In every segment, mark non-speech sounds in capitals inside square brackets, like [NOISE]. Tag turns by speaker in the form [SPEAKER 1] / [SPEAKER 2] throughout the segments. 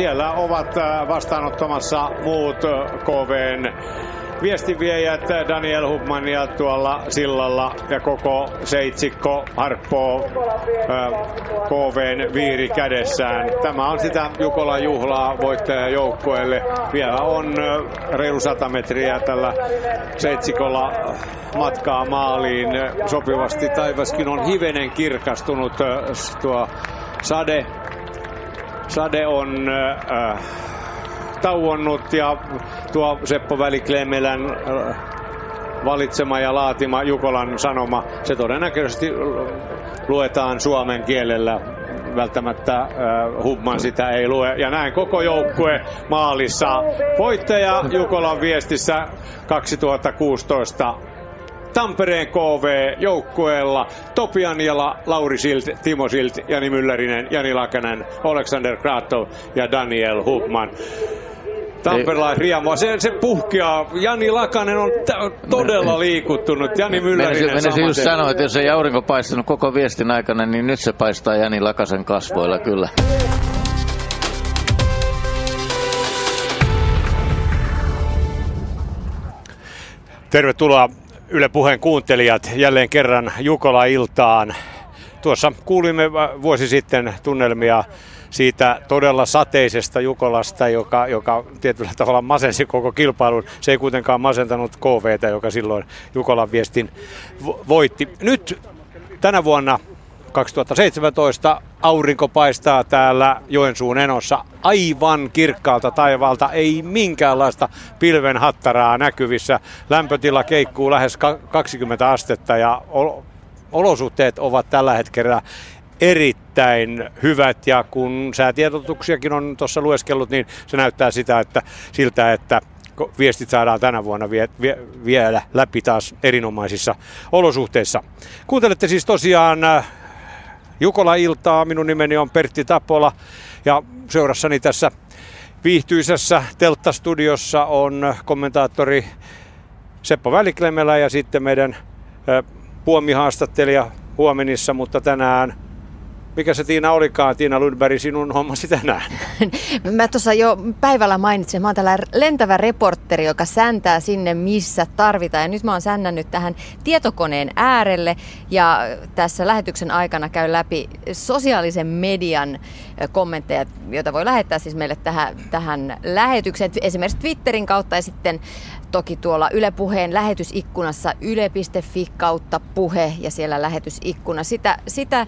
[SPEAKER 1] siellä ovat vastaanottamassa muut KVn viestinviejät Daniel Hubmania tuolla sillalla ja koko seitsikko harppoo KVn viiri kädessään. Tämä on sitä Jukola juhlaa voittajajoukkueelle. Vielä on reilu 100 metriä tällä seitsikolla matkaa maaliin sopivasti. Taivaskin on hivenen kirkastunut tuo sade. Sade on äh, tauonnut ja tuo Seppo Väliklemelän äh, valitsema ja laatima Jukolan sanoma, se todennäköisesti luetaan suomen kielellä. Välttämättä uh, Hubman sitä ei lue. Ja näin koko joukkue maalissa. Voittaja Jukolan viestissä 2016 Tampereen KV joukkueella Topi Anjala, Lauri Silt, Timo Silt, Jani Myllärinen, Jani Lakanen, Alexander Kratov ja Daniel Hubman. Tamperilaisriemua. Se, se puhkeaa. Jani Lakanen on t- todella liikuttunut. Jani Myllärinen
[SPEAKER 2] Menisin just sanoa, että jos ei aurinko paistanut koko viestin aikana, niin nyt se paistaa Jani Lakasen kasvoilla kyllä.
[SPEAKER 1] Tervetuloa Yle Puheen kuuntelijat jälleen kerran Jukola-iltaan. Tuossa kuulimme vuosi sitten tunnelmia siitä todella sateisesta Jukolasta, joka, joka tietyllä tavalla masensi koko kilpailun. Se ei kuitenkaan masentanut KVtä, joka silloin Jukolan viestin voitti. Nyt tänä vuonna 2017 aurinko paistaa täällä Joensuun enossa aivan kirkkaalta taivaalta, ei minkäänlaista pilven hattaraa näkyvissä. Lämpötila keikkuu lähes 20 astetta ja olosuhteet ovat tällä hetkellä erittäin hyvät ja kun säätiedotuksiakin on tuossa lueskellut, niin se näyttää sitä, että siltä, että viestit saadaan tänä vuonna vie, vie, vielä läpi taas erinomaisissa olosuhteissa. Kuuntelette siis tosiaan äh, Jukola-iltaa. Minun nimeni on Pertti Tapola ja seurassani tässä viihtyisessä telttastudiossa on kommentaattori Seppo Väliklemelä ja sitten meidän puomihaastattelija huomenissa, mutta tänään mikä se Tiina olikaan, Tiina Lundberg, sinun hommasi tänään? [LAUGHS]
[SPEAKER 3] mä tuossa jo päivällä mainitsin, mä oon tällä lentävä reporteri, joka säntää sinne, missä tarvitaan. Ja nyt mä oon sännännyt tähän tietokoneen äärelle ja tässä lähetyksen aikana käy läpi sosiaalisen median kommentteja, joita voi lähettää siis meille tähän, tähän lähetykseen. Esimerkiksi Twitterin kautta ja sitten toki tuolla Yle Puheen lähetysikkunassa yle.fi kautta puhe ja siellä lähetysikkuna. Sitä, sitä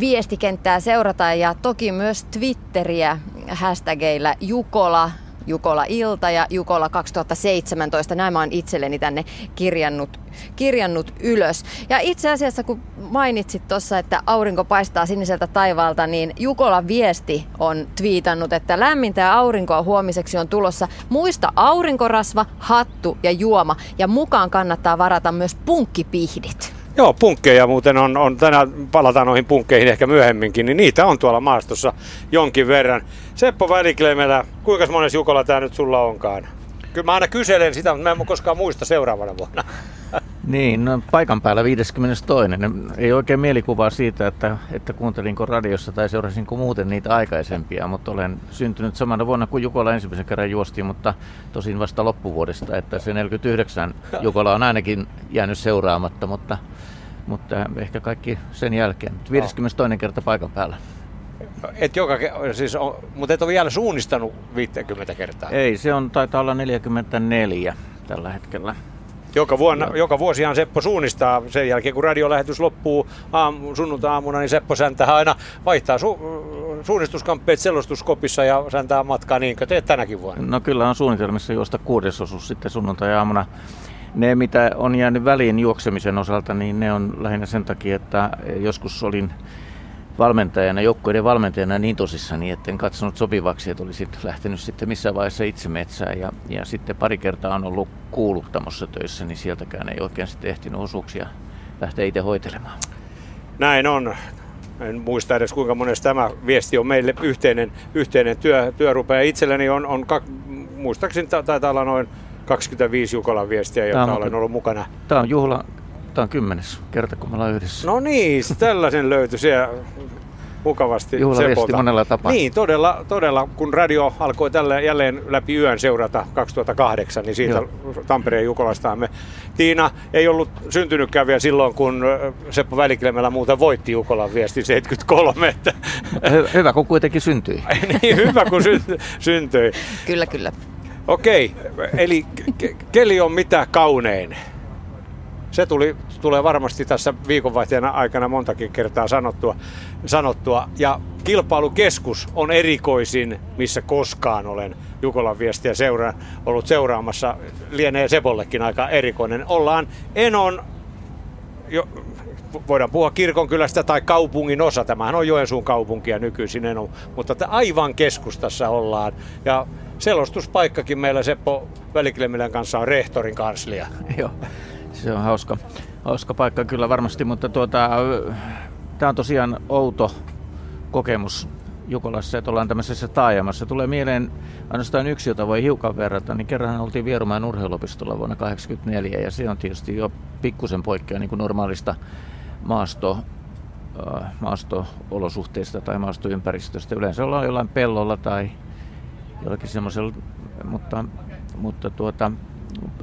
[SPEAKER 3] viestikenttää seurataan ja toki myös Twitteriä hashtageilla Jukola, Jukola Ilta ja Jukola 2017. Näin mä oon itselleni tänne kirjannut, kirjannut ylös. Ja itse asiassa kun mainitsit tuossa, että aurinko paistaa siniseltä taivaalta, niin Jukola viesti on twiitannut, että lämmintä aurinkoa huomiseksi on tulossa. Muista aurinkorasva, hattu ja juoma. Ja mukaan kannattaa varata myös punkkipihdit.
[SPEAKER 1] Joo, punkkeja muuten on, on, tänään palataan noihin punkkeihin ehkä myöhemminkin, niin niitä on tuolla maastossa jonkin verran. Seppo Väliklemelä, kuinka monessa Jukola tämä nyt sulla onkaan? Kyllä mä aina kyselen sitä, mutta mä en koskaan muista seuraavana vuonna. [LAUGHS]
[SPEAKER 2] Niin, no, paikan päällä 52. Ei oikein mielikuvaa siitä, että, että kuuntelinko radiossa tai seurasinko muuten niitä aikaisempia, mutta olen syntynyt samana vuonna kuin Jukola ensimmäisen kerran juosti, mutta tosin vasta loppuvuodesta, että se 49 [LAUGHS] Jukola on ainakin jäänyt seuraamatta, mutta, mutta ehkä kaikki sen jälkeen. 52. kerta paikan päällä.
[SPEAKER 1] Et joka, siis on, mutta et ole vielä suunnistanut 50 kertaa.
[SPEAKER 2] Ei, se on taitaa olla 44 tällä hetkellä.
[SPEAKER 1] Joka, vuonna, joka vuosihan Seppo suunnistaa sen jälkeen, kun radiolähetys loppuu aamu, sunnuntai-aamuna, niin Seppo säntää aina vaihtaa su, suunnistuskamppeet selostuskopissa ja säntää matkaa niin kuin teet tänäkin vuonna.
[SPEAKER 2] No kyllä on suunnitelmissa juosta kuudesosuus sitten sunnuntai-aamuna. Ne, mitä on jäänyt väliin juoksemisen osalta, niin ne on lähinnä sen takia, että joskus olin valmentajana, joukkueiden valmentajana niin tosissani, että en katsonut sopivaksi, että olisin lähtenyt sitten missään vaiheessa itse metsään. Ja, ja sitten pari kertaa on ollut kuuluttamossa töissä, niin sieltäkään ei oikein sitten ehtinyt osuuksia lähteä itse hoitelemaan.
[SPEAKER 1] Näin on. En muista edes kuinka monesta tämä viesti on meille yhteinen, yhteinen työ, työrupe. Itselläni on, on kak, muistaakseni taitaa olla noin 25 Jukolan viestiä, jotka olen ollut mukana.
[SPEAKER 2] Tämä on juhla Tämä on kymmenes kerta, kun me ollaan yhdessä.
[SPEAKER 1] No niin, [LAUGHS] tällaisen löytyi siellä. mukavasti
[SPEAKER 2] Juhlaviesti monella tapaa.
[SPEAKER 1] Niin, todella, todella, kun radio alkoi tällä jälleen läpi yön seurata 2008, niin siitä
[SPEAKER 2] Joo.
[SPEAKER 1] Tampereen Jukolasta me. Tiina ei ollut syntynytkään vielä silloin, kun Seppo Välikilmällä muuten voitti Jukolan viesti 73, että
[SPEAKER 2] Hy- hyvä, kun kuitenkin syntyi. [LAUGHS]
[SPEAKER 1] niin hyvä kun sy- syntyi.
[SPEAKER 3] Kyllä, kyllä.
[SPEAKER 1] Okei, eli ke- keli on mitä kaunein. Se tuli, tulee varmasti tässä viikonvaihteen aikana montakin kertaa sanottua, sanottua. Ja kilpailukeskus on erikoisin, missä koskaan olen Jukolan viestiä seura- ollut seuraamassa. Lienee Sepollekin aika erikoinen. Ollaan Enon, jo, voidaan puhua kirkonkylästä tai kaupungin osa. Tämähän on Joensuun kaupunkia nykyisin Eno, mutta aivan keskustassa ollaan. Ja selostuspaikkakin meillä Seppo Välikilmilän kanssa on rehtorin kanslia. [LAUGHS]
[SPEAKER 2] Joo, se on hauska, hauska paikka kyllä varmasti, mutta tuota, tämä on tosiaan outo kokemus Jukolassa, että ollaan tämmöisessä taajamassa. Tulee mieleen ainoastaan yksi, jota voi hiukan verrata, niin kerran oltiin Vierumäen urheiluopistolla vuonna 1984 ja se on tietysti jo pikkusen poikkea niin kuin normaalista maasto, äh, maasto-olosuhteista tai maastoympäristöstä. Yleensä ollaan jollain pellolla tai jollakin semmoisella, mutta, mutta tuota,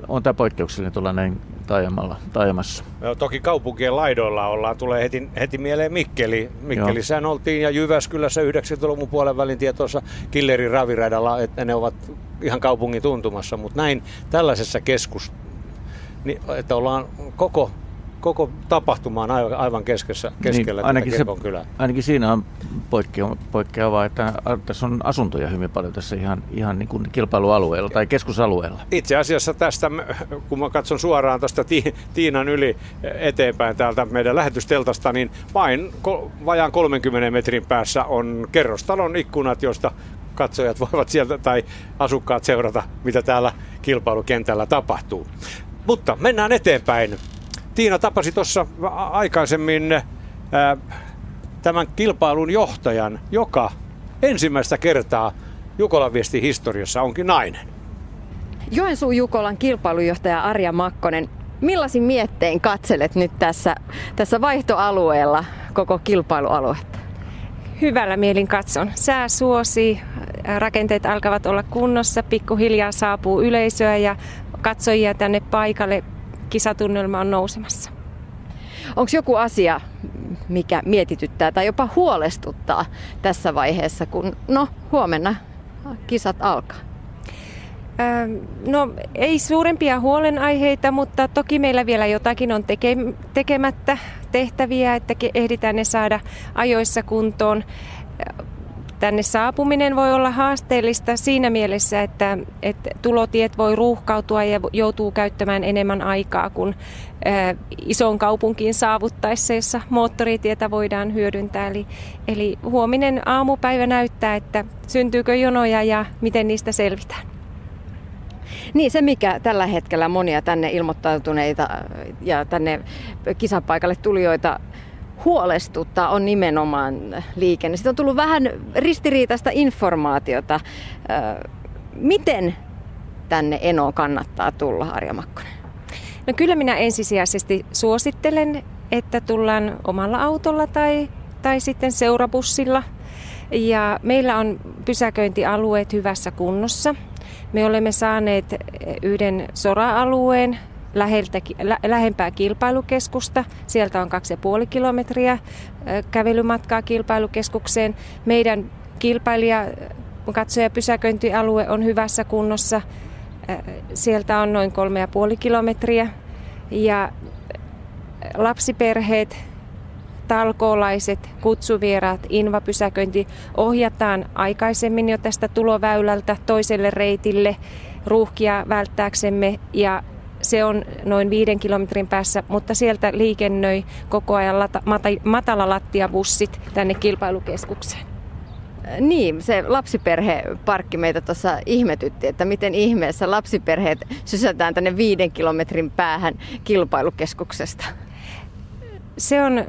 [SPEAKER 2] on tämä poikkeuksellinen tuolla näin taajamalla, taajamassa.
[SPEAKER 1] No, toki kaupunkien laidoilla ollaan, tulee heti, heti mieleen Mikkeli. Mikkelissähän oltiin ja Jyväskylässä 90-luvun puolen välin tietoissa Killerin raviradalla, että ne ovat ihan kaupungin tuntumassa, mutta näin tällaisessa keskus, niin, että ollaan koko, koko tapahtuma on aivan, aivan keskessä, keskellä
[SPEAKER 2] Niin,
[SPEAKER 1] niin,
[SPEAKER 2] ainakin, se,
[SPEAKER 1] kylää.
[SPEAKER 2] ainakin siinä on poikkea, poikkeavaa, että tässä on asuntoja hyvin paljon tässä ihan, ihan niin kuin kilpailualueella tai keskusalueella.
[SPEAKER 1] Itse asiassa tästä, kun mä katson suoraan tuosta Tiinan yli eteenpäin täältä meidän lähetysteltasta, niin vain vajaan 30 metrin päässä on kerrostalon ikkunat, joista katsojat [LAUGHS] voivat sieltä tai asukkaat seurata, mitä täällä kilpailukentällä tapahtuu. Mutta mennään eteenpäin. Tiina tapasi tuossa aikaisemmin ää, tämän kilpailun johtajan, joka ensimmäistä kertaa Jukolan viesti historiassa onkin nainen.
[SPEAKER 3] Joensuun Jukolan kilpailujohtaja Arja Makkonen, millaisin miettein katselet nyt tässä, tässä vaihtoalueella koko kilpailualuetta?
[SPEAKER 4] Hyvällä mielin katson. Sää suosii, rakenteet alkavat olla kunnossa, pikkuhiljaa saapuu yleisöä ja katsojia tänne paikalle. Kisatunnelma on nousemassa.
[SPEAKER 3] Onko joku asia, mikä mietityttää tai jopa huolestuttaa tässä vaiheessa, kun no huomenna kisat alkaa?
[SPEAKER 4] No ei suurempia huolenaiheita, mutta toki meillä vielä jotakin on teke- tekemättä tehtäviä, että ehditään ne saada ajoissa kuntoon. Tänne saapuminen voi olla haasteellista siinä mielessä, että, että tulotiet voi ruuhkautua ja joutuu käyttämään enemmän aikaa kuin ää, ison kaupunkiin saavuttaessa, jossa moottoritietä voidaan hyödyntää. Eli, eli huominen aamupäivä näyttää, että syntyykö jonoja ja miten niistä selvitään.
[SPEAKER 3] Niin se, mikä tällä hetkellä monia tänne ilmoittautuneita ja tänne kisapaikalle tulijoita huolestuttaa on nimenomaan liikenne. Sitten on tullut vähän ristiriitaista informaatiota. Miten tänne Enoon kannattaa tulla, Arja Makkonen?
[SPEAKER 4] No kyllä minä ensisijaisesti suosittelen, että tullaan omalla autolla tai, tai sitten seurabussilla. Ja meillä on pysäköintialueet hyvässä kunnossa. Me olemme saaneet yhden sora-alueen läheltä, lä, lähempää kilpailukeskusta. Sieltä on 2,5 kilometriä kävelymatkaa kilpailukeskukseen. Meidän kilpailija katsoja pysäköintialue on hyvässä kunnossa. Sieltä on noin 3,5 kilometriä. Ja lapsiperheet, talkoolaiset, kutsuvieraat, invapysäköinti ohjataan aikaisemmin jo tästä tuloväylältä toiselle reitille ruuhkia välttääksemme ja se on noin viiden kilometrin päässä, mutta sieltä liikennöi koko ajan lata, mata, matalalattiabussit tänne kilpailukeskukseen.
[SPEAKER 3] Niin, se lapsiperheparkki meitä tuossa ihmetytti, että miten ihmeessä lapsiperheet sysätään tänne viiden kilometrin päähän kilpailukeskuksesta.
[SPEAKER 4] Se on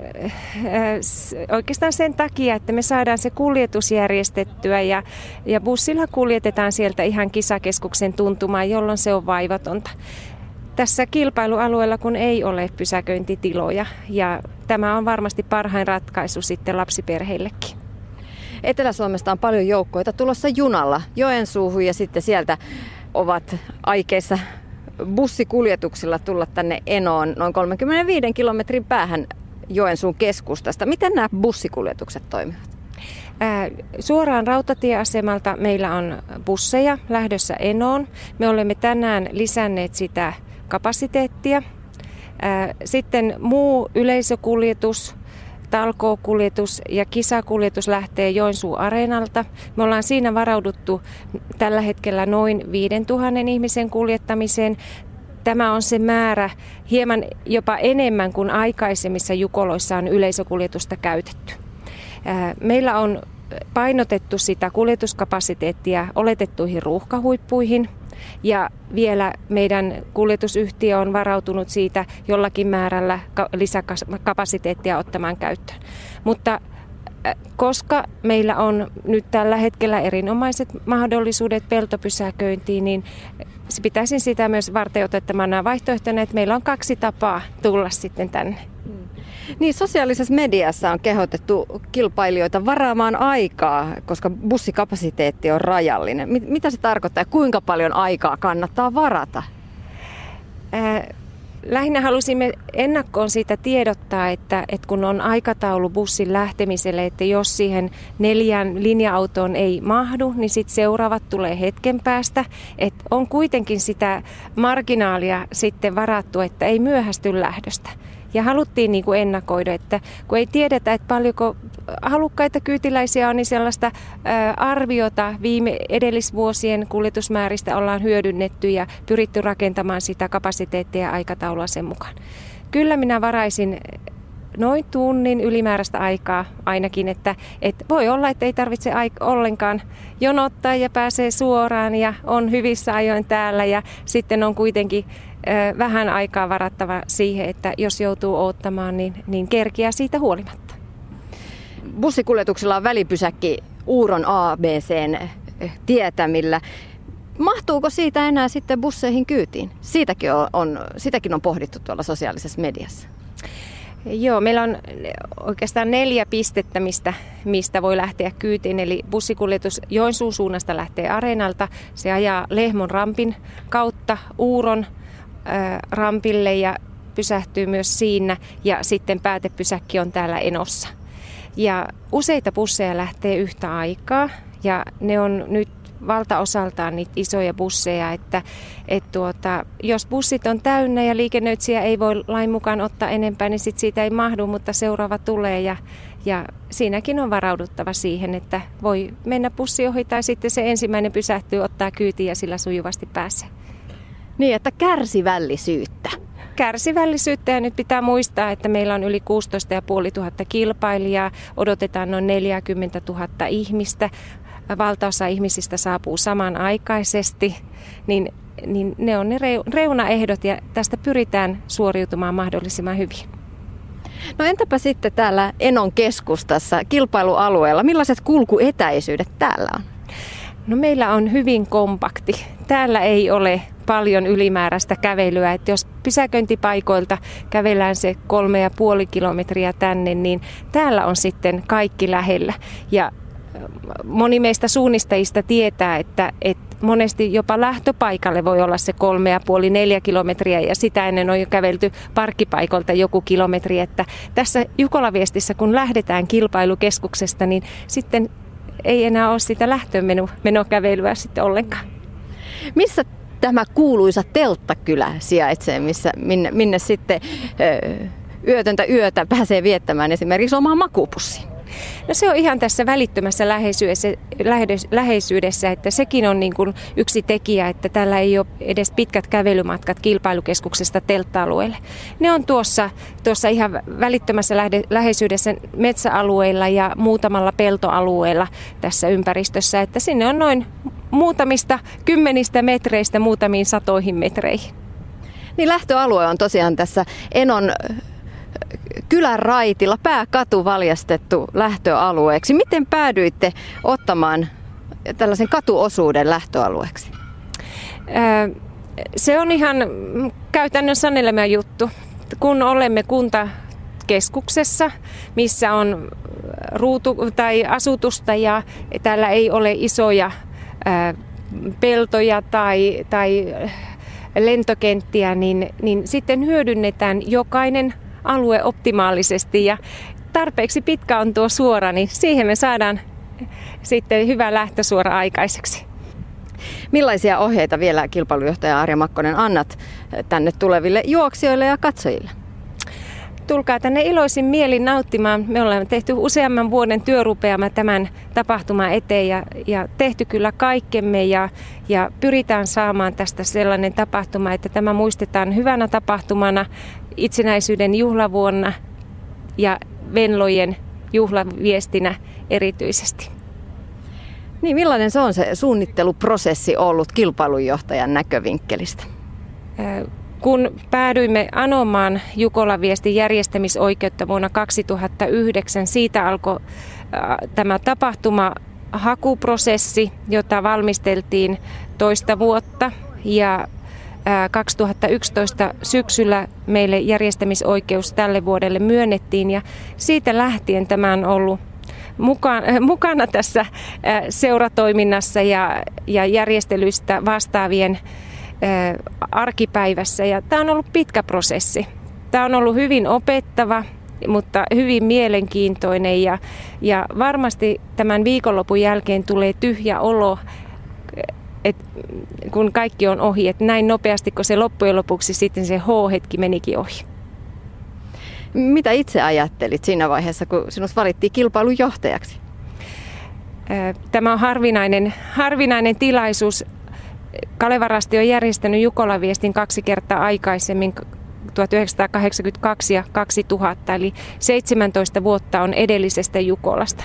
[SPEAKER 4] oikeastaan sen takia, että me saadaan se kuljetus järjestettyä ja, ja bussilla kuljetetaan sieltä ihan kisakeskuksen tuntumaan, jolloin se on vaivatonta tässä kilpailualueella, kun ei ole pysäköintitiloja. Ja tämä on varmasti parhain ratkaisu sitten lapsiperheillekin.
[SPEAKER 3] Etelä-Suomesta on paljon joukkoita tulossa junalla Joensuuhun ja sitten sieltä ovat aikeissa bussikuljetuksilla tulla tänne Enoon noin 35 kilometrin päähän Joensuun keskustasta. Miten nämä bussikuljetukset toimivat?
[SPEAKER 4] Suoraan rautatieasemalta meillä on busseja lähdössä Enoon. Me olemme tänään lisänneet sitä kapasiteettia. Sitten muu yleisökuljetus, talkookuljetus ja kisakuljetus lähtee Joensuun areenalta. Me ollaan siinä varauduttu tällä hetkellä noin 5000 ihmisen kuljettamiseen. Tämä on se määrä hieman jopa enemmän kuin aikaisemmissa jukoloissa on yleisökuljetusta käytetty. Meillä on painotettu sitä kuljetuskapasiteettia oletettuihin ruuhkahuippuihin ja vielä meidän kuljetusyhtiö on varautunut siitä jollakin määrällä lisäkapasiteettia ottamaan käyttöön. Mutta koska meillä on nyt tällä hetkellä erinomaiset mahdollisuudet peltopysäköintiin, niin pitäisin sitä myös varten otettavana vaihtoehtona, että meillä on kaksi tapaa tulla sitten tänne.
[SPEAKER 3] Niin, sosiaalisessa mediassa on kehotettu kilpailijoita varaamaan aikaa, koska bussikapasiteetti on rajallinen. Mitä se tarkoittaa ja kuinka paljon aikaa kannattaa varata?
[SPEAKER 4] lähinnä halusimme ennakkoon siitä tiedottaa, että, että kun on aikataulu bussin lähtemiselle, että jos siihen neljän linja-autoon ei mahdu, niin sitten seuraavat tulee hetken päästä. Että on kuitenkin sitä marginaalia sitten varattu, että ei myöhästy lähdöstä. Ja haluttiin niin kuin ennakoida, että kun ei tiedetä, että paljonko halukkaita kyytiläisiä on, niin sellaista arviota viime edellisvuosien kuljetusmääristä ollaan hyödynnetty ja pyritty rakentamaan sitä kapasiteettia ja aikataulua sen mukaan. Kyllä minä varaisin noin tunnin ylimääräistä aikaa ainakin, että, että voi olla, että ei tarvitse aik- ollenkaan jonottaa ja pääsee suoraan ja on hyvissä ajoin täällä ja sitten on kuitenkin vähän aikaa varattava siihen, että jos joutuu odottamaan, niin, niin kerkiä siitä huolimatta.
[SPEAKER 3] Bussikuljetuksella on välipysäkki Uuron ABCn tietämillä. Mahtuuko siitä enää sitten busseihin kyytiin? Siitäkin on, on, sitäkin on pohdittu tuolla sosiaalisessa mediassa.
[SPEAKER 4] Joo, meillä on oikeastaan neljä pistettä, mistä, mistä voi lähteä kyytiin. Eli bussikuljetus Joensuun suunnasta lähtee Areenalta. Se ajaa Lehmon rampin kautta Uuron rampille ja pysähtyy myös siinä ja sitten päätepysäkki on täällä Enossa. Ja useita busseja lähtee yhtä aikaa ja ne on nyt valtaosaltaan niitä isoja busseja, että et tuota, jos bussit on täynnä ja liikennöitsijä ei voi lain mukaan ottaa enempää, niin sit siitä ei mahdu, mutta seuraava tulee ja, ja siinäkin on varauduttava siihen, että voi mennä bussi ohi tai sitten se ensimmäinen pysähtyy, ottaa kyytiin ja sillä sujuvasti pääsee.
[SPEAKER 3] Niin, että kärsivällisyyttä.
[SPEAKER 4] Kärsivällisyyttä ja nyt pitää muistaa, että meillä on yli 16 500 kilpailijaa, odotetaan noin 40 000 ihmistä. Valtaosa ihmisistä saapuu samanaikaisesti, niin, niin ne on ne reunaehdot ja tästä pyritään suoriutumaan mahdollisimman hyvin.
[SPEAKER 3] No entäpä sitten täällä Enon keskustassa, kilpailualueella, millaiset kulkuetäisyydet täällä on?
[SPEAKER 4] No meillä on hyvin kompakti. Täällä ei ole paljon ylimääräistä kävelyä. Että jos pysäköintipaikoilta kävellään se kolme ja puoli kilometriä tänne, niin täällä on sitten kaikki lähellä. Ja moni meistä suunnistajista tietää, että, että monesti jopa lähtöpaikalle voi olla se kolme ja puoli neljä kilometriä ja sitä ennen on jo kävelty parkkipaikolta joku kilometri. Että tässä Jukolaviestissä kun lähdetään kilpailukeskuksesta, niin sitten ei enää ole sitä lähtömenokävelyä sitten ollenkaan.
[SPEAKER 3] Missä tämä kuuluisa Telttakylä sijaitsee, missä, minne, minne sitten ö, yötöntä yötä pääsee viettämään esimerkiksi omaa makuupussiin?
[SPEAKER 4] No se on ihan tässä välittömässä läheisyydessä, läheisyydessä että sekin on niin kuin yksi tekijä, että tällä ei ole edes pitkät kävelymatkat kilpailukeskuksesta teltta-alueelle. Ne on tuossa, tuossa ihan välittömässä läheisyydessä metsäalueilla ja muutamalla peltoalueella tässä ympäristössä, että sinne on noin muutamista kymmenistä metreistä muutamiin satoihin metreihin.
[SPEAKER 3] Niin lähtöalue on tosiaan tässä Enon kylän raitilla pääkatu valjastettu lähtöalueeksi. Miten päädyitte ottamaan tällaisen katuosuuden lähtöalueeksi?
[SPEAKER 4] Se on ihan käytännön sanelema juttu. Kun olemme kunta keskuksessa, missä on ruutu- tai asutusta ja täällä ei ole isoja peltoja tai, tai lentokenttiä, niin, niin sitten hyödynnetään jokainen alue optimaalisesti ja tarpeeksi pitkä on tuo suora, niin siihen me saadaan sitten hyvä lähtösuora aikaiseksi.
[SPEAKER 3] Millaisia ohjeita vielä kilpailujohtaja Arja Makkonen annat tänne tuleville juoksijoille ja katsojille?
[SPEAKER 4] Tulkaa tänne iloisin mielin nauttimaan. Me ollaan tehty useamman vuoden työrupeama tämän tapahtuman eteen ja, ja tehty kyllä kaikkemme ja, ja pyritään saamaan tästä sellainen tapahtuma, että tämä muistetaan hyvänä tapahtumana itsenäisyyden juhlavuonna ja Venlojen juhlaviestinä erityisesti.
[SPEAKER 3] Niin, millainen se on se suunnitteluprosessi ollut kilpailunjohtajan näkövinkkelistä?
[SPEAKER 4] Kun päädyimme anomaan Jukola viestin järjestämisoikeutta vuonna 2009, siitä alkoi tämä tapahtuma hakuprosessi, jota valmisteltiin toista vuotta. Ja 2011 syksyllä meille järjestämisoikeus tälle vuodelle myönnettiin. Ja siitä lähtien tämä on ollut [LAUGHS] mukana tässä seuratoiminnassa ja, ja järjestelyistä vastaavien arkipäivässä. Ja tämä on ollut pitkä prosessi. Tämä on ollut hyvin opettava, mutta hyvin mielenkiintoinen ja, ja varmasti tämän viikonlopun jälkeen tulee tyhjä olo, et, kun kaikki on ohi, että näin nopeasti, kun se loppujen lopuksi sitten se H-hetki menikin ohi.
[SPEAKER 3] Mitä itse ajattelit siinä vaiheessa, kun sinut valittiin kilpailujohtajaksi?
[SPEAKER 4] Tämä on harvinainen, harvinainen tilaisuus Kalevarasti on järjestänyt Jukola-viestin kaksi kertaa aikaisemmin 1982 ja 2000, eli 17 vuotta on edellisestä Jukolasta.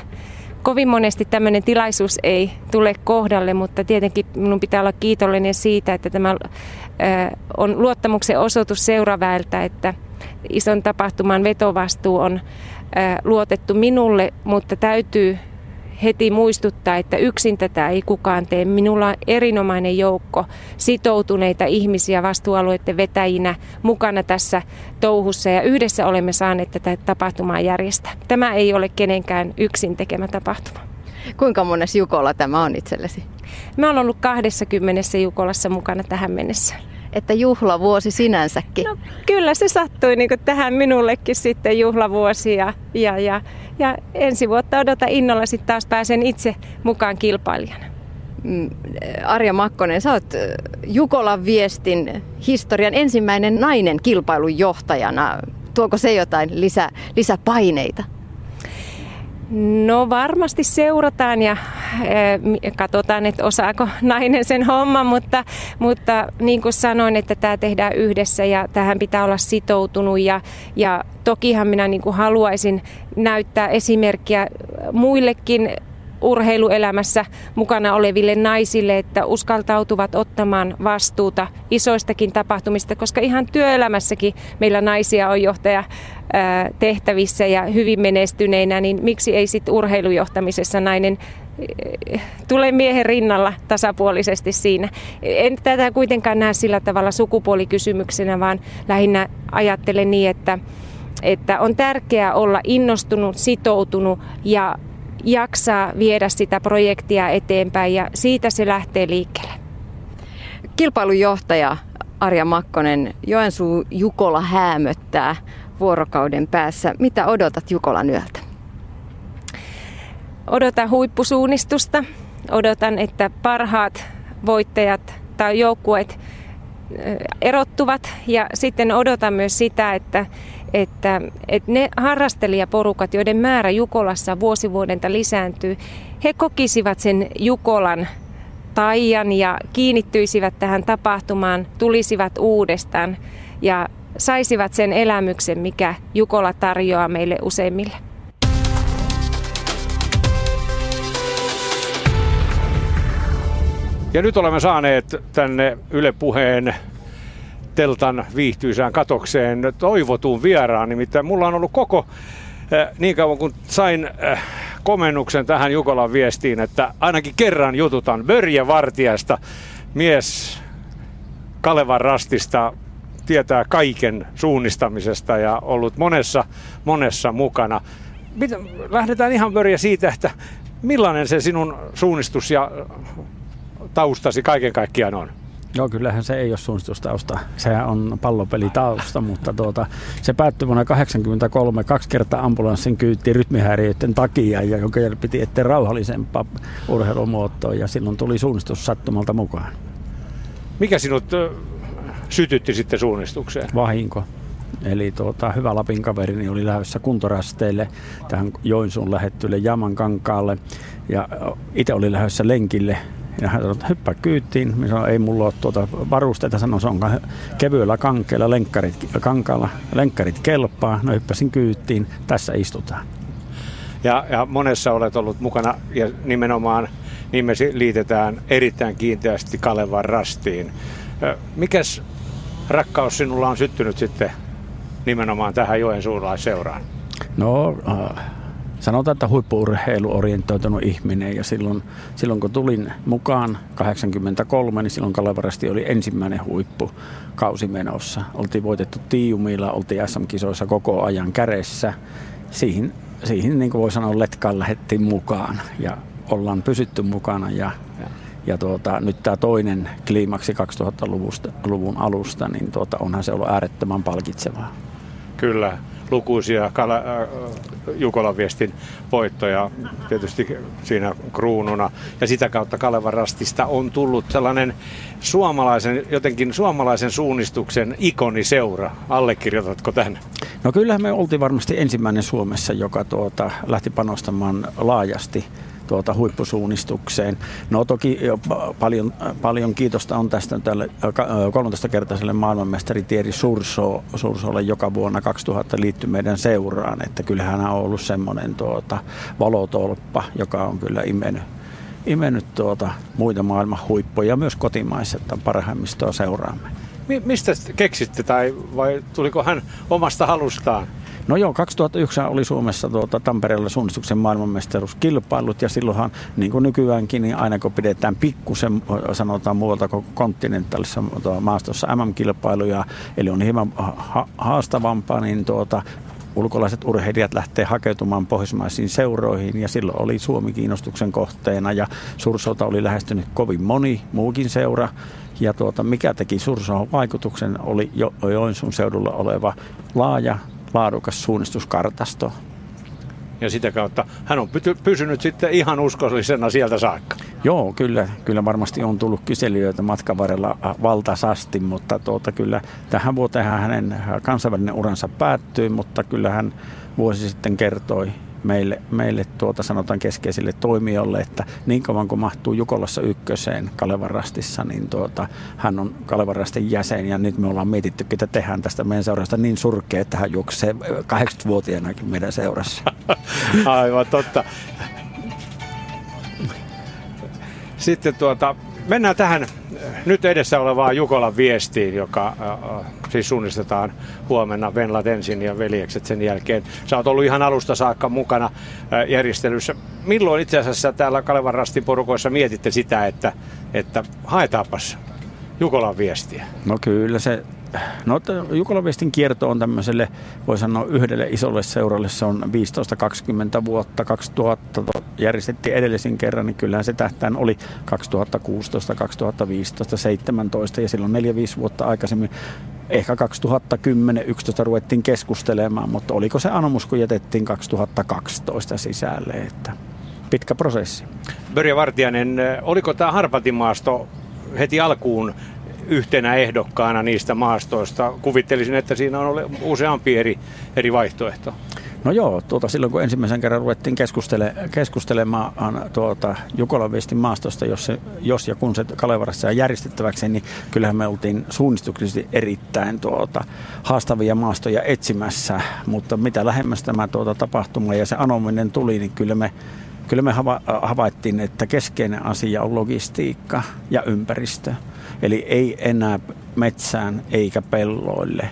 [SPEAKER 4] Kovin monesti tämmöinen tilaisuus ei tule kohdalle, mutta tietenkin minun pitää olla kiitollinen siitä, että tämä on luottamuksen osoitus seuraväeltä, että ison tapahtuman vetovastuu on luotettu minulle, mutta täytyy heti muistuttaa, että yksin tätä ei kukaan tee. Minulla on erinomainen joukko sitoutuneita ihmisiä vastuualueiden vetäjinä mukana tässä touhussa ja yhdessä olemme saaneet tätä tapahtumaa järjestää. Tämä ei ole kenenkään yksin tekemä tapahtuma.
[SPEAKER 3] Kuinka mones Jukola tämä on itsellesi?
[SPEAKER 4] Mä olen ollut 20 Jukolassa mukana tähän mennessä
[SPEAKER 3] että juhlavuosi sinänsäkin. No,
[SPEAKER 4] kyllä se sattui niin tähän minullekin sitten juhlavuosi ja, ja, ja, ja ensi vuotta odota innolla sitten taas pääsen itse mukaan kilpailijana.
[SPEAKER 3] Mm, Arja Makkonen, sä oot Jukolan viestin historian ensimmäinen nainen kilpailun Tuoko se jotain lisä, lisäpaineita?
[SPEAKER 4] No varmasti seurataan ja katsotaan, että osaako nainen sen homman, mutta, mutta niin kuin sanoin, että tämä tehdään yhdessä ja tähän pitää olla sitoutunut ja, ja tokihan minä niin kuin haluaisin näyttää esimerkkiä muillekin urheiluelämässä mukana oleville naisille, että uskaltautuvat ottamaan vastuuta isoistakin tapahtumista, koska ihan työelämässäkin meillä naisia on johtaja tehtävissä ja hyvin menestyneinä, niin miksi ei sitten urheilujohtamisessa nainen tule miehen rinnalla tasapuolisesti siinä. En tätä kuitenkaan näe sillä tavalla sukupuolikysymyksenä, vaan lähinnä ajattelen niin, että, että on tärkeää olla innostunut, sitoutunut ja jaksaa viedä sitä projektia eteenpäin ja siitä se lähtee liikkeelle.
[SPEAKER 3] Kilpailujohtaja Arja Makkonen, Joensuu Jukola häämöttää vuorokauden päässä. Mitä odotat Jukolan yöltä?
[SPEAKER 4] Odotan huippusuunnistusta. Odotan, että parhaat voittajat tai joukkueet erottuvat ja sitten odotan myös sitä, että, että, että ne harrastelijaporukat, joiden määrä Jukolassa vuosivuodenta lisääntyy, he kokisivat sen Jukolan taian ja kiinnittyisivät tähän tapahtumaan, tulisivat uudestaan ja saisivat sen elämyksen, mikä Jukola tarjoaa meille useimmille.
[SPEAKER 1] Ja nyt olemme saaneet tänne Yle Puheen teltan viihtyisään katokseen toivotun vieraan. Nimittäin mulla on ollut koko eh, niin kauan kun sain eh, komennuksen tähän Jukolan viestiin, että ainakin kerran jututan Börje Vartiasta, mies Kalevan rastista tietää kaiken suunnistamisesta ja ollut monessa, monessa mukana. Lähdetään ihan vöriä siitä, että millainen se sinun suunnistus ja taustasi kaiken kaikkiaan on?
[SPEAKER 5] Joo, kyllähän se ei ole suunnistustausta. Sehän on pallopelitausta, mutta tuota, se päättyi vuonna 1983 kaksi kertaa ambulanssin kyytti rytmihäiriöiden takia, ja joka piti etsiä rauhallisempaa urheilumuotoa, ja silloin tuli suunnistus sattumalta mukaan.
[SPEAKER 1] Mikä sinut sytytti sitten suunnistukseen?
[SPEAKER 5] Vahinko. Eli tuota, hyvä Lapin kaverini oli lähdössä kuntorasteille tähän Joensuun lähettyille Jaman kankaalle ja itse oli lähdössä lenkille ja hän sanoi, että hyppää kyytiin. Minä sanoin, ei mulla ole tuota varusteita. Sanoin, se on kevyellä kankeella, lenkkarit, kankaalla, lenkkarit kelpaa. No hyppäsin kyytiin, tässä istutaan.
[SPEAKER 1] Ja, ja monessa olet ollut mukana ja nimenomaan nimesi liitetään erittäin kiinteästi Kalevan rastiin. Mikäs rakkaus sinulla on syttynyt sitten nimenomaan tähän Joensuulaisseuraan?
[SPEAKER 5] No, äh, sanotaan, että huippuurheilu orientoitunut ihminen ja silloin, silloin kun tulin mukaan 83, niin silloin Kalevarasti oli ensimmäinen huippu kausi menossa. Oltiin voitettu Tiiumilla, oltiin SM-kisoissa koko ajan kädessä. Siihen, siihen niin kuin voi sanoa, letkaan lähettiin mukaan ja ollaan pysytty mukana ja, ja tuota, nyt tämä toinen kliimaksi 2000-luvun alusta, niin tuota, onhan se ollut äärettömän palkitsevaa.
[SPEAKER 1] Kyllä, lukuisia Kala, äh, Jukolan viestin voittoja tietysti siinä kruununa. Ja sitä kautta Kalevan rastista on tullut sellainen suomalaisen, jotenkin suomalaisen suunnistuksen ikoniseura. Allekirjoitatko tämän?
[SPEAKER 5] No kyllähän me oltiin varmasti ensimmäinen Suomessa, joka tuota, lähti panostamaan laajasti tuota huippusuunnistukseen. No toki paljon, paljon kiitosta on tästä tälle 13-kertaiselle maailmanmestari Tieri Surso, Sursolle joka vuonna 2000 liittyi meidän seuraan, että kyllähän hän on ollut semmoinen tuota, valotolppa, joka on kyllä imennyt imennyt tuota muita maailman huippuja myös kotimaisesta parhaimmistoa seuraamme.
[SPEAKER 1] Mistä keksitte tai vai tuliko hän omasta halustaan?
[SPEAKER 5] No joo, 2009 oli Suomessa tuota, Tampereella suunnistuksen maailmanmestaruuskilpailut ja silloinhan niin kuin nykyäänkin, niin aina kun pidetään pikkusen, sanotaan muualta kuin kontinentaalissa tuota, maastossa MM-kilpailuja, eli on hieman ha- haastavampaa, niin tuota, ulkolaiset urheilijat lähtee hakeutumaan pohjoismaisiin seuroihin ja silloin oli Suomi kiinnostuksen kohteena ja Sursolta oli lähestynyt kovin moni muukin seura. Ja tuota, mikä teki Sursoon vaikutuksen oli jo, Joensuun seudulla oleva laaja laadukas suunnistuskartasto.
[SPEAKER 1] Ja sitä kautta hän on pysynyt sitten ihan uskollisena sieltä saakka.
[SPEAKER 5] Joo, kyllä, kyllä varmasti on tullut kyselijöitä matkan varrella äh, valtasasti, mutta tuota, kyllä tähän vuoteen hänen kansainvälinen uransa päättyi, mutta kyllä hän vuosi sitten kertoi meille, meille tuota sanotaan keskeisille toimijoille, että niin kauan kuin mahtuu Jukolassa ykköseen Kalevarastissa, niin tuota, hän on Kalevarastin jäsen ja nyt me ollaan mietitty, että tehdään tästä meidän seurasta niin surkea, että hän juoksee 80-vuotiaanakin meidän seurassa. [LAUGHS]
[SPEAKER 1] Aivan totta. Sitten tuota, mennään tähän nyt edessä olevaan Jukolan viestiin, joka äh, siis suunnistetaan huomenna Venlat ensin ja veljekset sen jälkeen. Sä oot ollut ihan alusta saakka mukana äh, järjestelyssä. Milloin itse asiassa täällä Kalevan rastin porukoissa mietitte sitä, että, että haetaapas Jukolan viestiä?
[SPEAKER 5] No kyllä se No Jukolaviestin kierto on tämmöiselle, voi sanoa yhdelle isolle seuralle, se on 15-20 vuotta, 2000 järjestettiin edellisin kerran, niin kyllähän se tähtään oli 2016, 2015, 2017 ja silloin 4-5 vuotta aikaisemmin ehkä 2010-2011 ruvettiin keskustelemaan, mutta oliko se anomus, kun jätettiin 2012 sisälle, että pitkä prosessi.
[SPEAKER 1] Börje Vartiainen, oliko tämä Harpatimaasto heti alkuun yhtenä ehdokkaana niistä maastoista. Kuvittelisin, että siinä on useampi eri, eri vaihtoehto.
[SPEAKER 5] No joo, tuota, silloin kun ensimmäisen kerran ruvettiin keskustele, keskustelemaan tuota, Jukolan viestin maastosta, jos, se, jos ja kun se Kalevarassa järjestettäväksi, niin kyllähän me oltiin suunnistuksellisesti erittäin tuota, haastavia maastoja etsimässä, mutta mitä lähemmäs tämä tuota, tapahtuma ja se anominen tuli, niin kyllä me Kyllä me havaittiin, että keskeinen asia on logistiikka ja ympäristö. Eli ei enää metsään eikä pelloille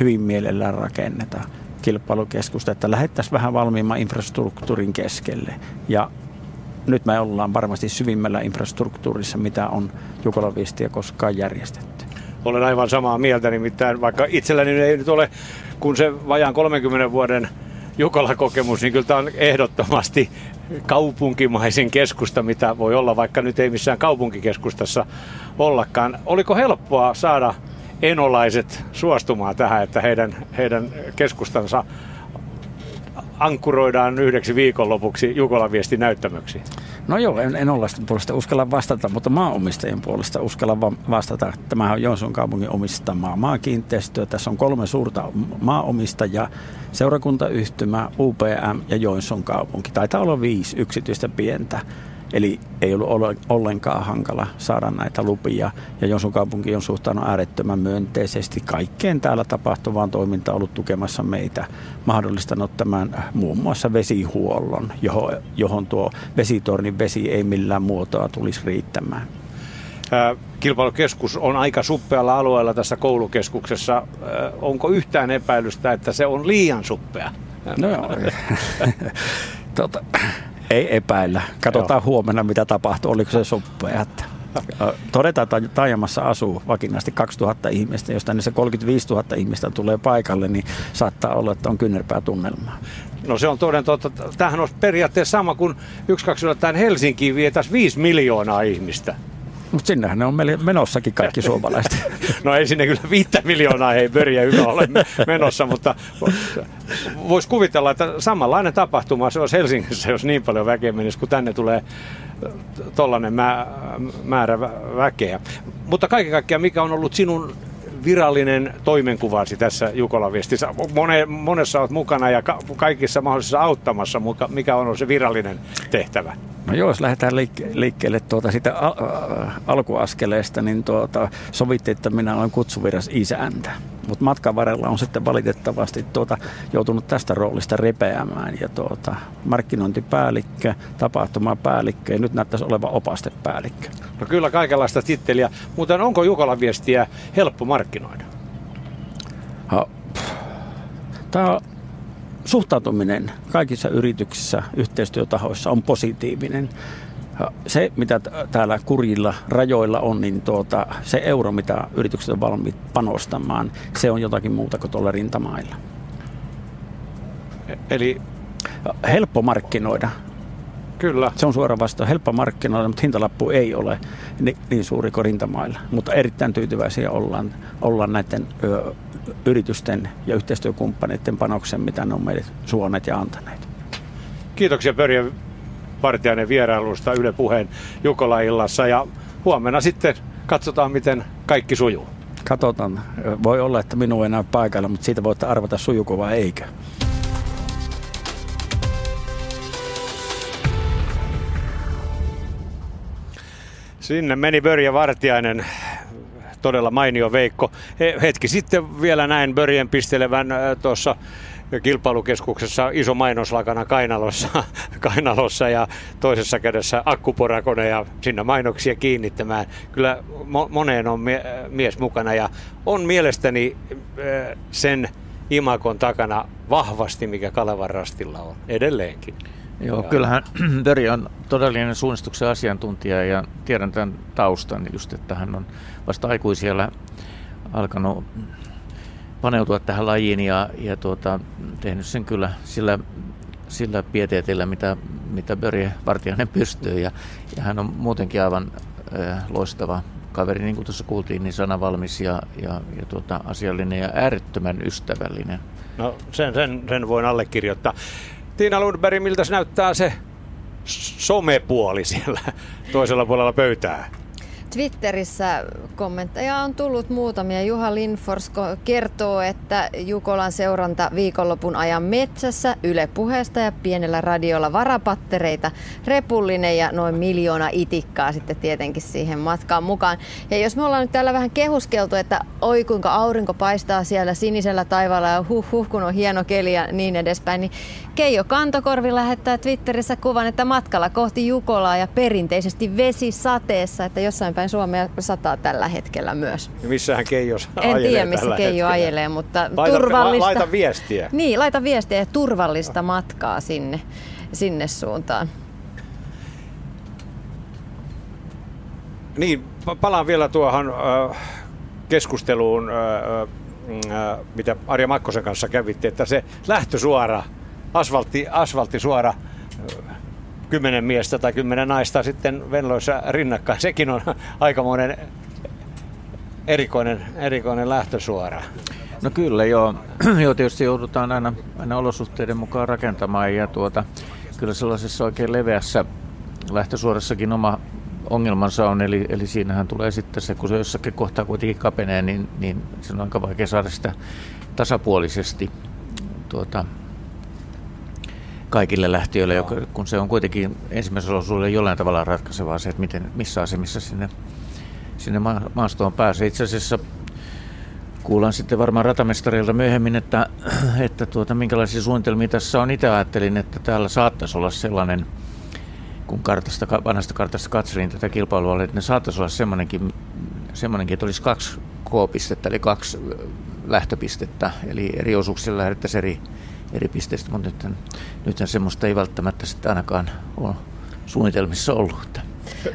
[SPEAKER 5] hyvin mielellään rakenneta kilpailukeskusta, että lähettäisiin vähän valmiimman infrastruktuurin keskelle. Ja nyt me ollaan varmasti syvimmällä infrastruktuurissa, mitä on Jukolaviestiä koskaan järjestetty.
[SPEAKER 1] olen aivan samaa mieltä, nimittäin vaikka itselläni ei nyt ole kun se vajaan 30 vuoden Jukola-kokemus, niin kyllä tämä on ehdottomasti kaupunkimaisen keskusta, mitä voi olla, vaikka nyt ei missään kaupunkikeskustassa ollakaan. Oliko helppoa saada enolaiset suostumaan tähän, että heidän, heidän keskustansa ankkuroidaan yhdeksi viikonlopuksi Jukolan viesti näyttämöksi?
[SPEAKER 5] No joo, en, en olla puolesta uskalla vastata, mutta maanomistajien puolesta uskalla vastata. Tämähän on Joensuun kaupungin omistamaa maakiinteistöä. Tässä on kolme suurta maaomistajaa, seurakuntayhtymä, UPM ja Joensuun kaupunki. Taitaa olla viisi yksityistä pientä. Eli ei ollut ollenkaan hankala saada näitä lupia. Ja Jonsun kaupunki on suhtaanut äärettömän myönteisesti kaikkeen täällä tapahtuvaan toimintaan ollut tukemassa meitä, mahdollistanut tämän muun muassa vesihuollon, johon, johon tuo vesitornin vesi ei millään muotoa tulisi riittämään.
[SPEAKER 1] Kilpailukeskus on aika suppealla alueella tässä koulukeskuksessa. Onko yhtään epäilystä, että se on liian suppea?
[SPEAKER 5] No joo. [LAUGHS] tota, ei epäillä. Katsotaan Joo. huomenna, mitä tapahtuu. Oliko se suppea. Todetaan, että Taajamassa asuu vakinaisesti 2000 ihmistä. Jos tänne se 35 000 ihmistä tulee paikalle, niin saattaa olla, että on kynnerpää tunnelmaa.
[SPEAKER 1] No se on toden totta. Tämähän on periaatteessa sama kuin yksi kaksi Helsinkiin vietäisi 5 miljoonaa ihmistä.
[SPEAKER 5] Mutta sinnehän ne on menossakin kaikki suomalaiset. [LAUGHS]
[SPEAKER 1] no ei sinne kyllä viittä miljoonaa ei pöriä hyvä ole menossa, mutta voisi kuvitella, että samanlainen tapahtuma se olisi Helsingissä, jos niin paljon väkeä menisi, kun tänne tulee tollainen määrä väkeä. Mutta kaiken kaikkiaan, mikä on ollut sinun virallinen toimenkuvasi tässä Jukolan viestissä? Mone, monessa olet mukana ja ka- kaikissa mahdollisissa auttamassa, mikä on ollut se virallinen tehtävä?
[SPEAKER 5] No joo, jos lähdetään liik- liikkeelle tuota sitä al- alkuaskeleesta, niin tuota, sovittiin, että minä olen kutsuviras isäntä. Mutta matkan varrella on sitten valitettavasti tuota, joutunut tästä roolista repeämään. Ja tuota, markkinointipäällikkö, tapahtumapäällikkö ja nyt näyttäisi olevan opastepäällikkö.
[SPEAKER 1] No kyllä kaikenlaista titteliä. Mutta onko Jukolan viestiä helppo markkinoida? Ha,
[SPEAKER 5] Tämä suhtautuminen kaikissa yrityksissä, yhteistyötahoissa on positiivinen. Se, mitä täällä kurjilla rajoilla on, niin tuota, se euro, mitä yritykset on valmiit panostamaan, se on jotakin muuta kuin tuolla rintamailla.
[SPEAKER 1] Eli
[SPEAKER 5] helppo markkinoida.
[SPEAKER 1] Kyllä.
[SPEAKER 5] Se on suora vastaus. Helppo markkinoida, mutta hintalappu ei ole niin, suuri kuin rintamailla. Mutta erittäin tyytyväisiä ollaan, ollaan näiden yritysten ja yhteistyökumppaneiden panoksen, mitä ne on meille suoneet ja antaneet.
[SPEAKER 1] Kiitoksia Pörjä Vartiainen vierailusta Yle Puheen Jukola-illassa ja huomenna sitten katsotaan, miten kaikki sujuu.
[SPEAKER 5] Katsotaan. Voi olla, että minua ei näy paikalla, mutta siitä voitte arvata sujuko vai eikö.
[SPEAKER 1] Sinne meni Börje Vartiainen, todella mainio Veikko. Hetki sitten vielä näin Börjen pistelevän tuossa kilpailukeskuksessa iso mainoslakana kainalossa, [LAUGHS] kainalossa ja toisessa kädessä akkuporakone ja sinne mainoksia kiinnittämään. Kyllä mo- moneen on mie- mies mukana ja on mielestäni sen imakon takana vahvasti, mikä Kalevan rastilla on edelleenkin.
[SPEAKER 2] Joo, kyllähän [CLEARS THROAT] Böri on todellinen suunnistuksen asiantuntija ja tiedän tämän taustan just, että hän on vasta aikuisiellä alkanut paneutua tähän lajiin ja, ja tuota, tehnyt sen kyllä sillä, sillä pieteetillä, mitä, mitä Börje Vartiainen pystyy ja, ja hän on muutenkin aivan äh, loistava kaveri, niin kuin tuossa kuultiin, niin sanavalmis ja, ja, ja tuota, asiallinen ja äärettömän ystävällinen.
[SPEAKER 1] No sen, sen, sen voin allekirjoittaa. Tiina Lundberg, miltä näyttää se somepuoli siellä toisella puolella pöytää?
[SPEAKER 3] Twitterissä kommentteja on tullut muutamia. Juha Lindfors kertoo, että Jukolan seuranta viikonlopun ajan metsässä, Yle puheesta ja pienellä radiolla varapattereita, repullinen ja noin miljoona itikkaa sitten tietenkin siihen matkaan mukaan. Ja jos me ollaan nyt täällä vähän kehuskeltu, että oi kuinka aurinko paistaa siellä sinisellä taivaalla ja huh huh kun on hieno keli ja niin edespäin, niin Keijo Kantokorvi lähettää Twitterissä kuvan, että matkalla kohti Jukolaa ja perinteisesti vesi sateessa, että jossain päin Suomea sataa tällä hetkellä myös.
[SPEAKER 1] Ja missähän Keijo
[SPEAKER 3] En tiedä, missä Keijo hetkellä. ajelee, mutta
[SPEAKER 1] laita,
[SPEAKER 3] turvallista...
[SPEAKER 1] Laita viestiä.
[SPEAKER 3] Niin, laita viestiä ja turvallista matkaa sinne, sinne suuntaan.
[SPEAKER 1] Niin, palaan vielä tuohon äh, keskusteluun, mitä Arja Makkosen kanssa kävitte, että se lähtösuora, asfaltti, asfalttisuora, kymmenen miestä tai kymmenen naista sitten venloissa rinnakkain, sekin on aikamoinen erikoinen, erikoinen lähtösuora.
[SPEAKER 2] No kyllä joo. [CLEARS THROAT] joo, tietysti joudutaan aina, aina olosuhteiden mukaan rakentamaan ja tuota, kyllä sellaisessa oikein leveässä lähtösuorassakin oma ongelmansa on, eli, eli siinähän tulee sitten se, kun se jossakin kohtaa kuitenkin kapenee, niin, niin se on aika vaikea saada sitä tasapuolisesti tuota, kaikille lähtiöille, no. kun se on kuitenkin ensimmäisellä osuudella jollain tavalla ratkaisevaa se, että miten, missä asemissa sinne, sinne maastoon pääsee. Itse asiassa kuullaan sitten varmaan ratamestareilta myöhemmin, että, että tuota, minkälaisia suunnitelmia tässä on. Itse ajattelin, että täällä saattaisi olla sellainen, kun kartasta, vanhasta kartasta katselin tätä kilpailua, että ne saattaisi olla semmoinenkin, semmoinenkin että olisi kaksi K-pistettä, eli kaksi lähtöpistettä, eli eri osuuksilla lähdettäisiin eri, eri pisteistä, mutta nyt, nythän semmoista ei välttämättä sitten ainakaan ole suunnitelmissa ollut.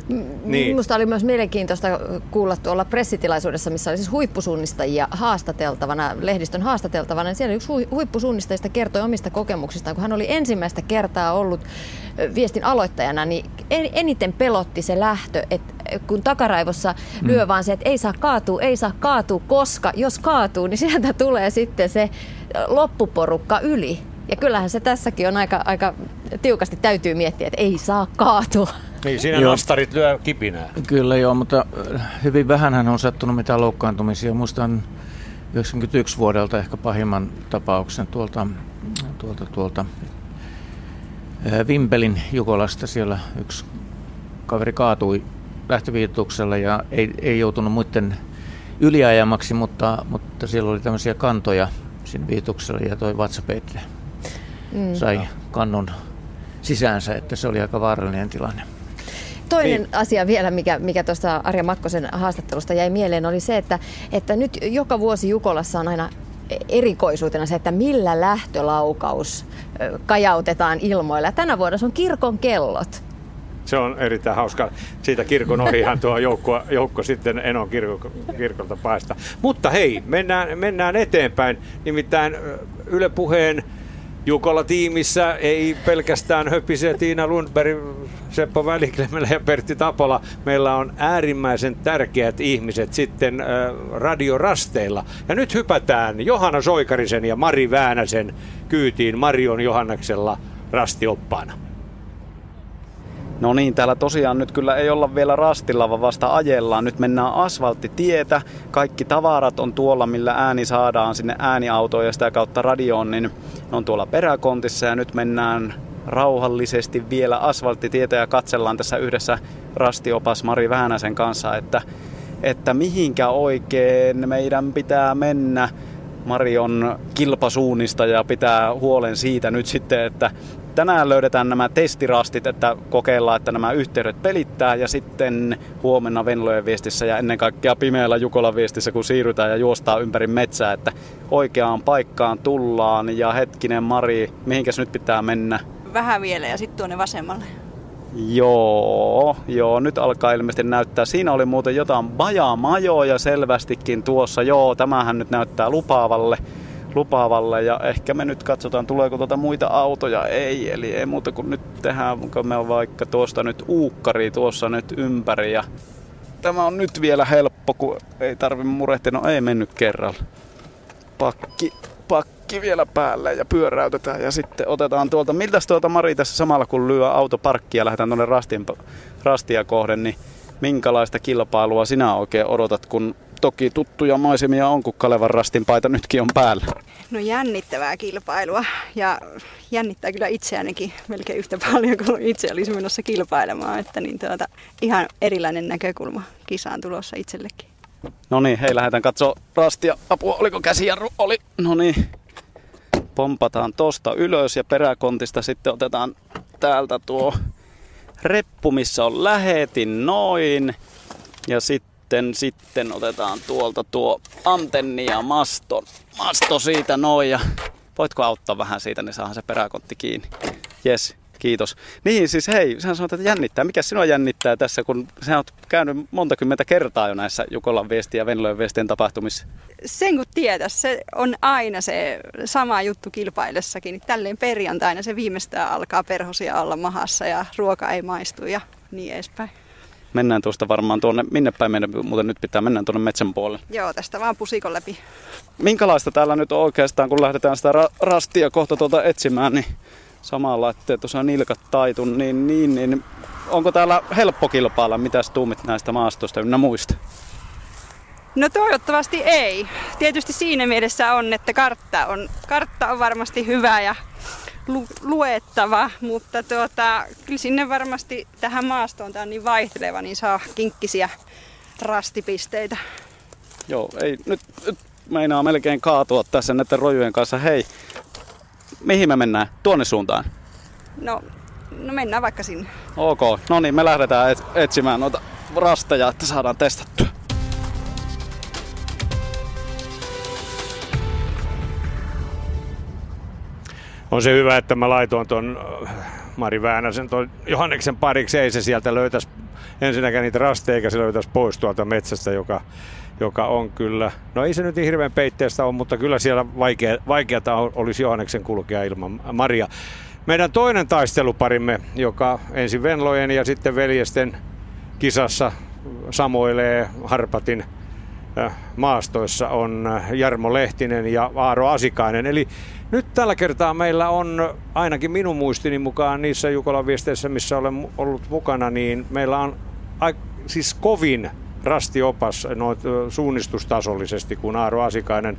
[SPEAKER 3] Niin. Minusta oli myös mielenkiintoista kuulla tuolla pressitilaisuudessa, missä oli siis huippusuunnistajia haastateltavana, lehdistön haastateltavana. Niin siellä yksi huippusuunnistajista kertoi omista kokemuksistaan, kun hän oli ensimmäistä kertaa ollut viestin aloittajana, niin eniten pelotti se lähtö, että kun takaraivossa mm. lyö vaan se, että ei saa kaatua, ei saa kaatua, koska jos kaatuu, niin sieltä tulee sitten se loppuporukka yli. Ja kyllähän se tässäkin on aika, aika tiukasti täytyy miettiä, että ei saa kaatua.
[SPEAKER 1] Niin, siinä joo. nastarit lyö kipinää.
[SPEAKER 2] Kyllä joo, mutta äh, hyvin vähän on sattunut mitään loukkaantumisia. Muistan 91 vuodelta ehkä pahimman tapauksen tuolta, tuolta, tuolta äh, Vimpelin Jukolasta. Siellä yksi kaveri kaatui lähtöviituksella ja ei, ei joutunut muiden yliajamaksi, mutta, mutta siellä oli tämmöisiä kantoja siinä viituksella ja toi vatsapeite mm. sai kannon sisäänsä, että se oli aika vaarallinen tilanne.
[SPEAKER 3] Toinen niin. asia vielä, mikä, mikä tuosta Arja Makkosen haastattelusta jäi mieleen, oli se, että, että nyt joka vuosi Jukolassa on aina erikoisuutena se, että millä lähtölaukaus kajautetaan ilmoilla. Tänä vuonna se on kirkon kellot.
[SPEAKER 1] Se on erittäin hauska. Siitä kirkon ohihan tuo joukko, joukko sitten Enon kirko, kirkolta päästä. Mutta hei, mennään, mennään eteenpäin. Nimittäin Yle Puheen Jukola-tiimissä ei pelkästään höpisiä Tiina Lundberg, Seppo Väliklemellä ja Pertti Tapola. Meillä on äärimmäisen tärkeät ihmiset sitten äh, radiorasteilla. Ja nyt hypätään Johanna Soikarisen ja Mari Väänäsen kyytiin Marion Johanneksella rastioppaana.
[SPEAKER 6] No niin, täällä tosiaan nyt kyllä ei olla vielä rastilla, vaan vasta ajellaan. Nyt mennään asfalttitietä. Kaikki tavarat on tuolla, millä ääni saadaan sinne ääniautoon ja sitä kautta radioon, niin ne on tuolla peräkontissa ja nyt mennään rauhallisesti vielä asfalttitietä ja katsellaan tässä yhdessä rastiopas Mari Väänäsen kanssa, että, että mihinkä oikein meidän pitää mennä. Mari on kilpasuunnista ja pitää huolen siitä nyt sitten, että tänään löydetään nämä testirastit, että kokeillaan, että nämä yhteydet pelittää ja sitten huomenna Venlojen viestissä ja ennen kaikkea pimeällä Jukolan viestissä, kun siirrytään ja juostaa ympäri metsää, että oikeaan paikkaan tullaan ja hetkinen Mari, mihinkäs nyt pitää mennä?
[SPEAKER 7] Vähän vielä ja sitten tuonne vasemmalle.
[SPEAKER 6] Joo, joo, nyt alkaa ilmeisesti näyttää. Siinä oli muuten jotain bajamajoja selvästikin tuossa. Joo, tämähän nyt näyttää lupaavalle lupaavalle ja ehkä me nyt katsotaan tuleeko tuota muita autoja. Ei, eli ei muuta kuin nyt tehdään, kun me on vaikka tuosta nyt uukkari tuossa nyt ympäri ja tämä on nyt vielä helppo, kun ei tarvi murehtia. No ei mennyt kerralla. Pakki, pakki vielä päälle ja pyöräytetään ja sitten otetaan tuolta. Miltä tuolta Mari tässä samalla kun lyö auto parkkia ja lähdetään tuonne rastin, rastia kohden, niin minkälaista kilpailua sinä oikein odotat, kun toki tuttuja maisemia on, kun Kalevan rastin paita nytkin on päällä.
[SPEAKER 7] No jännittävää kilpailua ja jännittää kyllä itseäänkin melkein yhtä paljon kuin itse olisi menossa kilpailemaan. Että niin tuota, ihan erilainen näkökulma kisaan tulossa itsellekin.
[SPEAKER 6] No niin, hei lähdetään katsoa rastia. Apua, oliko käsijarru? Oli. No niin. Pompataan tosta ylös ja peräkontista sitten otetaan täältä tuo reppu, missä on lähetin noin. Ja sitten sitten, sitten otetaan tuolta tuo antenni ja masto, masto siitä noin ja voitko auttaa vähän siitä, niin saahan se peräkontti kiinni. Jes, Kiitos. Niin siis hei, sä sanoit, että jännittää. Mikä sinua jännittää tässä, kun sä oot käynyt monta kymmentä kertaa jo näissä Jukolan viesti ja Venlojen viestien tapahtumissa?
[SPEAKER 7] Sen kun tietää, se on aina se sama juttu kilpaillessakin. Tälleen perjantaina se viimeistään alkaa perhosia olla mahassa ja ruoka ei maistu ja niin edespäin.
[SPEAKER 6] Mennään tuosta varmaan tuonne, minne päin meidän muuten nyt pitää, mennään tuonne metsän puolelle.
[SPEAKER 7] Joo, tästä vaan pusikon läpi.
[SPEAKER 6] Minkälaista täällä nyt on oikeastaan, kun lähdetään sitä ra- rastia kohta tuolta etsimään, niin samalla, että tuossa nilkat taitun, niin, niin, niin onko täällä helppo kilpailla? Mitäs tuumit näistä maastosta ynnä muista?
[SPEAKER 7] No toivottavasti ei. Tietysti siinä mielessä on, että kartta on, kartta on varmasti hyvä ja lu- luettava, mutta tuota, kyllä sinne varmasti tähän maastoon, tämä on niin vaihteleva, niin saa kinkkisiä rastipisteitä.
[SPEAKER 6] Joo, ei, nyt, nyt meinaa melkein kaatua tässä näiden rojujen kanssa. Hei, mihin me mennään? Tuonne suuntaan?
[SPEAKER 7] No, no mennään vaikka sinne.
[SPEAKER 6] Ok, no niin, me lähdetään et, etsimään noita rasteja, että saadaan testattua.
[SPEAKER 1] On se hyvä, että mä laitoin tuon Mari Väänäsen tuon Johanneksen pariksi. Ei se sieltä löytäisi ensinnäkään niitä rasteja, eikä se löytäisi pois tuolta metsästä, joka, joka on kyllä, no ei se nyt niin hirveän peitteestä ole, mutta kyllä siellä vaikea, vaikeata olisi Johanneksen kulkea ilman Maria. Meidän toinen taisteluparimme, joka ensin Venlojen ja sitten veljesten kisassa samoilee Harpatin maastoissa on Jarmo Lehtinen ja Aaro Asikainen. Eli nyt tällä kertaa meillä on ainakin minun muistini mukaan niissä Jukolan viesteissä, missä olen ollut mukana, niin meillä on siis kovin rastiopas noit, suunnistustasollisesti, kun Aaro Asikainen,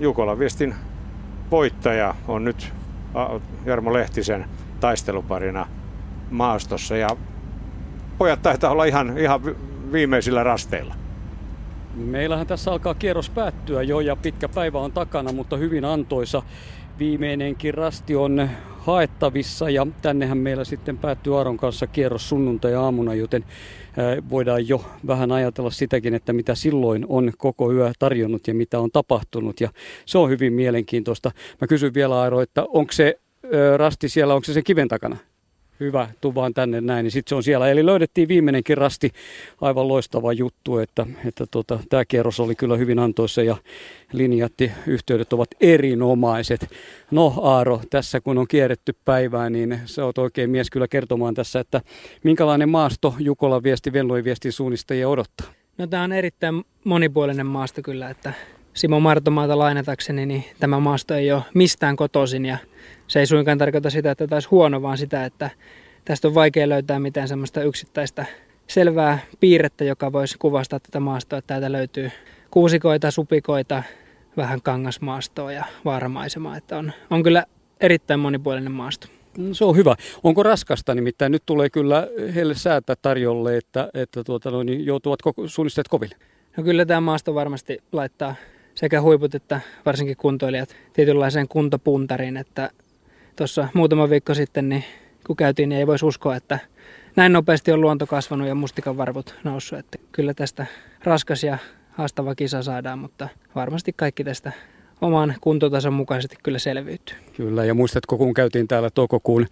[SPEAKER 1] Jukolan viestin voittaja, on nyt Jarmo Lehtisen taisteluparina maastossa. Ja pojat taitaa olla ihan, ihan viimeisillä rasteilla.
[SPEAKER 8] Meillähän tässä alkaa kierros päättyä jo ja pitkä päivä on takana, mutta hyvin antoisa. Viimeinenkin rasti on haettavissa ja tännehän meillä sitten päättyy Aaron kanssa kierros sunnuntai-aamuna, joten voidaan jo vähän ajatella sitäkin, että mitä silloin on koko yö tarjonnut ja mitä on tapahtunut ja se on hyvin mielenkiintoista. Mä kysyn vielä Aaro, että onko se rasti siellä, onko se sen kiven takana? Hyvä, tuu vaan tänne näin, niin sitten se on siellä. Eli löydettiin viimeinenkin rasti, aivan loistava juttu, että, että tota, tämä kierros oli kyllä hyvin antoissa ja linjatti yhteydet ovat erinomaiset. No Aaro, tässä kun on kierretty päivää, niin sä oot oikein mies kyllä kertomaan tässä, että minkälainen maasto Jukola viesti, Venloi viestin suunnistajia odottaa?
[SPEAKER 9] No tämä on erittäin monipuolinen maasto kyllä, että Simo Martomaata lainatakseni, niin tämä maasto ei ole mistään kotoisin ja se ei suinkaan tarkoita sitä, että tämä olisi huono, vaan sitä, että tästä on vaikea löytää mitään semmoista yksittäistä selvää piirrettä, joka voisi kuvastaa tätä maastoa. Että täältä löytyy kuusikoita, supikoita, vähän kangasmaastoa ja vaaramaisemaa. Että on, on kyllä erittäin monipuolinen maasto.
[SPEAKER 8] No, se on hyvä. Onko raskasta? Nimittäin nyt tulee kyllä heille säätä tarjolle, että, että tuota, no, niin joutuvat suunnisteet koville.
[SPEAKER 9] No kyllä tämä maasto varmasti laittaa sekä huiput että varsinkin kuntoilijat tietynlaiseen kuntopuntariin, että tuossa muutama viikko sitten, niin kun käytiin, niin ei voisi uskoa, että näin nopeasti on luonto kasvanut ja mustikan varvut noussut. Että kyllä tästä raskas ja haastava kisa saadaan, mutta varmasti kaikki tästä oman kuntotason mukaisesti kyllä selviytyy.
[SPEAKER 8] Kyllä, ja muistatko, kun käytiin täällä toukokuun,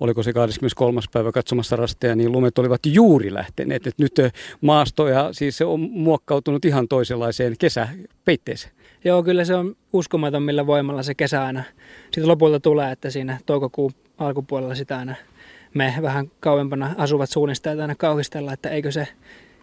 [SPEAKER 8] oliko se 23. päivä katsomassa rasteja, niin lumet olivat juuri lähteneet. Et nyt maasto ja siis se on muokkautunut ihan toisenlaiseen kesäpeitteeseen.
[SPEAKER 9] Joo, kyllä se on uskomaton, millä voimalla se kesä aina sitten lopulta tulee, että siinä toukokuun alkupuolella sitä aina me vähän kauempana asuvat suunnistajat aina kauhistella, että eikö se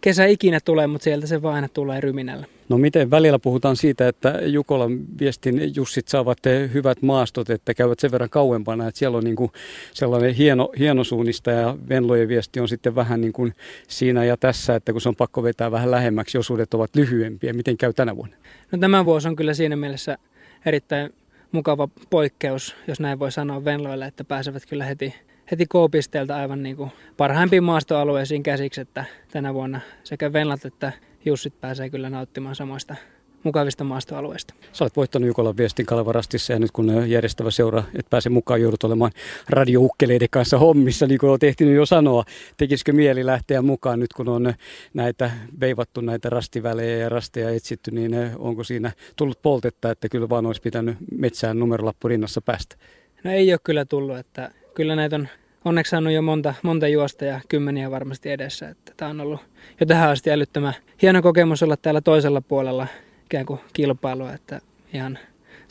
[SPEAKER 9] kesä ikinä tule, mutta sieltä se vaan aina tulee ryminällä.
[SPEAKER 8] No miten välillä puhutaan siitä, että Jukolan viestin Jussit saavat hyvät maastot, että käyvät sen verran kauempana, että siellä on niin kuin sellainen hieno, hieno suunnista ja Venlojen viesti on sitten vähän niin kuin siinä ja tässä, että kun se on pakko vetää vähän lähemmäksi, osuudet ovat lyhyempiä. Miten käy tänä vuonna?
[SPEAKER 9] No tämä vuosi on kyllä siinä mielessä erittäin mukava poikkeus, jos näin voi sanoa Venloille, että pääsevät kyllä heti, heti K-pisteeltä aivan niin kuin parhaimpiin maastoalueisiin käsiksi, että tänä vuonna sekä Venlat että Jussit pääsee kyllä nauttimaan samoista mukavista maastoalueista.
[SPEAKER 8] Sä olet voittanut Jukolan viestin Kalevarastissa ja nyt kun järjestävä seura, et pääse mukaan, joudut olemaan radioukkeleiden kanssa hommissa, niin kuin olet ehtinyt jo sanoa. Tekisikö mieli lähteä mukaan nyt, kun on näitä veivattu näitä rastivälejä ja rasteja etsitty, niin onko siinä tullut poltetta, että kyllä vaan olisi pitänyt metsään numerolappu rinnassa päästä?
[SPEAKER 9] No ei ole kyllä tullut, että kyllä näitä on onneksi saanut jo monta, monta juosta ja kymmeniä varmasti edessä. Että tämä on ollut jo tähän asti älyttömän hieno kokemus olla täällä toisella puolella ikään kuin kilpailua, että ihan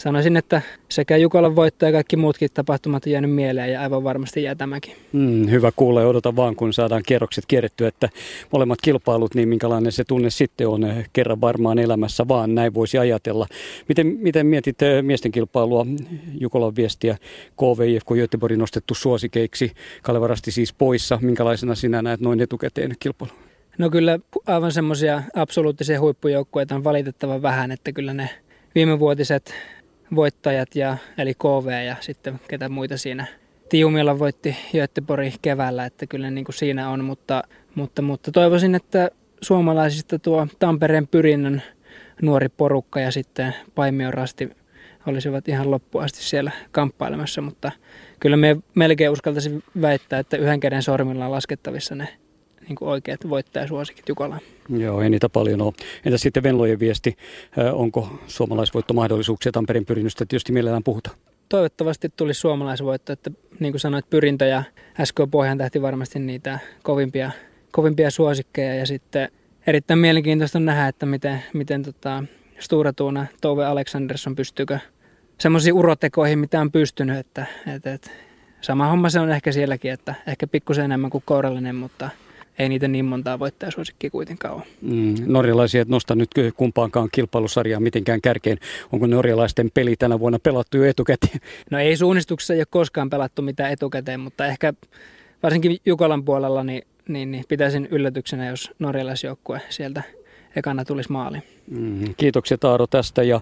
[SPEAKER 9] sanoisin, että sekä Jukolan voitto ja kaikki muutkin tapahtumat on jäänyt mieleen ja aivan varmasti jää tämäkin.
[SPEAKER 8] Mm, hyvä kuulla ja odota vaan, kun saadaan kierrokset kierrettyä, että molemmat kilpailut, niin minkälainen se tunne sitten on eh, kerran varmaan elämässä vaan, näin voisi ajatella. Miten, miten mietit eh, miesten kilpailua, Jukolan viestiä, KVIFK Göteborg nostettu suosikeiksi, Kalevarasti siis poissa, minkälaisena sinä näet noin etukäteen kilpailu?
[SPEAKER 9] No kyllä aivan semmoisia absoluuttisia huippujoukkueita on valitettavan vähän, että kyllä ne viimevuotiset voittajat, ja, eli KV ja sitten ketä muita siinä. Tiumilla voitti Göteborg keväällä, että kyllä niin kuin siinä on, mutta, mutta, mutta toivoisin, että suomalaisista tuo Tampereen pyrinnön nuori porukka ja sitten Paimion Rasti olisivat ihan loppuasti siellä kamppailemassa, mutta kyllä me melkein uskaltaisin väittää, että yhden käden sormilla on laskettavissa ne niin kuin oikeat voittajasuosikit Jukolaan.
[SPEAKER 8] Joo, ei niitä paljon ole. Entä sitten Venlojen viesti, onko suomalaisvoittomahdollisuuksia Tampereen pyrinnystä? Tietysti mielellään puhutaan.
[SPEAKER 9] Toivottavasti tuli suomalaisvoitto, että niin kuin sanoit, Pyrintö ja SK Pohjan tähti varmasti niitä kovimpia, kovimpia suosikkeja ja sitten erittäin mielenkiintoista on nähdä, että miten, miten tota, Sturatuuna Tove Aleksandersson pystyykö semmoisiin urotekoihin, mitä on pystynyt, että, että, että sama homma se on ehkä sielläkin, että ehkä pikkusen enemmän kuin kourallinen, mutta ei niitä niin montaa voittajasuosikkia kuitenkaan ole.
[SPEAKER 8] Mm, norjalaisia et nosta nyt kumpaankaan kilpailusarjaa mitenkään kärkeen. Onko norjalaisten peli tänä vuonna pelattu jo etukäteen?
[SPEAKER 9] No ei suunnistuksessa ei ole koskaan pelattu mitään etukäteen, mutta ehkä varsinkin Jukolan puolella niin, niin, niin pitäisin yllätyksenä, jos norjalaisjoukkue sieltä ekana tulisi maali.
[SPEAKER 8] Mm, kiitoksia Taaro tästä ja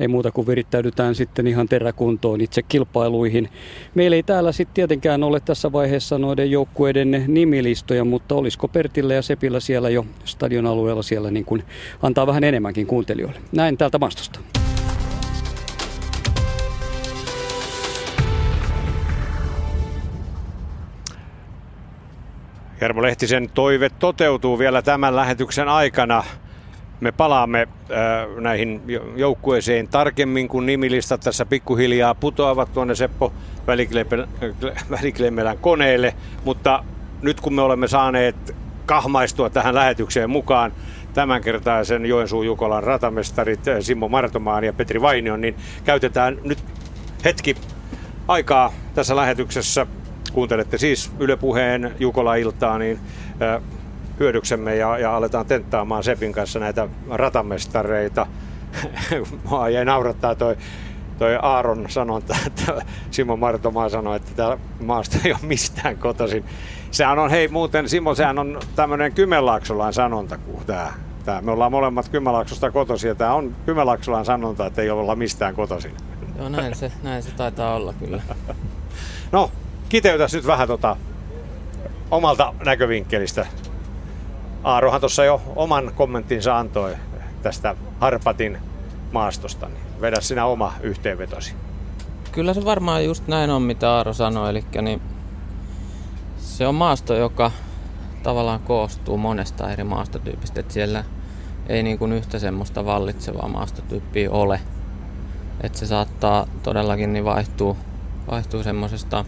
[SPEAKER 8] ei muuta kuin virittäydytään sitten ihan teräkuntoon itse kilpailuihin. Meillä ei täällä sitten tietenkään ole tässä vaiheessa noiden joukkueiden nimilistoja, mutta olisiko Pertillä ja Sepillä siellä jo stadion alueella siellä niin kuin antaa vähän enemmänkin kuuntelijoille. Näin täältä maastosta.
[SPEAKER 1] Jarmo Lehtisen toive toteutuu vielä tämän lähetyksen aikana. Me palaamme äh, näihin joukkueeseen tarkemmin, kun nimilistat tässä pikkuhiljaa putoavat tuonne Seppo Väliklemmelän koneelle. Mutta nyt kun me olemme saaneet kahmaistua tähän lähetykseen mukaan tämänkertaisen Joensuun Jukolan ratamestarit äh, Simmo Martomaan ja Petri Vainion, niin käytetään nyt hetki aikaa tässä lähetyksessä. Kuuntelette siis Yle Puheen Jukola-iltaa, niin äh, hyödyksemme ja, ja aletaan tenttaamaan Sepin kanssa näitä ratamestareita. [LAUGHS] Mua jäi naurattaa toi, toi Aaron sanonta, että Simo Martomaa sanoi, että täällä maasta ei ole mistään kotoisin. Sehän on, hei muuten Simo, sehän on tämmöinen Kymenlaaksolan sanonta kuin tämä. Tää. Me ollaan molemmat Kymenlaaksosta kotoisin ja tämä on Kymenlaaksolan sanonta, että ei olla mistään kotoisin.
[SPEAKER 10] Joo, näin se, näin se taitaa olla kyllä.
[SPEAKER 1] no, kiteytäs nyt vähän tota omalta näkövinkkelistä Aarohan tuossa jo oman kommenttinsa antoi tästä Harpatin maastosta, niin vedä sinä oma yhteenvetosi.
[SPEAKER 10] Kyllä se varmaan just näin on, mitä Aaro sanoi, eli niin se on maasto, joka tavallaan koostuu monesta eri maastotyypistä, että siellä ei niin kuin yhtä semmoista vallitsevaa maastotyyppiä ole. Että se saattaa todellakin niin vaihtuu, vaihtuu semmoisesta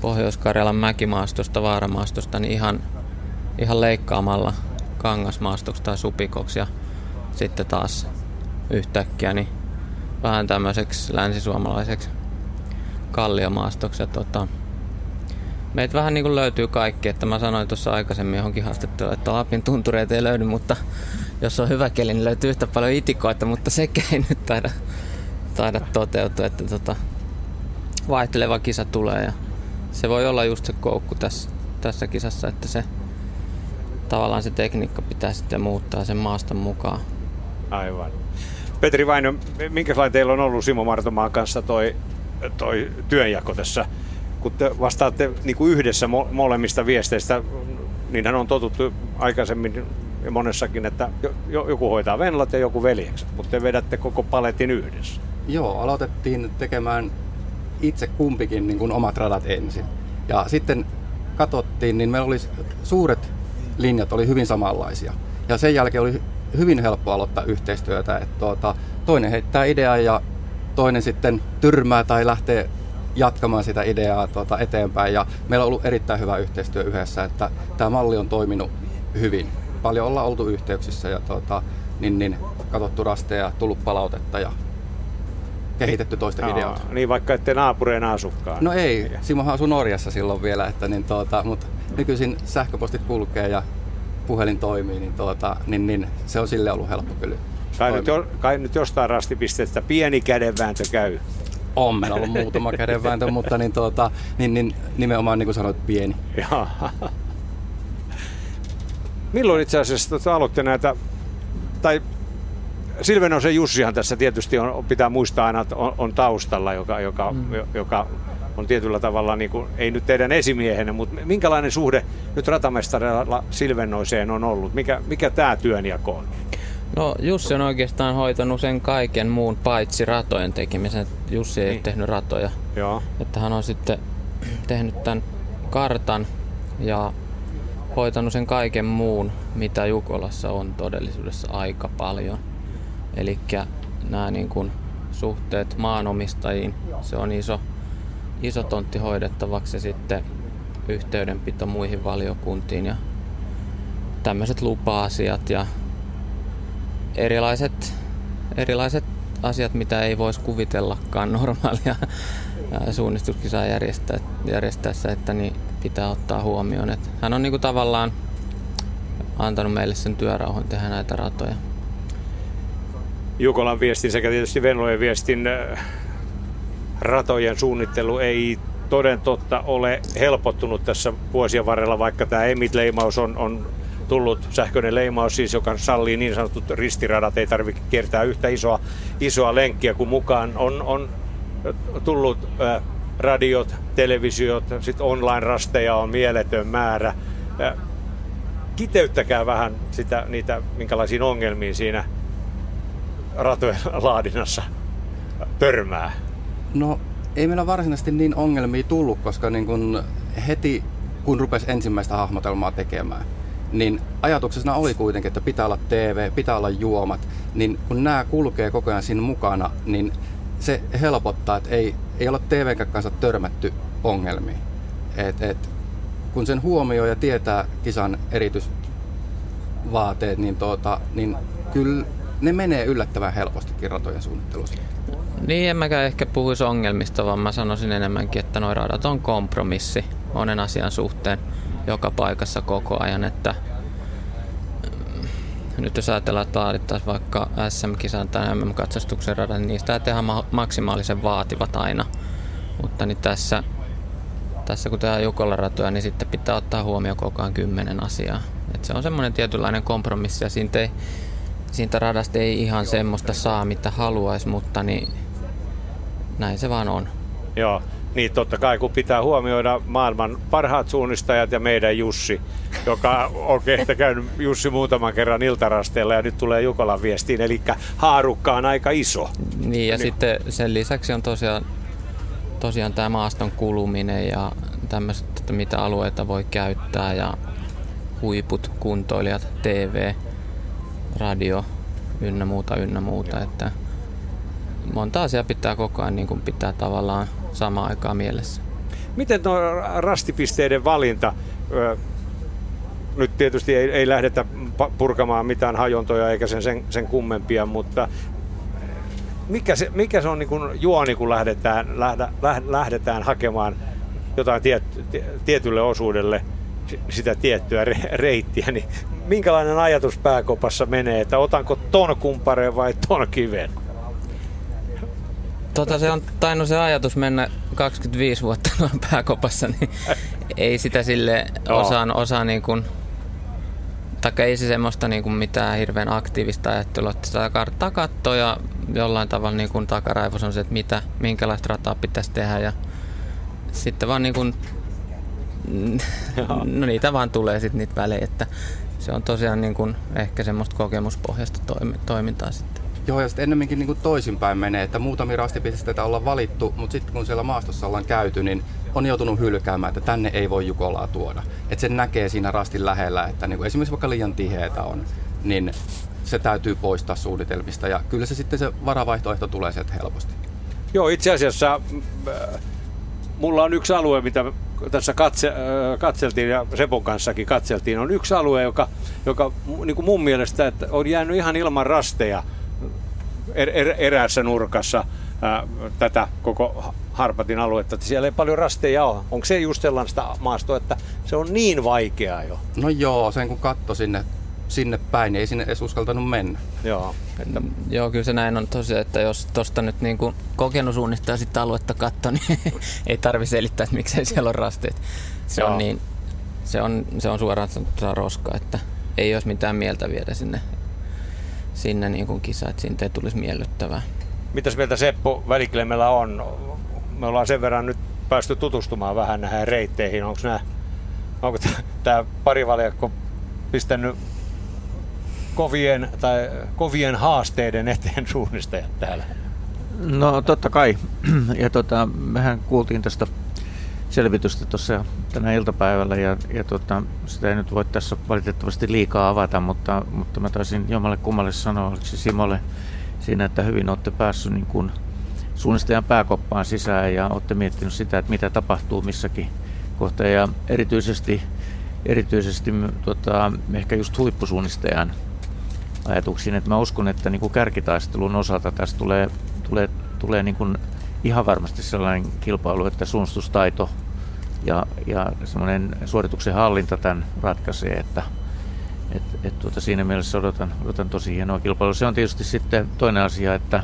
[SPEAKER 10] Pohjois-Karjalan mäkimaastosta, vaaramaastosta, niin ihan ihan leikkaamalla kangasmaastoksi tai supikoksi ja sitten taas yhtäkkiä niin vähän tämmöiseksi länsisuomalaiseksi kalliomaastoksi. Ja tota, meitä vähän niin kuin löytyy kaikki, että mä sanoin tuossa aikaisemmin johonkin haastatteluun, että Lapin tuntureita ei löydy, mutta jos on hyvä keli, niin löytyy yhtä paljon itikoita, mutta sekä ei nyt taida, taida toteutua, että tota, vaihteleva kisa tulee ja se voi olla just se koukku tässä, tässä kisassa, että se tavallaan se tekniikka pitää sitten muuttaa sen maaston mukaan.
[SPEAKER 1] Aivan. Petri Vaino, minkälainen teillä on ollut Simo Martomaan kanssa toi, toi työnjako tässä? Kun te vastaatte niin kuin yhdessä molemmista viesteistä, niinhän on totuttu aikaisemmin ja monessakin, että joku hoitaa venlat ja joku veljekset, mutta te vedätte koko paletin yhdessä.
[SPEAKER 11] Joo, aloitettiin tekemään itse kumpikin niin kuin omat radat ensin. Ja sitten katsottiin, niin meillä oli suuret linjat oli hyvin samanlaisia. Ja sen jälkeen oli hyvin helppo aloittaa yhteistyötä, että tuota, toinen heittää ideaa ja toinen sitten tyrmää tai lähtee jatkamaan sitä ideaa tuota eteenpäin. Ja meillä on ollut erittäin hyvä yhteistyö yhdessä, että tämä malli on toiminut hyvin. Paljon ollaan oltu yhteyksissä ja tuota, niin, niin, katsottu rasteja, tullut palautetta ja kehitetty toista no, ideoita.
[SPEAKER 1] Niin vaikka ette naapureina asukkaan.
[SPEAKER 11] No ei, Simohan asui Norjassa silloin vielä, että niin, tuota, mutta nykyisin sähköpostit kulkee ja puhelin toimii, niin, tuota, niin, niin se on sille ollut helppo kyllä.
[SPEAKER 1] Kai nyt, jo, kai nyt jostain rastipisteestä pieni kädenvääntö käy.
[SPEAKER 11] On meillä ollut muutama kädenvääntö, mutta niin, tuota, niin, niin, nimenomaan niin kuin sanoit, pieni.
[SPEAKER 1] Milloin itse asiassa tuota, aloitte näitä, tai Silvenosen Jussihan tässä tietysti on, pitää muistaa aina, että on, on taustalla, joka, joka, mm. joka on tietyllä tavalla, niin kuin, ei nyt teidän esimiehenne, mutta minkälainen suhde nyt ratamestarilla Silvenoiseen on ollut? Mikä, mikä tämä työnjako on?
[SPEAKER 10] No Jussi on oikeastaan hoitanut sen kaiken muun paitsi ratojen tekemisen. Jussi ei niin. tehnyt ratoja.
[SPEAKER 1] Joo.
[SPEAKER 10] Että hän on sitten tehnyt tämän kartan ja hoitanut sen kaiken muun, mitä Jukolassa on todellisuudessa aika paljon. Eli nämä niin kuin suhteet maanomistajiin, se on iso, iso tontti hoidettavaksi ja sitten yhteydenpito muihin valiokuntiin ja tämmöiset lupa-asiat ja erilaiset, erilaiset asiat, mitä ei voisi kuvitellakaan normaalia suunnistuskisaa järjestää, järjestäessä, että niin pitää ottaa huomioon. Että hän on niinku tavallaan antanut meille sen työrauhan tehdä näitä ratoja.
[SPEAKER 1] Jukolan viestin sekä tietysti Venlojen viestin ratojen suunnittelu ei toden totta ole helpottunut tässä vuosien varrella, vaikka tämä EMIT-leimaus on, on tullut sähköinen leimaus, siis joka sallii niin sanotut ristiradat, ei tarvitse kiertää yhtä isoa, isoa lenkkiä kuin mukaan on, on tullut äh, radiot, televisiot, sitten online-rasteja on mieletön määrä. Äh, kiteyttäkää vähän sitä, niitä, minkälaisiin ongelmiin siinä ratojen laadinnassa törmää.
[SPEAKER 11] No ei meillä varsinaisesti niin ongelmia tullut, koska niin kun heti kun rupesi ensimmäistä hahmotelmaa tekemään, niin ajatuksena oli kuitenkin, että pitää olla TV, pitää olla juomat, niin kun nämä kulkee koko ajan siinä mukana, niin se helpottaa, että ei, ei ole TVn kanssa törmätty ongelmiin. Et, et, kun sen huomioi ja tietää kisan erityisvaateet, niin, tuota, niin kyllä ne menee yllättävän helposti ratojen suunnittelussa.
[SPEAKER 10] Niin, en mäkään ehkä puhuisi ongelmista, vaan mä sanoisin enemmänkin, että noin radat on kompromissi monen asian suhteen joka paikassa koko ajan, että mm, nyt jos ajatellaan, että laadittaisiin vaikka SM-kisan tai MM-katsastuksen radan, niin niistä tehdään maksimaalisen vaativat aina. Mutta niin tässä, tässä kun tehdään Jukolla ratoja, niin sitten pitää ottaa huomioon koko ajan kymmenen asiaa. Et se on semmoinen tietynlainen kompromissi ja siitä, ei, siitä radasta ei ihan semmoista saa, mitä haluaisi, mutta niin näin se vaan on.
[SPEAKER 1] Joo, niin totta kai kun pitää huomioida maailman parhaat suunnistajat ja meidän Jussi, joka on ehkä käynyt Jussi muutaman kerran iltarasteella ja nyt tulee Jukolan viestiin, eli haarukka on aika iso.
[SPEAKER 10] Niin ja niin. sitten sen lisäksi on tosiaan, tosiaan tämä maaston kuluminen ja tämmöiset, että mitä alueita voi käyttää ja huiput, kuntoilijat, TV, radio ynnä muuta, ynnä muuta, että monta asiaa pitää koko ajan niin kuin pitää tavallaan samaan aikaan mielessä.
[SPEAKER 1] Miten tuo rastipisteiden valinta, nyt tietysti ei, ei lähdetä purkamaan mitään hajontoja eikä sen, sen, sen kummempia, mutta mikä se, mikä se on niin kuin juoni, kun lähdetään, lähdä, lähdetään hakemaan jotain tiet, tietylle osuudelle sitä tiettyä reittiä, niin minkälainen ajatus pääkopassa menee, että otanko ton kumpareen vai ton kiven?
[SPEAKER 10] Tota, se on tainnut se ajatus mennä 25 vuotta [LAUGHS] noin pääkopassa, niin ei sitä sille osaa, osaa niin kuin, taikka ei se semmoista niin kuin mitään hirveän aktiivista ajattelua, että sitä karttaa katsoo ja jollain tavalla niin kuin takaraivos on se, että mitä, minkälaista rataa pitäisi tehdä ja sitten vaan niin kuin, no niitä vaan tulee sitten niitä välejä, että se on tosiaan niin kuin ehkä semmoista kokemuspohjasta toimintaa sitten.
[SPEAKER 11] Joo, ja sitten ennemminkin niin toisinpäin menee, että muutamia rastipisteitä ollaan valittu, mutta sitten kun siellä maastossa ollaan käyty, niin on joutunut hylkäämään, että tänne ei voi Jukolaa tuoda. Että sen näkee siinä rastin lähellä, että niin esimerkiksi vaikka liian tiheitä on, niin se täytyy poistaa suunnitelmista. Ja kyllä se sitten se varavaihtoehto tulee sieltä helposti.
[SPEAKER 1] Joo, itse asiassa äh, mulla on yksi alue, mitä tässä katse, katseltiin ja Sepon kanssakin katseltiin, on yksi alue, joka, joka niin kuin mun mielestä että on jäänyt ihan ilman rasteja er, er, eräässä nurkassa ää, tätä koko Harpatin aluetta, että siellä ei paljon rasteja ole. Onko se just sellaista maastoa, että se on niin vaikeaa jo?
[SPEAKER 11] No joo, sen kun katso sinne, sinne päin, niin ei sinne edes uskaltanut mennä.
[SPEAKER 1] Joo,
[SPEAKER 10] että... joo kyllä se näin on tosiaan, että jos tuosta nyt niin kuin kokenut suunnistaa sitten aluetta katto, niin [LAUGHS] ei tarvi selittää, että miksei siellä on rasteet. Se joo. on, niin, se on, se on suoraan sanottuna roska, että ei olisi mitään mieltä viedä sinne, sinne niin kuin kisa, että siitä ei tulisi miellyttävää.
[SPEAKER 1] Mitäs mieltä Seppo Väliklemellä on? Me ollaan sen verran nyt päästy tutustumaan vähän näihin reitteihin. Onko nämä, onko tämä parivaljakko pistänyt kovien, tai kovien haasteiden eteen suunnistajat täällä?
[SPEAKER 2] No totta kai. [CLEARS THROAT] Ja tota, mehän kuultiin tästä selvitystä tuossa tänä iltapäivällä ja, ja tota, sitä ei nyt voi tässä valitettavasti liikaa avata, mutta, mutta mä taisin jommalle kummalle sanoa, oliko se Simolle siinä, että hyvin olette päässyt niin kuin suunnistajan pääkoppaan sisään ja olette miettinyt sitä, että mitä tapahtuu missäkin kohtaa. Ja erityisesti, erityisesti tota, ehkä just huippusuunnistajan ajatuksiin, että mä uskon, että niin kuin kärkitaistelun osalta tässä tulee, tulee, tulee niin kuin ihan varmasti sellainen kilpailu, että suunnistustaito ja, ja semmoinen suorituksen hallinta tämän ratkaisee, että et, et tuota, siinä mielessä odotan, odotan tosi hienoa kilpailua. Se on tietysti sitten toinen asia, että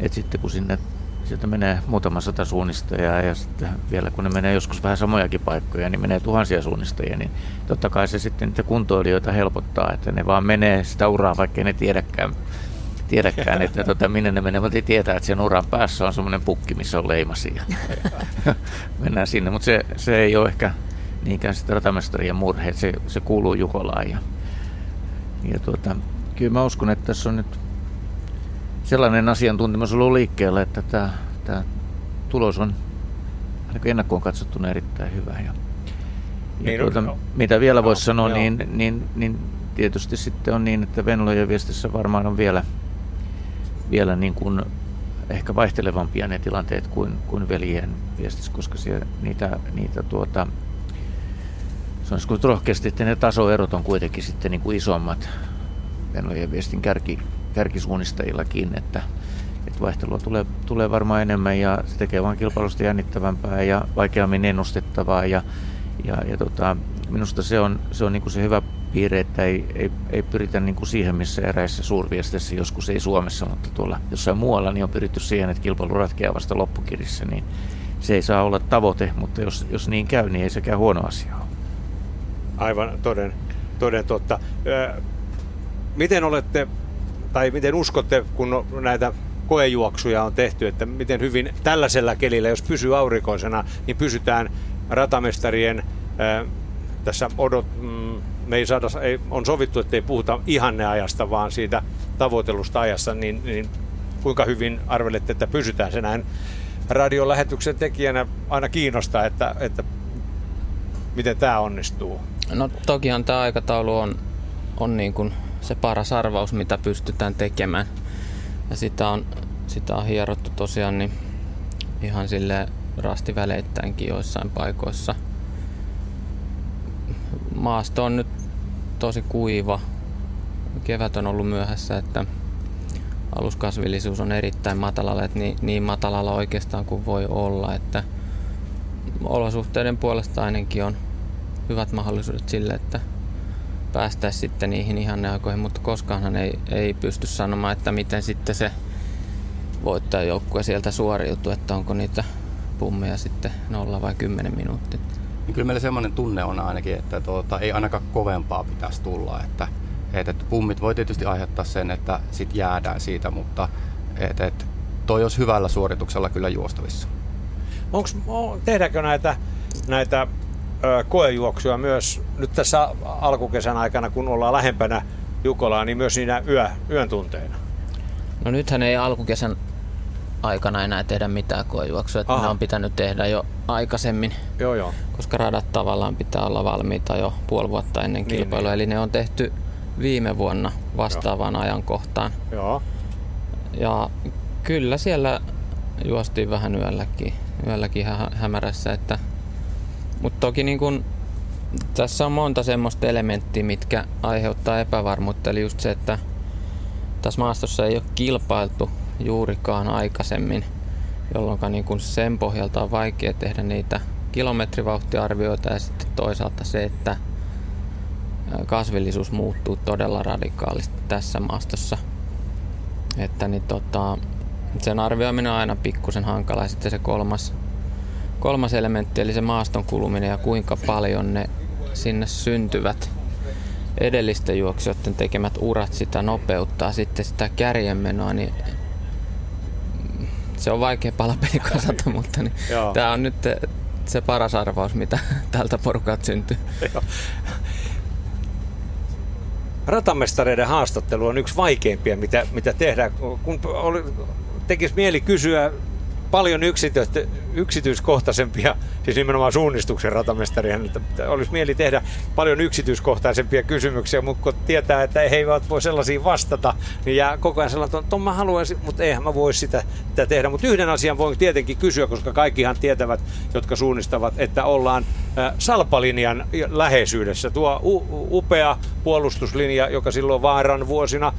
[SPEAKER 2] et sitten kun sinne sieltä menee muutama sata suunnistajaa ja sitten vielä kun ne menee joskus vähän samojakin paikkoja, niin menee tuhansia suunnistajia, niin totta kai se sitten niitä kuntoilijoita helpottaa, että ne vaan menee sitä uraa, vaikka ne tiedäkään, tiedäkään että tota, minne ne menee, mutta tietää, että sen uran päässä on semmoinen pukki, missä on leimasia. [LAUGHS] Mennään sinne, mutta se, se ei ole ehkä niinkään sitä ratamestarien murhe, se, se kuuluu Jukolaan. Ja, ja tuota, kyllä mä uskon, että tässä on nyt sellainen asiantuntemus ollut liikkeellä, että tämä, tämä tulos on ainakin ennakkoon katsottuna erittäin hyvä. Ja, ja niin, tuota, no, mitä vielä no, voisi sanoa, niin, niin, niin tietysti sitten on niin, että Venlojen viestissä varmaan on vielä, vielä niin kuin ehkä vaihtelevampia ne tilanteet kuin, kuin veljen viestissä, koska siellä niitä, niitä tuota, sanoisiko rohkeasti, että ne tasoerot on kuitenkin sitten niin kuin isommat Venlojen viestin kärki, kärkisuunnistajillakin, että, että vaihtelua tulee, tulee varmaan enemmän ja se tekee vain kilpailusta jännittävämpää ja vaikeammin ennustettavaa ja, ja, ja tota, minusta se on, se on niin kuin se hyvä piirre, että ei, ei, ei pyritä niin kuin siihen, missä eräissä suurviesteissä, joskus ei Suomessa, mutta tuolla jossain muualla, niin on pyritty siihen, että kilpailu ratkeaa vasta loppukirissä, niin se ei saa olla tavoite, mutta jos, jos niin käy, niin ei sekään huono asia ole.
[SPEAKER 1] Aivan toden, toden totta. Miten olette tai miten uskotte, kun näitä koejuoksuja on tehty, että miten hyvin tällaisella kelillä, jos pysyy aurinkoisena, niin pysytään ratamestarien tässä odot, mm, me ei saada, ei, on sovittu, että ei puhuta ihanneajasta, vaan siitä tavoitelusta ajassa, niin, niin kuinka hyvin arvelette, että pysytään se näin radion lähetyksen tekijänä aina kiinnostaa, että, että miten tämä onnistuu?
[SPEAKER 10] No tokihan tämä aikataulu on, on niin kuin se paras arvaus, mitä pystytään tekemään. Ja sitä on, sitä on hierottu tosiaan niin ihan sille rastiväleittäinkin joissain paikoissa. Maasto on nyt tosi kuiva. Kevät on ollut myöhässä, että aluskasvillisuus on erittäin matalalla, että niin, niin matalalla oikeastaan kuin voi olla, että olosuhteiden puolesta ainakin on hyvät mahdollisuudet sille, että päästä sitten niihin ihanneaikoihin, mutta koskaanhan ei, ei pysty sanomaan, että miten sitten se voittajajoukkue sieltä suoriutuu, että onko niitä pummeja sitten nolla vai kymmenen minuuttia.
[SPEAKER 11] Niin kyllä meillä semmoinen tunne on ainakin, että tuota, ei ainakaan kovempaa pitäisi tulla, että, että pummit voi tietysti aiheuttaa sen, että sit jäädään siitä, mutta että, että toi olisi hyvällä suorituksella kyllä juostavissa.
[SPEAKER 1] Onks, tehdäänkö näitä, näitä koejuoksuja myös nyt tässä alkukesän aikana, kun ollaan lähempänä Jukolaa, niin myös siinä yö, yön tunteina?
[SPEAKER 10] No nythän ei alkukesän aikana enää tehdä mitään koejuoksua, että ne on pitänyt tehdä jo aikaisemmin,
[SPEAKER 1] joo, joo.
[SPEAKER 10] koska radat tavallaan pitää olla valmiita jo puoli vuotta ennen niin, kilpailua, niin. eli ne on tehty viime vuonna vastaavaan joo. ajankohtaan.
[SPEAKER 1] Joo.
[SPEAKER 10] Ja kyllä siellä juostiin vähän yölläkin yölläkin ihan hämärässä. Että, mutta toki niin kun, tässä on monta semmoista elementtiä, mitkä aiheuttaa epävarmuutta. Eli just se, että tässä maastossa ei ole kilpailtu juurikaan aikaisemmin, jolloin niin kun sen pohjalta on vaikea tehdä niitä kilometrivauhtiarvioita ja sitten toisaalta se, että kasvillisuus muuttuu todella radikaalisti tässä maastossa. Että niin tota, sen arvioiminen on aina pikkusen hankala. Sitten se kolmas, kolmas elementti, eli se maaston kuluminen ja kuinka paljon ne sinne syntyvät edellisten juoksijoiden tekemät urat sitä nopeuttaa sitten sitä kärjenmenoa, niin se on vaikea palapeli kasata, [LAUGHS] mutta niin tämä on nyt se paras arvaus, mitä [LAUGHS] tältä porukat syntyy.
[SPEAKER 1] Ratamestareiden haastattelu on yksi vaikeimpia, mitä, mitä tehdään. Kun oli, tekisi mieli kysyä paljon yksityiskohtaisempia, siis nimenomaan suunnistuksen ratamestarien, että olisi mieli tehdä paljon yksityiskohtaisempia kysymyksiä, mutta kun tietää, että he eivät voi sellaisiin vastata, niin jää koko ajan sellainen, että mä haluaisin, mutta eihän mä voi sitä, sitä tehdä. Mutta yhden asian voin tietenkin kysyä, koska kaikkihan tietävät, jotka suunnistavat, että ollaan Salpalinjan läheisyydessä. Tuo upea puolustuslinja, joka silloin vaaran vuosina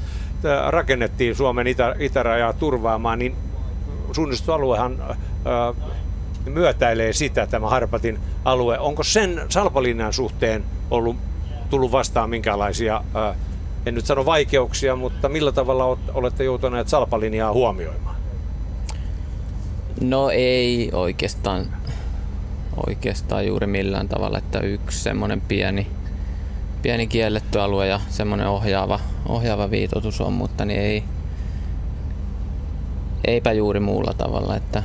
[SPEAKER 1] rakennettiin Suomen itä, itärajaa turvaamaan, niin suunnistusaluehan myötäilee sitä, tämä Harpatin alue. Onko sen Salpalinnan suhteen ollut tullut vastaan minkälaisia, en nyt sano vaikeuksia, mutta millä tavalla olette joutuneet Salpalinjaa huomioimaan?
[SPEAKER 10] No ei oikeastaan, oikeastaan juuri millään tavalla, että yksi semmoinen pieni, pieni kielletty alue ja semmoinen ohjaava, ohjaava viitotus on, mutta niin ei, eipä juuri muulla tavalla. Että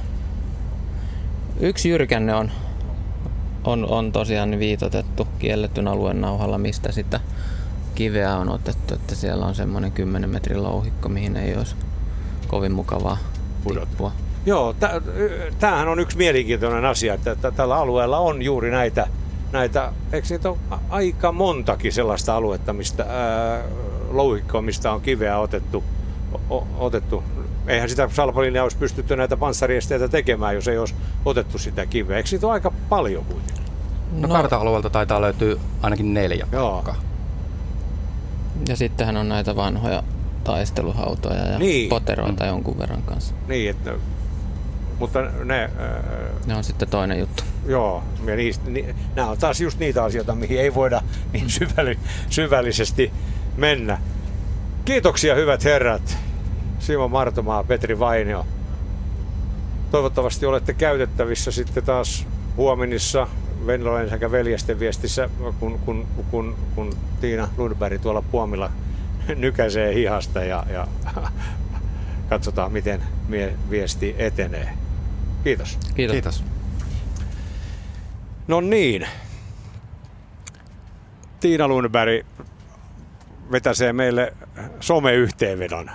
[SPEAKER 10] yksi jyrkänne on, on, on tosiaan viitotettu kielletyn alueen nauhalla, mistä sitä kiveä on otettu, että siellä on semmoinen 10 metrin louhikko, mihin ei olisi kovin mukavaa tippua.
[SPEAKER 1] Joo, tämähän on yksi mielenkiintoinen asia, että tällä alueella on juuri näitä, näitä eikö niitä ole aika montakin sellaista aluetta, mistä ää, louhikkoa, mistä on kiveä otettu, o, otettu eihän sitä Salpalinja olisi pystytty näitä panssariesteitä tekemään, jos ei olisi otettu sitä kiveä. Eikö siitä ole aika paljon kuitenkin?
[SPEAKER 11] No, no karta-alueelta taitaa löytyä ainakin neljä.
[SPEAKER 1] Joo.
[SPEAKER 10] Ja sittenhän on näitä vanhoja taisteluhautoja ja niin. poteroita mm. jonkun verran kanssa.
[SPEAKER 1] Niin, että, mutta ne... Ää,
[SPEAKER 10] ne on sitten toinen juttu.
[SPEAKER 1] Joo, ja niistä, ni, nämä on taas just niitä asioita, mihin ei voida niin syvälli, syvällisesti mennä. Kiitoksia hyvät herrat. Simo Martomaa, Petri Vainio. Toivottavasti olette käytettävissä sitten taas huomenissa Venloen sekä veljesten viestissä, kun, kun, kun, kun Tiina Lundberg tuolla puomilla [LAUGHS] nykäisee hihasta ja, ja [LAUGHS] katsotaan, miten mie viesti etenee. Kiitos.
[SPEAKER 10] Kiitos. Kiitos.
[SPEAKER 1] No niin. Tiina Lundberg vetäsee meille someyhteenvedon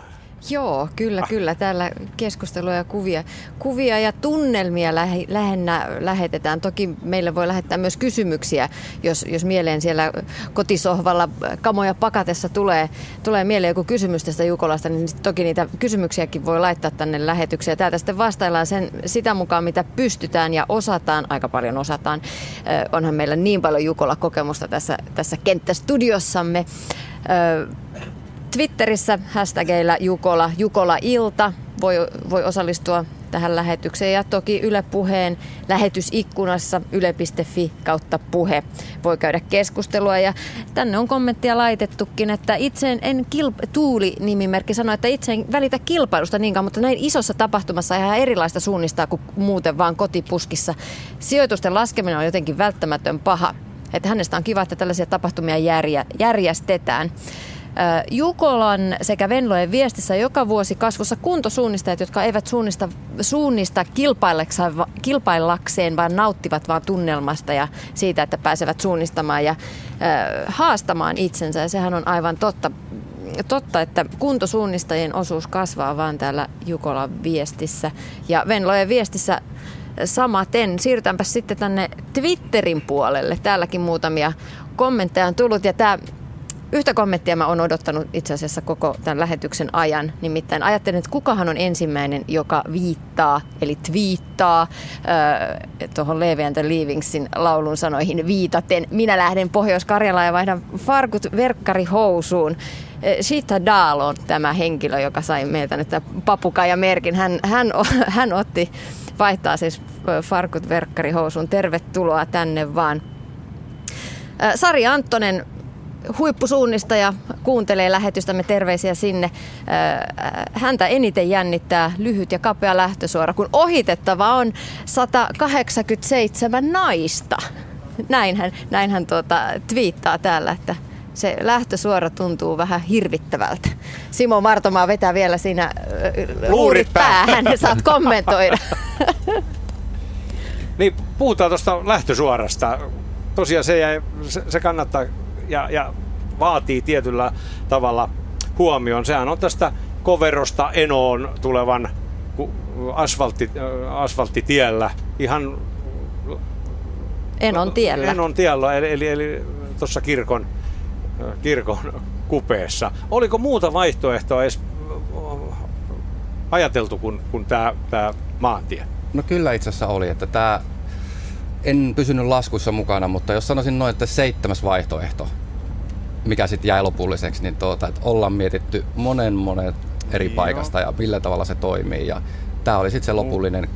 [SPEAKER 3] Joo, kyllä, kyllä. Täällä keskustelua ja kuvia, kuvia ja tunnelmia lähe, lähinnä lähetetään. Toki meille voi lähettää myös kysymyksiä, jos, jos mieleen siellä kotisohvalla kamoja pakatessa tulee, tulee mieleen joku kysymys tästä Jukolasta, niin toki niitä kysymyksiäkin voi laittaa tänne lähetykseen. Täältä sitten vastaillaan sen, sitä mukaan, mitä pystytään ja osataan, aika paljon osataan. Onhan meillä niin paljon Jukola-kokemusta tässä, tässä kenttästudiossamme. Twitterissä hashtagillä Jukola, Jukola Ilta voi, voi osallistua tähän lähetykseen ja toki Yle Puheen lähetysikkunassa yle.fi kautta puhe voi käydä keskustelua ja tänne on kommenttia laitettukin, että itse en, kilp- Tuuli nimimerkki sanoi, että itse en välitä kilpailusta niinkään, mutta näin isossa tapahtumassa ihan erilaista suunnistaa kuin muuten vaan kotipuskissa. Sijoitusten laskeminen on jotenkin välttämätön paha. Että hänestä on kiva, että tällaisia tapahtumia järjä, järjestetään. Jukolan sekä Venlojen viestissä joka vuosi kasvussa kuntosuunnistajat, jotka eivät suunnista, suunnista kilpaillakseen, vaan nauttivat vaan tunnelmasta ja siitä, että pääsevät suunnistamaan ja haastamaan itsensä. Ja sehän on aivan totta, totta, että kuntosuunnistajien osuus kasvaa vaan täällä Jukolan viestissä. Ja Venlojen viestissä samaten. Siirrytäänpä sitten tänne Twitterin puolelle. Täälläkin muutamia kommentteja on tullut ja tämä Yhtä kommenttia mä oon odottanut itse asiassa koko tämän lähetyksen ajan. Nimittäin ajattelin, että kukahan on ensimmäinen, joka viittaa, eli twiittaa äh, tuohon Levi and the Leavingsin laulun sanoihin viitaten. Minä lähden Pohjois-Karjalaan ja vaihdan farkut verkkarihousuun. Shita Daal on tämä henkilö, joka sai meiltä nyt papukaija merkin. Hän, hän, [LAUGHS] hän otti, vaihtaa siis farkut verkkarihousuun. Tervetuloa tänne vaan. Sari Anttonen huippusuunnistaja kuuntelee lähetystämme terveisiä sinne. Häntä eniten jännittää lyhyt ja kapea lähtösuora, kun ohitettava on 187 naista. Näinhän, näinhän tuota, twiittaa täällä, että se lähtösuora tuntuu vähän hirvittävältä. Simo Martomaa vetää vielä siinä luurit päähän, saat kommentoida. [LAUGHS] [LAUGHS]
[SPEAKER 1] niin, puhutaan tuosta lähtösuorasta. Tosiaan se, jäi, se, se kannattaa ja, ja vaatii tietyllä tavalla huomioon. Sehän on tästä Koverosta Enoon tulevan asfaltti, asfalttitiellä ihan
[SPEAKER 3] Enon tiellä.
[SPEAKER 1] Enon tiellä, eli, eli, eli tuossa kirkon, kirkon kupeessa. Oliko muuta vaihtoehtoa edes ajateltu kuin, kuin tämä, tämä maantie?
[SPEAKER 11] No kyllä itse asiassa oli, että tämä, en pysynyt laskussa mukana, mutta jos sanoisin noin, että seitsemäs vaihtoehto, mikä sitten jäi lopulliseksi, niin tuota, että ollaan mietitty monen monen eri Joo. paikasta ja millä tavalla se toimii. Ja tämä oli sitten se lopullinen,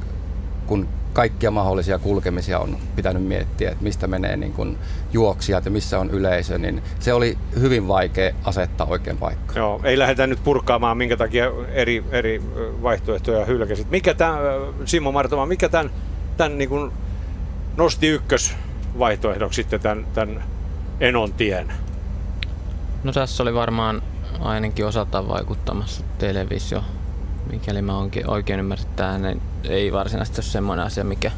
[SPEAKER 11] kun kaikkia mahdollisia kulkemisia on pitänyt miettiä, että mistä menee niin kun juoksijat ja missä on yleisö, niin se oli hyvin vaikea asettaa oikein paikka.
[SPEAKER 1] Joo, ei lähdetä nyt purkaamaan, minkä takia eri, eri vaihtoehtoja hylkäsit. Mikä tämä, Simo Martoma, mikä tämän, tämän niin kun nosti ykkösvaihtoehdoksi sitten tämän, tämän Enon tien?
[SPEAKER 10] No tässä oli varmaan ainakin osaltaan vaikuttamassa televisio. Mikäli mä onkin oikein ymmärtää, niin ei varsinaisesti ole semmoinen asia, mikä,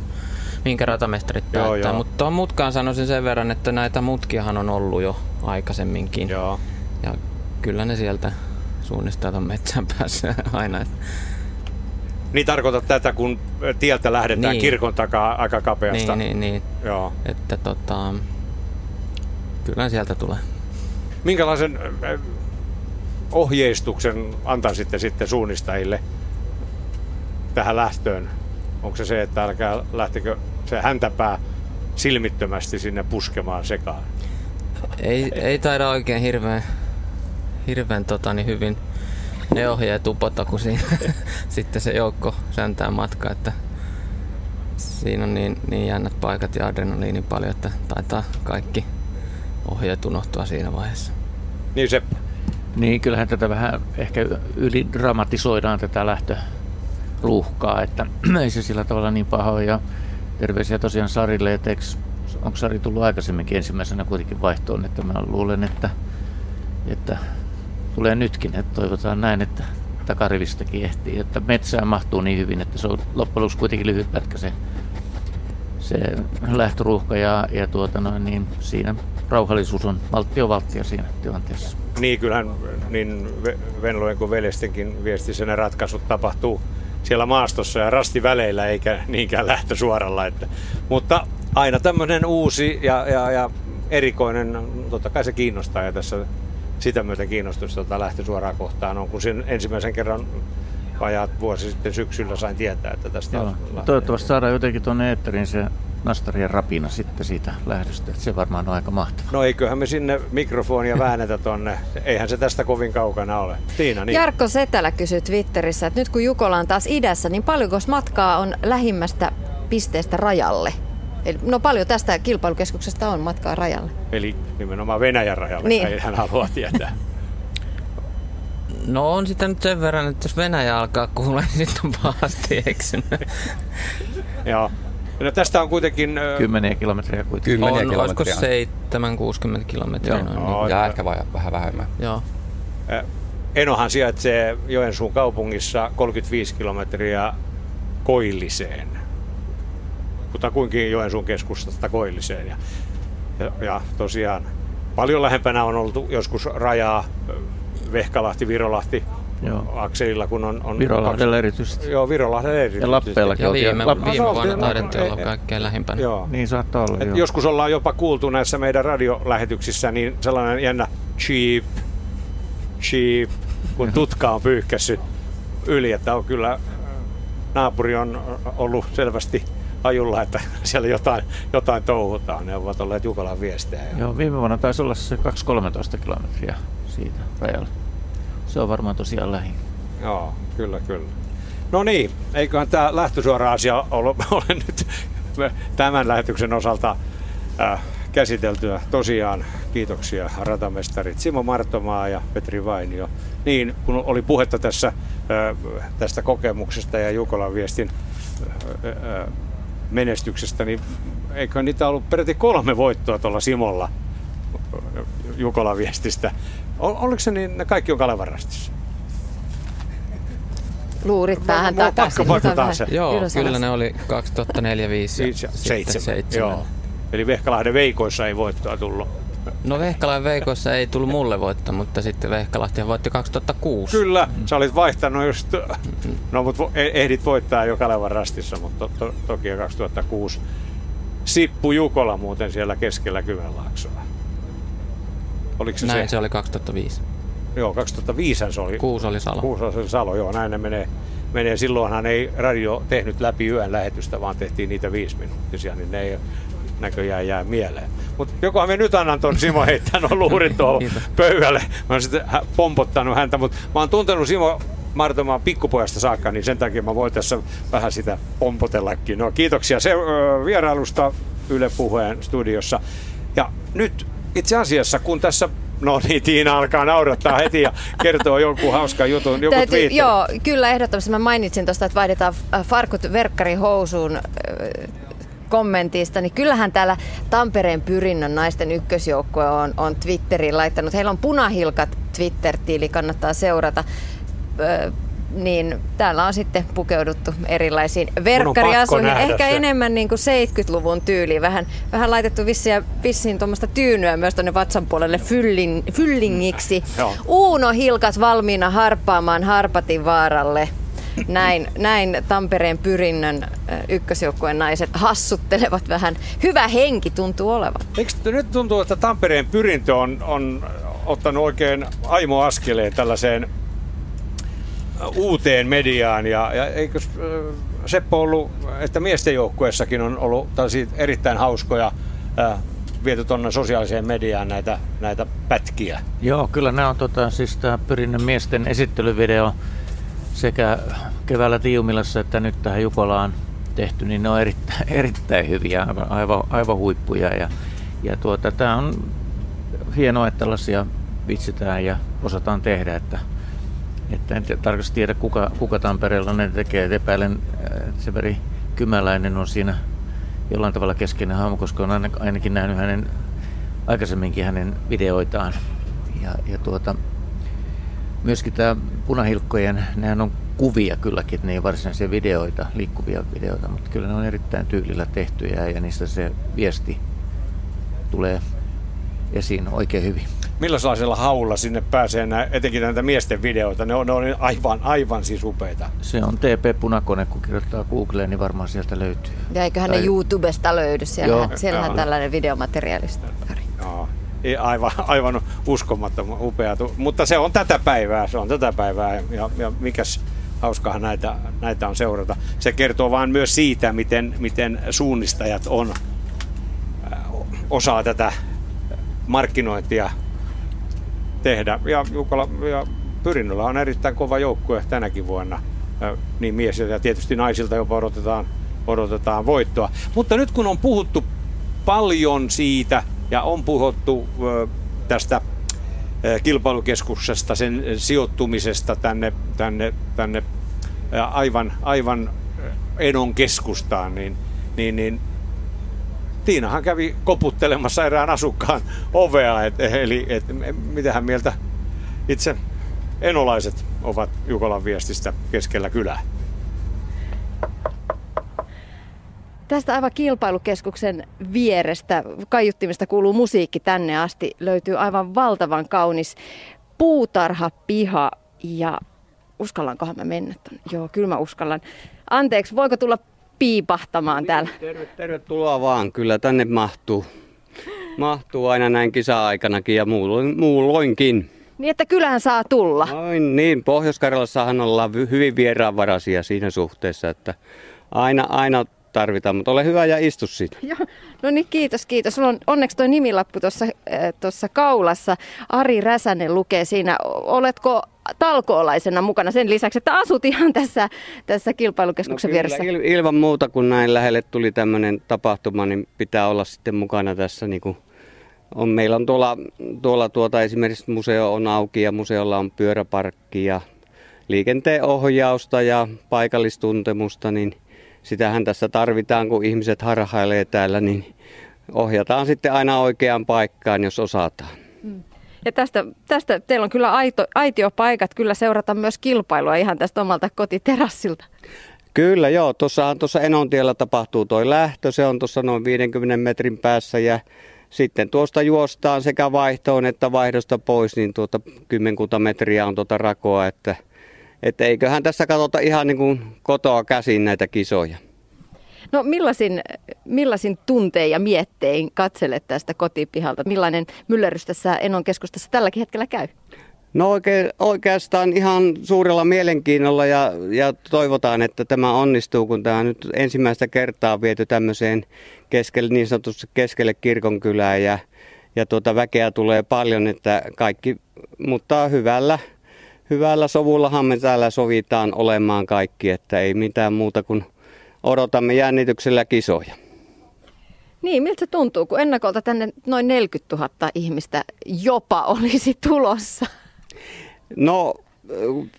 [SPEAKER 10] minkä ratamestarit päättää. Joo, joo. Mutta tuon mutkaan sanoisin sen verran, että näitä mutkiahan on ollut jo aikaisemminkin.
[SPEAKER 1] Joo.
[SPEAKER 10] Ja kyllä ne sieltä suunnistajat on metsän [LAUGHS] päässä aina.
[SPEAKER 1] Niin tarkoitat tätä, kun tieltä lähdetään niin. kirkon takaa aika kapeasta.
[SPEAKER 10] Niin, niin, niin.
[SPEAKER 1] Joo.
[SPEAKER 10] Että tota, kyllä sieltä tulee.
[SPEAKER 1] Minkälaisen äh, ohjeistuksen antaisitte sitten suunnistajille tähän lähtöön? Onko se se, että älkää lähtekö se häntäpää silmittömästi sinne puskemaan sekaan?
[SPEAKER 10] Ei, ei taida oikein hirveän, hirveän tota, niin hyvin ne ohjeet upota, kun siinä [LAUGHS] sitten se joukko säntää matka, että siinä on niin, niin jännät paikat ja adrenaliini paljon, että taitaa kaikki ohjeet unohtua siinä vaiheessa.
[SPEAKER 1] Niin se.
[SPEAKER 2] Niin, kyllähän tätä vähän ehkä ylidramatisoidaan tätä lähtöruuhkaa, että [CLEARS THROAT] ei se sillä tavalla niin paha ole. Ja terveisiä tosiaan Sarille, että eikö, onko Sari tullut aikaisemminkin ensimmäisenä kuitenkin vaihtoon, että mä luulen, että, että tulee nytkin, että toivotaan näin, että takarivistäkin ehtii, että metsään mahtuu niin hyvin, että se on loppujen lopuksi kuitenkin lyhyt pätkä se, se lähtöruuhka ja, ja tuota noin, niin siinä rauhallisuus on valtiovaltia siinä tilanteessa.
[SPEAKER 1] Niin, kyllähän niin Venlojen kuin veljestenkin viestissä ne ratkaisut tapahtuu siellä maastossa ja rastiväleillä eikä niinkään lähtösuoralla. Että, mutta aina tämmöinen uusi ja, ja, ja erikoinen, totta kai se kiinnostaa ja tässä sitä myötä kiinnostus tota lähtösuoraa kohtaan on, kun sen ensimmäisen kerran vajaat vuosi sitten syksyllä sain tietää, että tästä Joo.
[SPEAKER 2] on Toivottavasti saadaan jotenkin tuonne eetteriin se nastarien rapina sitten siitä lähdöstä. Että se varmaan on aika mahtavaa.
[SPEAKER 1] No eiköhän me sinne mikrofonia väännetä tonne. Eihän se tästä kovin kaukana ole. Tiina, niin.
[SPEAKER 3] Jarkko Setälä kysyi Twitterissä, että nyt kun Jukola on taas idässä, niin paljonko matkaa on lähimmästä pisteestä rajalle? Eli, no paljon tästä kilpailukeskuksesta on matkaa rajalle.
[SPEAKER 1] Eli nimenomaan Venäjän rajalle, niin. ei hän halua tietää. [LAUGHS]
[SPEAKER 10] No on sitä nyt sen verran, että jos Venäjä alkaa kuulla, niin sitten on pahasti eksynyt. [LAUGHS]
[SPEAKER 1] Joo. No tästä on kuitenkin...
[SPEAKER 2] Kymmeniä kilometriä kuitenkin.
[SPEAKER 10] Kymmeniä on, kilometriä. olisiko 7-60 kilometriä?
[SPEAKER 11] Joo. Noin, no, ja ehkä vai, vähän vähemmän.
[SPEAKER 10] Joo.
[SPEAKER 1] Enohan sijaitsee Joensuun kaupungissa 35 kilometriä Koilliseen. Kutakuinkin Joensuun keskustasta Koilliseen. Ja, ja, ja tosiaan paljon lähempänä on oltu joskus rajaa Vehkalahti, Virolahti, Joo. akselilla, kun on... on
[SPEAKER 2] Virolahdella erityisesti.
[SPEAKER 1] Joo, Virolahdella erityisesti.
[SPEAKER 2] Ja Lappeellakin
[SPEAKER 10] ja viime, Lappe- viime vuonna taidettiin olla kaikkein lähimpänä.
[SPEAKER 1] Joo.
[SPEAKER 2] Niin saattaa olla,
[SPEAKER 1] Et Joskus ollaan jopa kuultu näissä meidän radiolähetyksissä niin sellainen jännä cheap, cheap, kun tutka on pyyhkässyt yli, että on kyllä naapuri on ollut selvästi ajulla, että siellä jotain, jotain touhutaan. Ne ovat olleet Jukolan viestejä.
[SPEAKER 2] Joo, viime vuonna taisi olla se 2-13 kilometriä siitä rajalla. Se on varmaan tosiaan lähin.
[SPEAKER 1] Joo, kyllä, kyllä. No niin, eiköhän tämä lähtösuora asia ole, [LAUGHS] ole nyt tämän lähetyksen osalta äh, käsiteltyä. Tosiaan kiitoksia ratamestarit Simo Martomaa ja Petri Vainio. Niin, kun oli puhetta tässä äh, tästä kokemuksesta ja Jukolan viestin äh, äh, menestyksestä, niin eikö niitä ollut peräti kolme voittoa tuolla Simolla Jukolan viestistä. Oliko se niin, ne kaikki on Kalevarastissa?
[SPEAKER 3] Luurit päähän
[SPEAKER 1] Mulla on
[SPEAKER 3] takaisin.
[SPEAKER 1] pakko se.
[SPEAKER 10] Joo,
[SPEAKER 3] ylös
[SPEAKER 10] kyllä ne oli 2004, 5 ja
[SPEAKER 1] Viisi ja
[SPEAKER 10] sitten
[SPEAKER 1] seitsemän.
[SPEAKER 10] seitsemän.
[SPEAKER 1] Joo. Eli Vehkalahden veikoissa ei voittoa tullut.
[SPEAKER 10] No Vehkalan veikossa ei tullut mulle voitto, mutta sitten Vehkalahti voitti 2006.
[SPEAKER 1] Kyllä, sä olit vaihtanut just, no mutta ehdit voittaa jo Kalevan rastissa, mutta to, to, toki 2006. Sippu Jukola muuten siellä keskellä Kymenlaaksoa. Oliko se
[SPEAKER 10] Näin
[SPEAKER 1] se?
[SPEAKER 10] se oli 2005.
[SPEAKER 1] Joo, 2005 se oli.
[SPEAKER 10] Kuusi oli Salo.
[SPEAKER 1] Kuusi oli Salo, joo, näin ne menee. menee. Silloinhan ei radio tehnyt läpi yön lähetystä, vaan tehtiin niitä viisi minuuttisia, niin ne ei näköjään jää mieleen. Mutta jokohan me nyt annan ton Simo heittää nuo luurit [LAUGHS] tuohon
[SPEAKER 10] Kiitos.
[SPEAKER 1] pöydälle. Mä oon sitten pompottanut häntä, mutta mä oon tuntenut Simo Martomaan pikkupojasta saakka, niin sen takia mä voin tässä vähän sitä pompotellakin. No kiitoksia se, ö, vierailusta Yle Puheen studiossa. Ja nyt itse asiassa, kun tässä No niin, Tiina alkaa naurattaa heti ja kertoo jonkun hauskan jutun, joku
[SPEAKER 3] Täytyy, joo, kyllä ehdottomasti. Mä mainitsin tuosta, että vaihdetaan farkut verkkarihousuun kommentista, niin kyllähän täällä Tampereen Pyrinnön naisten ykkösjoukkue on, on Twitteriin laittanut. Heillä on punahilkat Twitter-tiili, kannattaa seurata. Ö, niin täällä on sitten pukeuduttu erilaisiin verkkariasuihin. Ehkä
[SPEAKER 1] se.
[SPEAKER 3] enemmän niin kuin 70-luvun tyyliin. Vähän, vähän laitettu vissiin, vissiin tuommoista tyynyä myös tuonne vatsan puolelle fyllin, fyllingiksi.
[SPEAKER 1] Joo.
[SPEAKER 3] Uuno Hilkas valmiina harppaamaan Harpatin vaaralle. Näin, näin Tampereen Pyrinnön ykkösjoukkueen naiset hassuttelevat vähän. Hyvä henki tuntuu olevan.
[SPEAKER 1] Eikö nyt tuntuu, että Tampereen pyrintö on, on ottanut oikein aimo askeleen tällaiseen uuteen mediaan ja, ja eikö Seppo ollut, että miesten joukkueessakin on ollut tällaisia erittäin hauskoja viety tuonne sosiaaliseen mediaan näitä, näitä pätkiä.
[SPEAKER 2] Joo, kyllä nämä on tota, siis tämä Pyrinnön miesten esittelyvideo sekä keväällä Tiumilassa että nyt tähän Jukolaan tehty, niin ne on erittäin, [LAUGHS] erittäin hyviä, aivan, aivan, aivan huippuja. Ja, ja tuota, tämä on hienoa, että tällaisia vitsitään ja osataan tehdä, että, että en tarkasti tiedä kuka, kuka Tampereella ne tekee. Et Epäilen, että Severi Kymäläinen on siinä jollain tavalla keskeinen hahmo, koska on aina- ainakin nähnyt hänen aikaisemminkin hänen videoitaan. Ja, ja tuota, myöskin tämä punahilkkojen, nehän on kuvia kylläkin, että ne ei varsinaisia videoita, liikkuvia videoita, mutta kyllä ne on erittäin tyylillä tehtyjä ja niistä se viesti tulee esiin oikein hyvin.
[SPEAKER 1] Millaisella haulla sinne pääsee nää, etenkin näitä miesten videoita? Ne on, ne on aivan, aivan siis upeita.
[SPEAKER 2] Se on TP Punakone, kun kirjoittaa Googleen, niin varmaan sieltä löytyy.
[SPEAKER 3] Ja eiköhän
[SPEAKER 2] Tai-
[SPEAKER 3] ne YouTubesta löydy. Siellähän,
[SPEAKER 2] Joo.
[SPEAKER 3] siellähän
[SPEAKER 1] Joo.
[SPEAKER 3] tällainen videomateriaalista.
[SPEAKER 1] Joo. Aivan, [LAUGHS] aivan uskomattoman upea. Mutta se on tätä päivää, se on tätä päivää ja, ja mikäs hauskahan näitä, näitä on seurata. Se kertoo vaan myös siitä, miten, miten suunnistajat on, äh, osaa tätä markkinointia tehdä. Ja Jukola ja Pyrinnöllä on erittäin kova joukkue tänäkin vuonna. Niin mies ja tietysti naisilta jopa odotetaan, odotetaan voittoa. Mutta nyt kun on puhuttu paljon siitä ja on puhuttu tästä kilpailukeskuksesta, sen sijoittumisesta tänne, tänne, tänne aivan, aivan Enon keskustaan, niin, niin, niin Tiinahan kävi koputtelemassa erään asukkaan ovea, et, eli et, mitähän mieltä itse enolaiset ovat Jukolan viestistä keskellä kylää.
[SPEAKER 3] Tästä aivan kilpailukeskuksen vierestä, kaiuttimesta kuuluu musiikki tänne asti, löytyy aivan valtavan kaunis puutarhapiha ja uskallankohan mä mennä tonne? Joo, kyllä mä uskallan. Anteeksi, voiko tulla piipahtamaan täällä?
[SPEAKER 12] Terve, tervetuloa vaan, kyllä tänne mahtuu. mahtuu aina näin kisa-aikanakin ja muulloin, muulloinkin.
[SPEAKER 3] Niin, että kylään saa tulla.
[SPEAKER 12] Noin niin, Pohjois-Karjalassahan ollaan hyvin vieraanvaraisia siinä suhteessa, että aina, aina tarvitaan, mutta ole hyvä ja istu siinä. [LAUGHS]
[SPEAKER 3] Joo. No niin, kiitos, kiitos. Sulla on onneksi tuo nimilappu tuossa äh, kaulassa. Ari Räsänen lukee siinä. Oletko talkoolaisena mukana sen lisäksi, että asut ihan tässä, tässä kilpailukeskuksen no kyllä, vieressä?
[SPEAKER 12] Il, ilman muuta, kun näin lähelle tuli tämmöinen tapahtuma, niin pitää olla sitten mukana tässä niin kuin on, meillä on tuolla, tuolla tuota, esimerkiksi museo on auki ja museolla on pyöräparkki ja liikenteen ohjausta ja paikallistuntemusta, niin sitähän tässä tarvitaan, kun ihmiset harhailee täällä, niin ohjataan sitten aina oikeaan paikkaan, jos osataan. Mm.
[SPEAKER 3] Ja tästä, tästä teillä on kyllä aito, aitiopaikat kyllä seurata myös kilpailua ihan tästä omalta kotiterassilta.
[SPEAKER 12] Kyllä joo, tuossahan tuossa Enontiellä tapahtuu toi lähtö, se on tuossa noin 50 metrin päässä ja sitten tuosta juostaan sekä vaihtoon että vaihdosta pois, niin tuota kymmenkunta metriä on tuota rakoa, että, että eiköhän tässä katsota ihan niin kuin kotoa käsin näitä kisoja.
[SPEAKER 3] No millaisin, millaisin tuntein ja miettein katselet tästä kotipihalta? Millainen myllerys tässä Enon keskustassa tälläkin hetkellä käy?
[SPEAKER 12] No oikein, oikeastaan ihan suurella mielenkiinnolla ja, ja toivotaan, että tämä onnistuu, kun tämä nyt ensimmäistä kertaa on viety tämmöiseen keskelle, niin sanotusti keskelle kirkonkylää ja, ja tuota väkeä tulee paljon, että kaikki, mutta hyvällä, hyvällä sovullahan me täällä sovitaan olemaan kaikki, että ei mitään muuta kuin odotamme jännityksellä kisoja.
[SPEAKER 3] Niin, miltä se tuntuu, kun ennakolta tänne noin 40 000 ihmistä jopa olisi tulossa?
[SPEAKER 12] No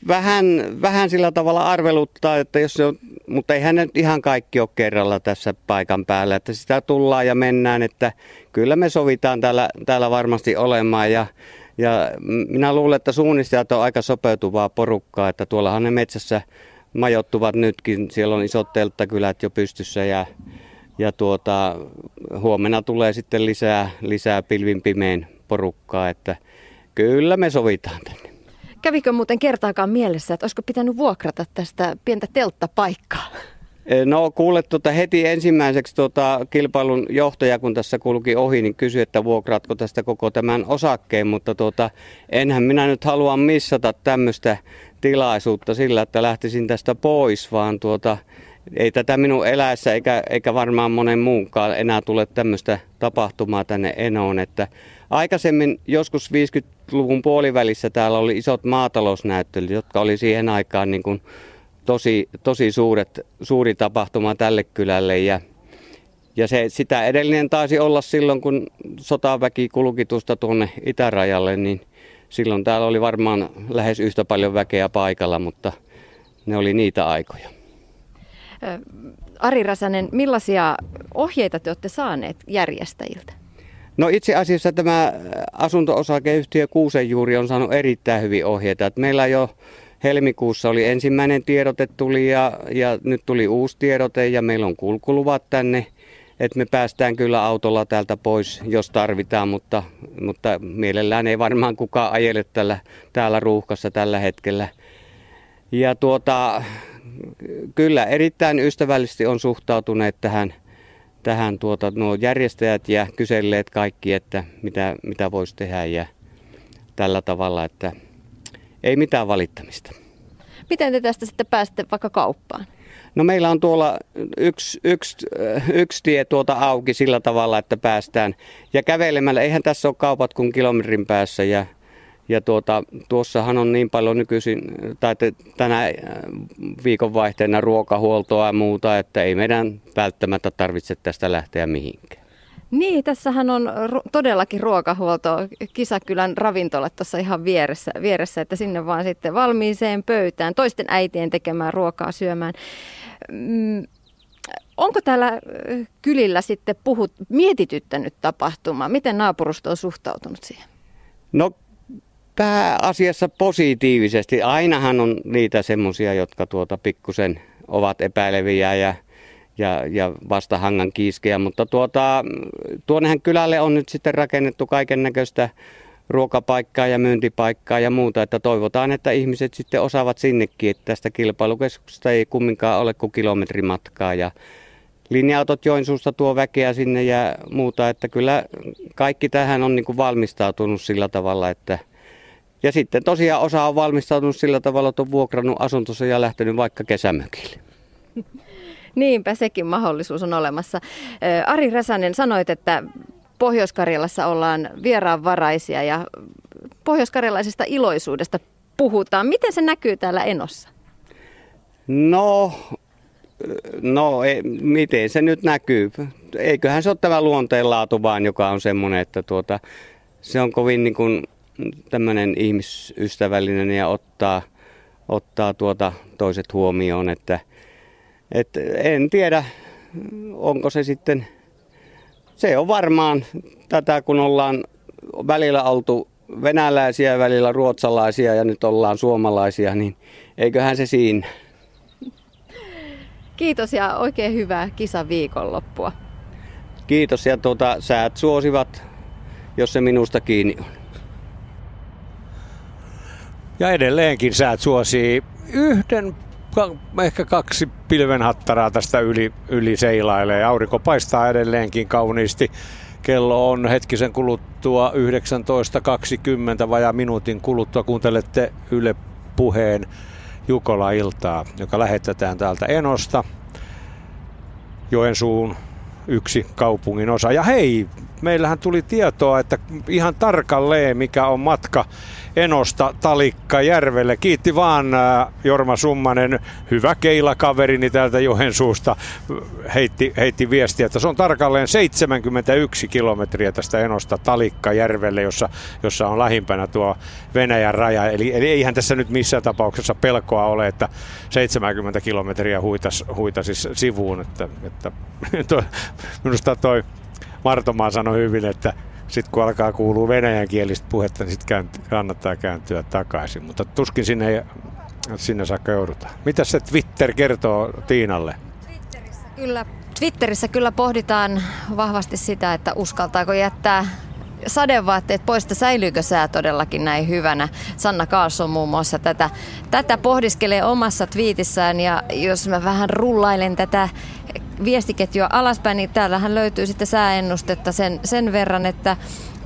[SPEAKER 12] vähän, vähän sillä tavalla arveluttaa, että jos se on, mutta eihän nyt ihan kaikki ole kerralla tässä paikan päällä, että sitä tullaan ja mennään, että kyllä me sovitaan täällä, täällä varmasti olemaan ja, ja minä luulen, että suunnistajat on aika sopeutuvaa porukkaa, että tuollahan ne metsässä majottuvat nytkin, siellä on isot telttakylät jo pystyssä ja, ja tuota, huomenna tulee sitten lisää, lisää pilvin porukkaa, että kyllä me sovitaan tänne.
[SPEAKER 3] Kävikö muuten kertaakaan mielessä, että olisiko pitänyt vuokrata tästä pientä telttapaikkaa?
[SPEAKER 12] E, no kuule, tuota, heti ensimmäiseksi tuota, kilpailun johtaja, kun tässä kulki ohi, niin kysyi, että vuokraatko tästä koko tämän osakkeen, mutta tuota, enhän minä nyt halua missata tämmöistä tilaisuutta sillä, että lähtisin tästä pois, vaan tuota, ei tätä minun eläessä eikä, eikä varmaan monen muunkaan enää tule tämmöistä tapahtumaa tänne Enoon, että Aikaisemmin joskus 50-luvun puolivälissä täällä oli isot maatalousnäyttelyt, jotka oli siihen aikaan niin kuin tosi, tosi suuret, suuri tapahtuma tälle kylälle ja ja se, sitä edellinen taisi olla silloin, kun sotaväki kulki tuosta tuonne itärajalle, niin silloin täällä oli varmaan lähes yhtä paljon väkeä paikalla, mutta ne oli niitä aikoja.
[SPEAKER 3] Ari Räsänen, millaisia ohjeita te olette saaneet järjestäjiltä?
[SPEAKER 12] No itse asiassa tämä asunto-osakeyhtiö Kuusenjuuri on saanut erittäin hyvin ohjeita. Että meillä jo helmikuussa oli ensimmäinen tiedote tuli ja, ja nyt tuli uusi tiedote ja meillä on kulkuluvat tänne. Että me päästään kyllä autolla täältä pois, jos tarvitaan, mutta, mutta mielellään ei varmaan kukaan ajele tällä, täällä ruuhkassa tällä hetkellä. Ja tuota, kyllä erittäin ystävällisesti on suhtautuneet tähän tähän tuota, nuo järjestäjät ja kyselleet kaikki, että mitä, mitä voisi tehdä ja tällä tavalla, että ei mitään valittamista.
[SPEAKER 3] Miten te tästä sitten pääsette vaikka kauppaan?
[SPEAKER 12] No meillä on tuolla yksi, yksi, yksi tie tuota auki sillä tavalla, että päästään. Ja kävelemällä, eihän tässä ole kaupat kuin kilometrin päässä ja ja tuota, tuossahan on niin paljon nykyisin, tai tänä äh, viikonvaihteena ruokahuoltoa ja muuta, että ei meidän välttämättä tarvitse tästä lähteä mihinkään.
[SPEAKER 3] Niin, tässähän on ru- todellakin ruokahuolto, Kisakylän ravintolat tuossa ihan vieressä, vieressä, että sinne vaan sitten valmiiseen pöytään, toisten äitien tekemään ruokaa syömään. Mm, onko täällä kylillä sitten puhut, mietityttänyt tapahtuma? Miten naapurusto on suhtautunut siihen?
[SPEAKER 12] No pääasiassa positiivisesti. Ainahan on niitä semmoisia, jotka tuota pikkusen ovat epäileviä ja, ja, ja vastahangan kiiskejä, mutta tuota, tuonnehän kylälle on nyt sitten rakennettu kaiken näköistä ruokapaikkaa ja myyntipaikkaa ja muuta, että toivotaan, että ihmiset sitten osaavat sinnekin, että tästä kilpailukeskuksesta ei kumminkaan ole kuin kilometrimatkaa ja linja-autot Joensuusta tuo väkeä sinne ja muuta, että kyllä kaikki tähän on niin kuin valmistautunut sillä tavalla, että ja sitten tosiaan osa on valmistautunut sillä tavalla, että on vuokrannut asuntonsa ja lähtenyt vaikka kesämökille. [LAUGHS]
[SPEAKER 3] Niinpä sekin mahdollisuus on olemassa. Ari Räsänen, sanoit, että Pohjois-Karjalassa ollaan vieraanvaraisia ja pohjoiskarjalaisesta iloisuudesta puhutaan. Miten se näkyy täällä Enossa?
[SPEAKER 12] No, no ei, miten se nyt näkyy? Eiköhän se ole tämä luonteenlaatu vaan, joka on semmoinen, että tuota, se on kovin niin kuin tämmöinen ihmisystävällinen ja ottaa, ottaa tuota toiset huomioon, että, että en tiedä, onko se sitten, se on varmaan tätä, kun ollaan välillä oltu venäläisiä, välillä ruotsalaisia ja nyt ollaan suomalaisia, niin eiköhän se siinä.
[SPEAKER 3] Kiitos ja oikein hyvää kisaviikonloppua.
[SPEAKER 12] Kiitos ja tuota, säät suosivat, jos se minusta kiinni on.
[SPEAKER 1] Ja edelleenkin säät suosii yhden, ehkä kaksi pilvenhattaraa tästä yli, yli seilailee. Aurinko paistaa edelleenkin kauniisti. Kello on hetkisen kuluttua 19.20 vajaa minuutin kuluttua. Kuuntelette Yle puheen Jukola-iltaa, joka lähetetään täältä Enosta Joensuun yksi kaupungin osa. Ja hei, meillähän tuli tietoa, että ihan tarkalleen mikä on matka Enosta Talikka Järvelle. Kiitti vaan äh, Jorma Summanen, hyvä keilakaverini täältä Joensuusta, heitti, heitti viestiä, että se on tarkalleen 71 kilometriä tästä Enosta Talikka Järvelle, jossa, jossa on lähimpänä tuo Venäjän raja. Eli, eli eihän tässä nyt missään tapauksessa pelkoa ole, että 70 kilometriä huitas, huitasis sivuun. Että, että, [LAUGHS] toi, minusta toi Martomaa sanoi hyvin, että sitten kun alkaa kuulua venäjänkielistä puhetta, niin sitten kannattaa kääntyä takaisin. Mutta tuskin sinne, sinne saakka joudutaan. Mitä se Twitter kertoo Tiinalle?
[SPEAKER 3] Twitterissä kyllä, Twitterissä kyllä pohditaan vahvasti sitä, että uskaltaako jättää sadevaatteet pois, että säilyykö sää todellakin näin hyvänä. Sanna Carlson muun muassa tätä, tätä pohdiskelee omassa twiitissään ja jos mä vähän rullailen tätä viestiketjua alaspäin, niin täällähän löytyy sitten sääennustetta sen, sen verran, että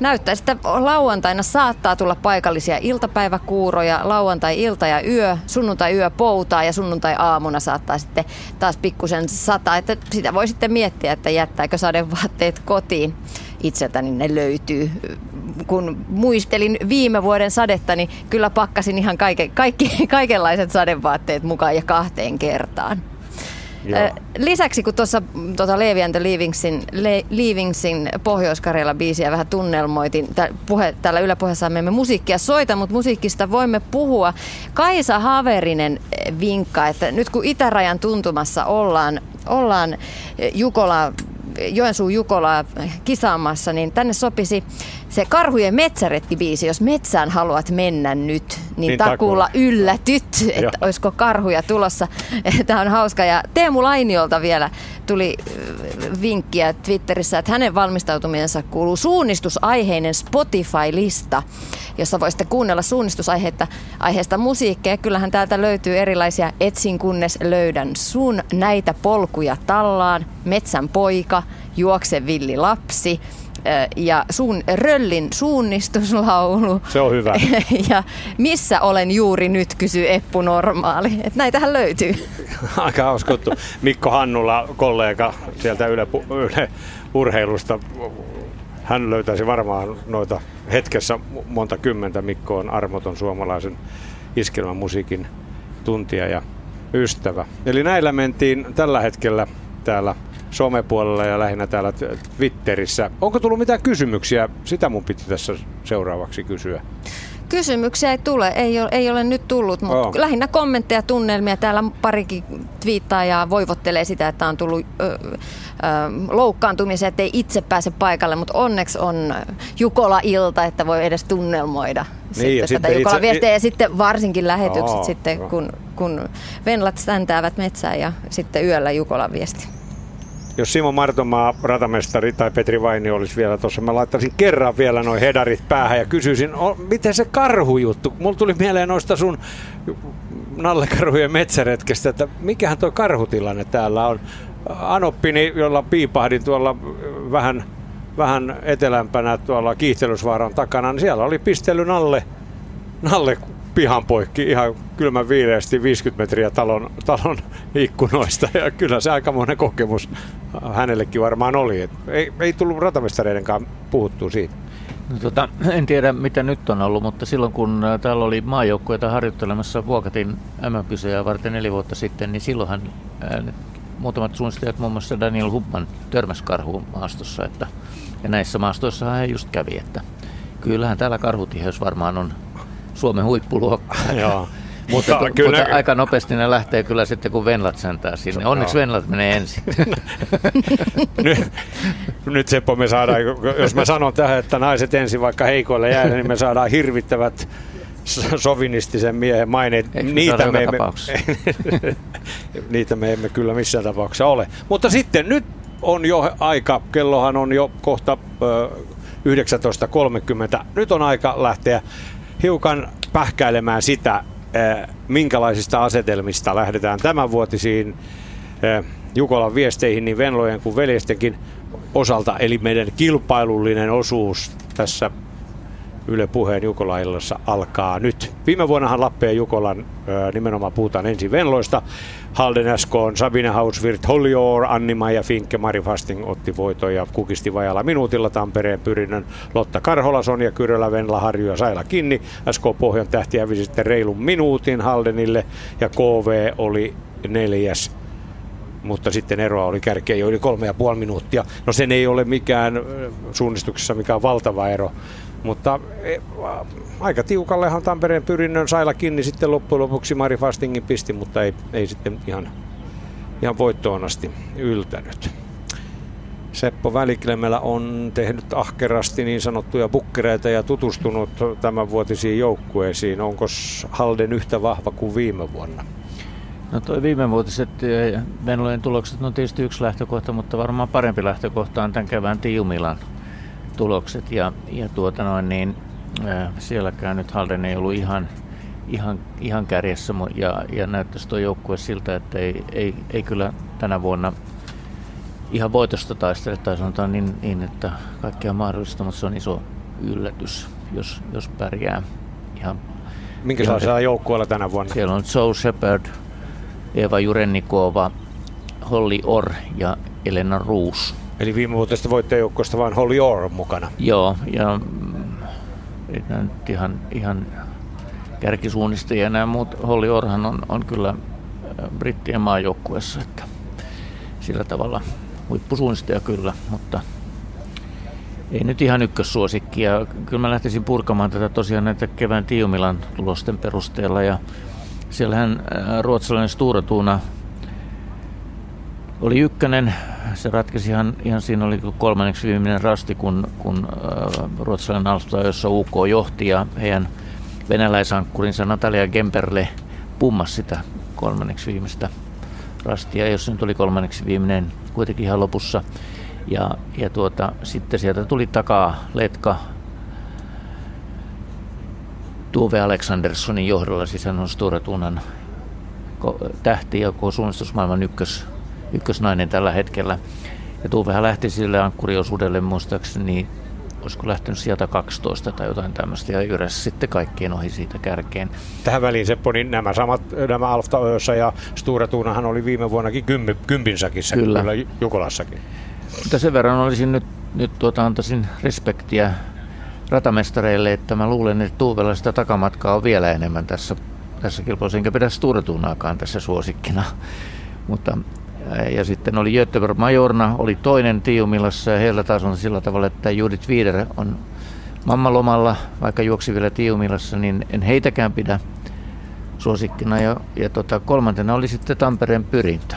[SPEAKER 3] näyttäisi, että lauantaina saattaa tulla paikallisia iltapäiväkuuroja, lauantai-ilta ja yö, sunnuntai-yö poutaa ja sunnuntai-aamuna saattaa sitten taas pikkusen sata. Että sitä voi sitten miettiä, että jättääkö sadevaatteet kotiin. Itseltäni ne löytyy. Kun muistelin viime vuoden sadetta, niin kyllä pakkasin ihan kaike, kaikki, kaikenlaiset sadevaatteet mukaan ja kahteen kertaan. Joo. Lisäksi kun tuossa tuota Levi and Leavingsin, Le, Leavingsin Pohjois-Karjala biisiä vähän tunnelmoitin, tä, puhe, täällä yläpuheessa me emme musiikkia soita, mutta musiikista voimme puhua. Kaisa Haverinen vinkka, että nyt kun itärajan tuntumassa ollaan, ollaan Jukola Joensuun Jukolaa kisaamassa, niin tänne sopisi se Karhujen metsäretki-biisi, jos metsään haluat mennä nyt, niin, niin takuulla yllätyt, että Joo. olisiko karhuja tulossa. [LAUGHS] Tämä on hauska. Ja Teemu Lainiolta vielä tuli äh, vinkkiä Twitterissä, että hänen valmistautumisensa kuuluu suunnistusaiheinen Spotify-lista, jossa voisitte kuunnella suunnistusaiheesta aiheesta musiikkia. Kyllähän täältä löytyy erilaisia Etsin kunnes löydän sun näitä polkuja tallaan, Metsän poika, Juokse villi lapsi, ja suun, Röllin suunnistuslaulu.
[SPEAKER 1] Se on hyvä. [LAUGHS]
[SPEAKER 3] ja missä olen juuri nyt, kysyy Eppu Normaali. Että näitähän löytyy. [LAUGHS]
[SPEAKER 1] Aika hauskuttu. Mikko Hannula, kollega sieltä Yle, Yle Urheilusta, hän löytäisi varmaan noita hetkessä monta kymmentä. Mikko on armoton suomalaisen iskelmän musiikin tuntija ja ystävä. Eli näillä mentiin tällä hetkellä täällä somepuolella ja lähinnä täällä Twitterissä. Onko tullut mitään kysymyksiä? Sitä mun piti tässä seuraavaksi kysyä.
[SPEAKER 3] Kysymyksiä ei tule, ei ole, ei ole nyt tullut, mutta oh. lähinnä kommentteja, tunnelmia. Täällä parikin twiittaa ja voivottelee sitä, että on tullut ö, ö, loukkaantumisia, että ei itse pääse paikalle, mutta onneksi on Jukola-ilta, että voi edes tunnelmoida niin, sitten tätä Jukola-viestiä. Ja sitten varsinkin lähetykset oh, sitten, kun, kun venlat stäntäävät metsään ja sitten yöllä Jukola-viesti
[SPEAKER 1] jos Simo Martomaa, ratamestari tai Petri Vaini olisi vielä tuossa, mä laittaisin kerran vielä noin hedarit päähän ja kysyisin, o, miten se karhujuttu? Mulla tuli mieleen noista sun nallekarhujen metsäretkestä, että mikähän tuo karhutilanne täällä on. Anoppini, jolla piipahdin tuolla vähän, vähän etelämpänä tuolla Kiihtelysvaaran takana, niin siellä oli pistelyn alle, alle pihan poikki ihan kylmän viileästi 50 metriä talon, talon ikkunoista. Ja kyllä se aikamoinen kokemus hänellekin varmaan oli. Et ei, ei tullut ratamestareidenkaan puhuttua siitä.
[SPEAKER 2] No, tota, en tiedä mitä nyt on ollut, mutta silloin kun täällä oli maajoukkueita harjoittelemassa Vuokatin mm varten neljä vuotta sitten, niin silloinhan ää, muutamat suunnistajat, muun muassa Daniel Hubman, törmäsi karhuun maastossa. Että, ja näissä maastoissa hän just kävi, että kyllähän täällä karhutiheys varmaan on Suomen huippuluokka.
[SPEAKER 1] Joo. [LAUGHS]
[SPEAKER 2] Mutta, mutta, kyllä mutta aika nopeasti ne lähtee kyllä sitten, kun Venlat säntää sinne. Onneksi Venlat menee ensin. [LAUGHS]
[SPEAKER 1] nyt, nyt Seppo me saadaan, jos mä sanon tähän, että naiset ensin vaikka heikoille jää, niin me saadaan hirvittävät sovinistisen miehen maineet.
[SPEAKER 2] niitä me, emme, [LAUGHS]
[SPEAKER 1] niitä me emme kyllä missään tapauksessa ole. Mutta sitten nyt on jo aika, kellohan on jo kohta 19.30. Nyt on aika lähteä hiukan pähkäilemään sitä, minkälaisista asetelmista lähdetään tämänvuotisiin Jukolan viesteihin niin Venlojen kuin veljestenkin osalta, eli meidän kilpailullinen osuus tässä Yle Puheen Jukolaillassa alkaa nyt. Viime vuonnahan Lappe ja Jukolan nimenomaan puhutaan ensin Venloista. Halden Eskoon, Sabine Hausvirt, Hollior, Anni-Maija Finke, Mari Fasting otti voiton ja kukisti vajalla minuutilla Tampereen pyrinnön Lotta Karhola, Sonja Kyrölä, Venla Harju ja Saila Kinni. SK Pohjan tähti hävisi sitten reilun minuutin Haldenille ja KV oli neljäs mutta sitten eroa oli kärkeä jo yli kolme ja puoli minuuttia. No sen ei ole mikään suunnistuksessa mikään valtava ero, mutta e, aika tiukallehan Tampereen pyrinnön sailla kiinni sitten loppujen lopuksi Mari Fastingin pisti, mutta ei, ei sitten ihan, ihan voittoon asti yltänyt. Seppo Väliklemellä on tehnyt ahkerasti niin sanottuja bukkereita ja tutustunut tämän vuotisiin joukkueisiin. Onko Halden yhtä vahva kuin viime vuonna?
[SPEAKER 2] No toi vuotiset Venlojen tulokset on tietysti yksi lähtökohta, mutta varmaan parempi lähtökohta on tämän kevään Tiumilan tulokset. Ja, ja tuota noin, niin, äh, sielläkään nyt Halden ei ollut ihan, ihan, ihan kärjessä ja, ja näyttäisi tuo joukkue siltä, että ei, ei, ei kyllä tänä vuonna ihan voitosta taistele, tai sanotaan niin, niin että kaikkea on mahdollista, mutta se on iso yllätys, jos, jos pärjää ihan
[SPEAKER 1] Minkälaisella joukkueella tänä vuonna?
[SPEAKER 2] Siellä on Joe Shepard, Eva Jurennikova, Holly Orr ja Elena Roos.
[SPEAKER 1] Eli viime vuotesta voittajajoukkoista vain Holly Orr on mukana.
[SPEAKER 2] Joo, ja nyt ihan, ihan kärkisuunnistajia ja nämä muut. Holly Orhan on, on kyllä äh, brittien maajoukkuessa, että sillä tavalla huippusuunnistaja kyllä, mutta ei nyt ihan ykkössuosikki. Ja kyllä mä lähtisin purkamaan tätä tosiaan näitä kevään Tiumilan tulosten perusteella. Ja siellähän äh, ruotsalainen Sturatuna oli ykkönen. Se ratkesi ihan, ihan siinä oli kolmanneksi viimeinen rasti, kun, kun äh, ruotsalainen alfa, jossa UK johti ja heidän venäläisankkurinsa Natalia Gemperle pummas sitä kolmanneksi viimeistä rastia, jos nyt oli kolmanneksi viimeinen kuitenkin ihan lopussa. Ja, ja tuota, sitten sieltä tuli takaa Letka Tuve Aleksanderssonin johdolla, siis hän on Sturetunan tähti ja suunnistusmaailman ykkös, ykkösnainen tällä hetkellä. Ja Tuvehan lähti sille ankkuriosuudelle muistaakseni, olisiko lähtenyt sieltä 12 tai jotain tämmöistä, ja yhdessä sitten kaikkien ohi siitä kärkeen.
[SPEAKER 1] Tähän väliin Seppo, niin nämä samat, nämä Alfta Öössä ja Sturetunahan oli viime vuonnakin kympi, kympinsäkissä, kyllä. kyllä Jukolassakin.
[SPEAKER 2] Mutta sen verran olisin nyt, nyt tuota, antaisin respektiä ratamestareille, että mä luulen, että Tuuvella sitä takamatkaa on vielä enemmän tässä, tässä kilpailussa, enkä pidä Sturetunaakaan tässä suosikkina. Mutta, ja sitten oli Göteborg Majorna, oli toinen Tiumilassa ja heillä taas on sillä tavalla, että Judith Wieder on mammalomalla, vaikka juoksi vielä Tiumilassa, niin en heitäkään pidä suosikkina. Ja, ja tota, kolmantena oli sitten Tampereen pyrintö.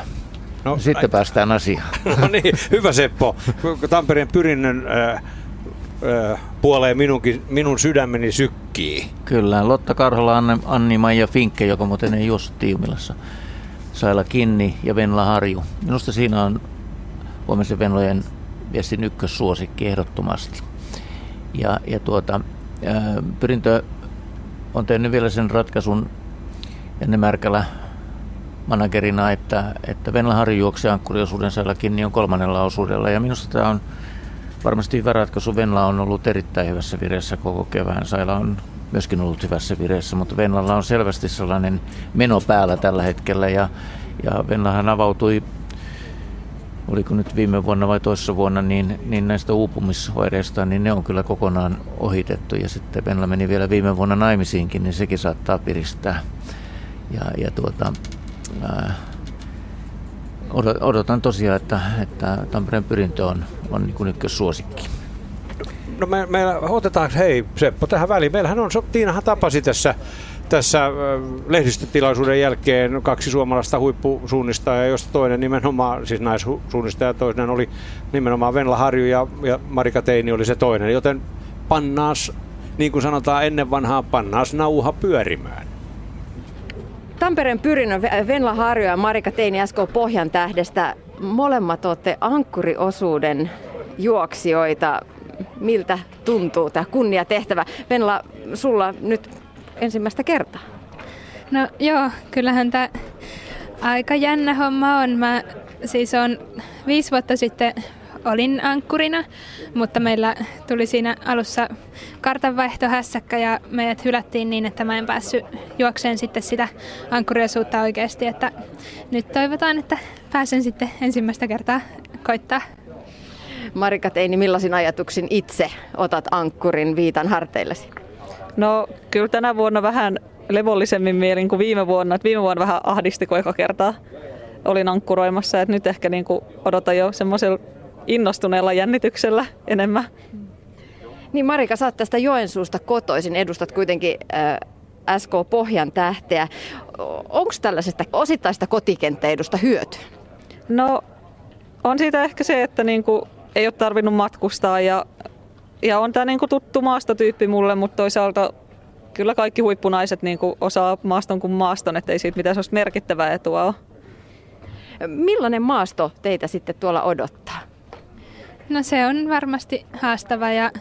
[SPEAKER 2] No, sitten ai... päästään asiaan. [LAUGHS]
[SPEAKER 1] No niin, hyvä Seppo. Tampereen pyrinnön äh, puoleen minunkin, minun sydämeni sykkii.
[SPEAKER 2] Kyllä, Lotta Karhola, Anni, Anni Maija Finkke, joka muuten ei juossut Tiumilassa. Saila Kinni ja Venla Harju. Minusta siinä on huomisen Venlojen viestin ykkössuosikki ehdottomasti. Ja, ja tuota, pyrintö on tehnyt vielä sen ratkaisun, ja ne Märkälä managerina, että, että Venla Harju juoksee ankkuriosuuden siellä kiinni on kolmannella osuudella. Ja minusta tämä on varmasti hyvä ratkaisu. Venla on ollut erittäin hyvässä vireessä koko kevään. Saila on myöskin ollut hyvässä vireessä, mutta Venlalla on selvästi sellainen meno päällä tällä hetkellä. Ja, ja Venlahan avautui oliko nyt viime vuonna vai toisessa vuonna, niin, niin näistä uupumisoireista, niin ne on kyllä kokonaan ohitettu. Ja sitten Venla meni vielä viime vuonna naimisiinkin, niin sekin saattaa piristää. Ja, ja tuota, ää, odotan tosiaan, että, että Tampereen pyrintö on, on niin ykkössuosikki.
[SPEAKER 1] No me, me otetaan, hei Seppo tähän väliin. Meillähän on, Tiinahan tapasi tässä tässä lehdistötilaisuuden jälkeen kaksi suomalaista huippusuunnistajaa, joista toinen nimenomaan, siis naissuunnistaja toinen oli nimenomaan Venla Harju ja, ja Marika Teini oli se toinen. Joten pannaas, niin kuin sanotaan ennen vanhaa, pannaas nauha pyörimään.
[SPEAKER 3] Tampereen pyrinnön Venla Harju ja Marika Teini SK Pohjan tähdestä. Molemmat olette ankkuriosuuden juoksijoita. Miltä tuntuu tämä kunnia tehtävä? Venla, sulla nyt ensimmäistä kertaa?
[SPEAKER 13] No joo, kyllähän tämä aika jännä homma on. Mä siis on viisi vuotta sitten olin ankkurina, mutta meillä tuli siinä alussa kartanvaihtohässäkkä ja meidät hylättiin niin, että mä en päässyt juokseen sitten sitä ankkuriosuutta oikeasti. Että nyt toivotaan, että pääsen sitten ensimmäistä kertaa koittaa.
[SPEAKER 3] Marika Teini, millaisin ajatuksin itse otat ankkurin viitan harteillesi?
[SPEAKER 14] No kyllä tänä vuonna vähän levollisemmin mielin kuin viime vuonna. Et viime vuonna vähän ahdisti, kun eka kertaa olin ankkuroimassa. Et nyt ehkä niinku odotan jo semmoisella innostuneella jännityksellä enemmän.
[SPEAKER 3] Niin Marika, sä oot tästä Joensuusta kotoisin, edustat kuitenkin äh, SK Pohjan tähteä. Onko tällaisesta osittaista kotikenttäedusta hyöty?
[SPEAKER 14] No on siitä ehkä se, että niinku ei ole tarvinnut matkustaa ja ja on tämä niinku tuttu maastotyyppi mulle, mutta toisaalta kyllä kaikki huippunaiset niinku osaa maaston kuin maaston, ettei siitä mitään sellaista merkittävää etua ole.
[SPEAKER 3] Millainen maasto teitä sitten tuolla odottaa?
[SPEAKER 13] No se on varmasti haastava ja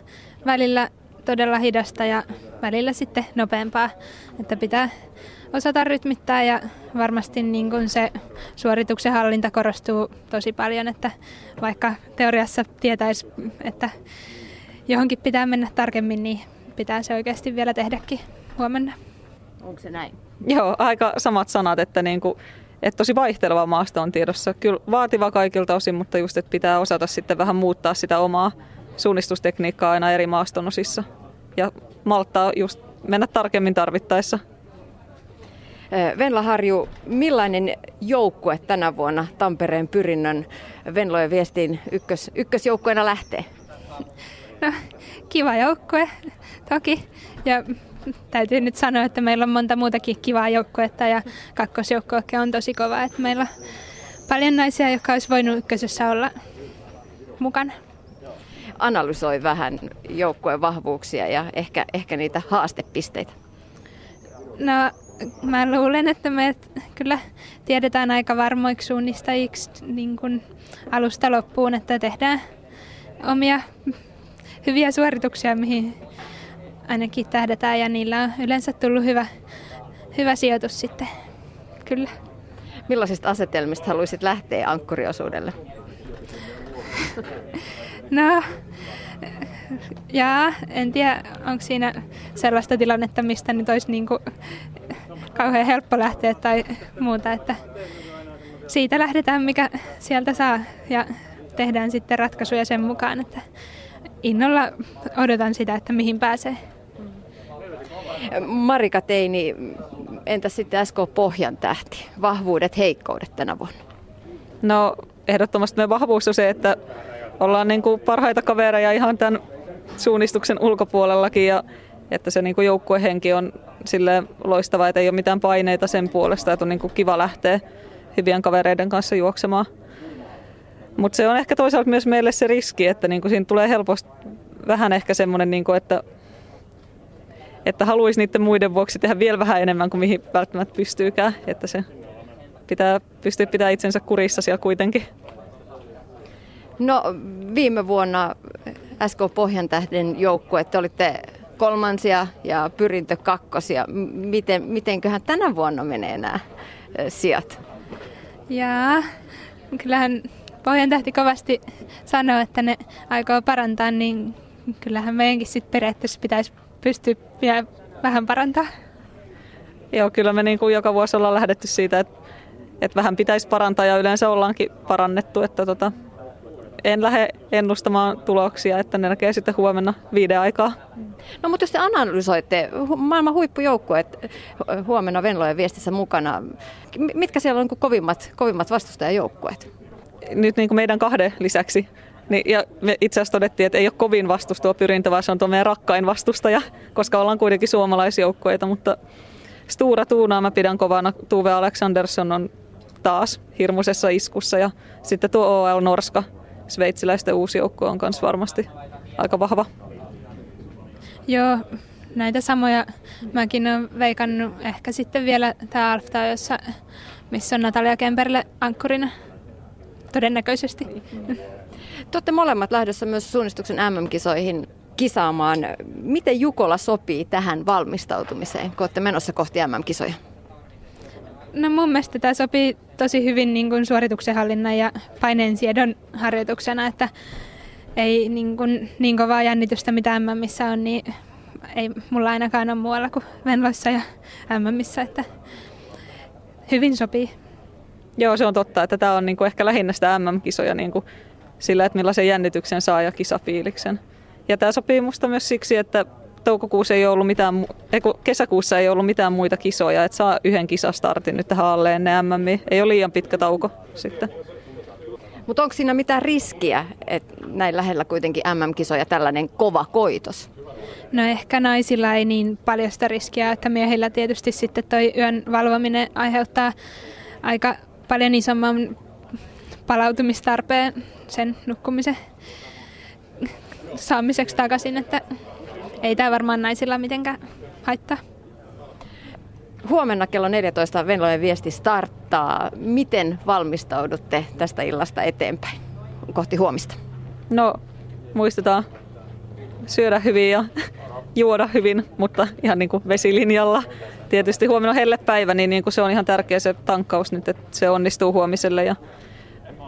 [SPEAKER 13] välillä todella hidasta ja välillä sitten nopeampaa. Että pitää osata rytmittää ja varmasti niin kuin se suorituksen hallinta korostuu tosi paljon, että vaikka teoriassa tietäisi, että johonkin pitää mennä tarkemmin, niin pitää se oikeasti vielä tehdäkin huomenna.
[SPEAKER 3] Onko se näin?
[SPEAKER 14] Joo, aika samat sanat, että, niin kuin, että tosi vaihteleva maasto on tiedossa. Kyllä vaativa kaikilta osin, mutta just, että pitää osata sitten vähän muuttaa sitä omaa suunnistustekniikkaa aina eri maaston osissa. Ja malttaa just mennä tarkemmin tarvittaessa.
[SPEAKER 3] Venla Harju, millainen joukkue tänä vuonna Tampereen pyrinnön Venlojen viestiin ykkös, ykkösjoukkueena lähtee? [LAUGHS]
[SPEAKER 13] No, kiva joukkue toki. Ja täytyy nyt sanoa, että meillä on monta muutakin kivaa joukkuetta ja kakkosjoukkuekin on tosi kova. Että meillä on paljon naisia, jotka olisi voinut ykkösessä olla mukana.
[SPEAKER 3] Analysoi vähän joukkueen vahvuuksia ja ehkä, ehkä niitä haastepisteitä.
[SPEAKER 13] No, mä luulen, että me kyllä tiedetään aika varmoiksi suunnistajiksi niin kuin alusta loppuun, että tehdään omia hyviä suorituksia, mihin ainakin tähdätään ja niillä on yleensä tullut hyvä, hyvä sijoitus sitten. Kyllä.
[SPEAKER 3] Millaisista asetelmista haluaisit lähteä ankkuriosuudelle?
[SPEAKER 13] No, jaa, en tiedä, onko siinä sellaista tilannetta, mistä nyt olisi niin kuin kauhean helppo lähteä tai muuta, että siitä lähdetään, mikä sieltä saa ja tehdään sitten ratkaisuja sen mukaan, että innolla odotan sitä, että mihin pääsee.
[SPEAKER 3] Marika Teini, entä sitten SK Pohjan tähti? Vahvuudet, heikkoudet tänä vuonna?
[SPEAKER 14] No ehdottomasti meidän vahvuus on se, että ollaan niin kuin parhaita kavereja ihan tämän suunnistuksen ulkopuolellakin ja että se niin kuin joukkuehenki on sille loistava, että ei ole mitään paineita sen puolesta, että on niin kuin kiva lähteä hyvien kavereiden kanssa juoksemaan. Mutta se on ehkä toisaalta myös meille se riski, että niinku siinä tulee helposti vähän ehkä semmoinen, niinku, että, että haluaisi niiden muiden vuoksi tehdä vielä vähän enemmän kuin mihin välttämättä pystyykään. Että se pitää pystyä pitää itsensä kurissa siellä kuitenkin.
[SPEAKER 3] No viime vuonna SK Pohjantähden joukkue, te olitte kolmansia ja pyrintö kakkosia. Miten, mitenköhän tänä vuonna menee nämä sijat?
[SPEAKER 13] Jaa, kyllähän Pohjan tähti kovasti sanoo, että ne aikoo parantaa, niin kyllähän meidänkin sitten periaatteessa pitäisi pystyä vielä vähän parantaa.
[SPEAKER 14] Joo, kyllä me niin kuin joka vuosi ollaan lähdetty siitä, että, että vähän pitäisi parantaa ja yleensä ollaankin parannettu, että tota, en lähde ennustamaan tuloksia, että ne näkee sitten huomenna viiden aikaa.
[SPEAKER 3] No mutta jos te analysoitte maailman huippujoukkueet huomenna Venlojen viestissä mukana, mitkä siellä on kovimmat, kovimmat vastustajajoukkueet?
[SPEAKER 14] Nyt niin kuin meidän kahden lisäksi niin, ja me itse asiassa todettiin, että ei ole kovin vastustava pyrintä, vaan se on tuo meidän rakkain vastustaja, koska ollaan kuitenkin suomalaisjoukkueita, mutta Stura Tuunaa mä pidän kovana. Tuve Alexandersson on taas hirmuisessa iskussa ja sitten tuo OL Norska, sveitsiläisten uusi joukkue on myös varmasti aika vahva.
[SPEAKER 13] Joo, näitä samoja mäkin olen veikannut. Ehkä sitten vielä tämä Alfta, jossa, missä on Natalia Kemperle ankkurina todennäköisesti.
[SPEAKER 3] Te olette molemmat lähdössä myös suunnistuksen MM-kisoihin kisaamaan. Miten Jukola sopii tähän valmistautumiseen, kun olette menossa kohti MM-kisoja?
[SPEAKER 13] No mun mielestä tämä sopii tosi hyvin niin kuin suorituksenhallinnan ja paineensiedon harjoituksena, että ei niin, kuin, niin kovaa jännitystä mitä MMissä on, niin ei mulla ainakaan ole muualla kuin Venloissa ja MMissä, että hyvin sopii.
[SPEAKER 14] Joo, se on totta, että tämä on niin kuin ehkä lähinnä sitä MM-kisoja niin kuin sillä, että millaisen jännityksen saa ja kisafiiliksen. Ja tämä sopii musta myös siksi, että toukokuussa ei ollut mitään, ei, kesäkuussa ei ollut mitään muita kisoja, että saa yhden kisastartin nyt tähän alle ennen MM. Ei ole liian pitkä tauko sitten.
[SPEAKER 3] Mutta onko siinä mitään riskiä, että näin lähellä kuitenkin MM-kisoja tällainen kova koitos?
[SPEAKER 13] No ehkä naisilla ei niin paljon sitä riskiä, että miehillä tietysti sitten toi yön valvominen aiheuttaa aika paljon isomman palautumistarpeen sen nukkumisen saamiseksi takaisin, että ei tämä varmaan naisilla mitenkään haittaa.
[SPEAKER 3] Huomenna kello 14 Venlojen viesti starttaa. Miten valmistaudutte tästä illasta eteenpäin kohti huomista?
[SPEAKER 14] No, muistetaan syödä hyvin ja [LAUGHS] juoda hyvin, mutta ihan niin kuin vesilinjalla. Tietysti huomenna on helle päivä, niin, niin kuin se on ihan tärkeä se tankkaus nyt, että se onnistuu huomiselle. Ja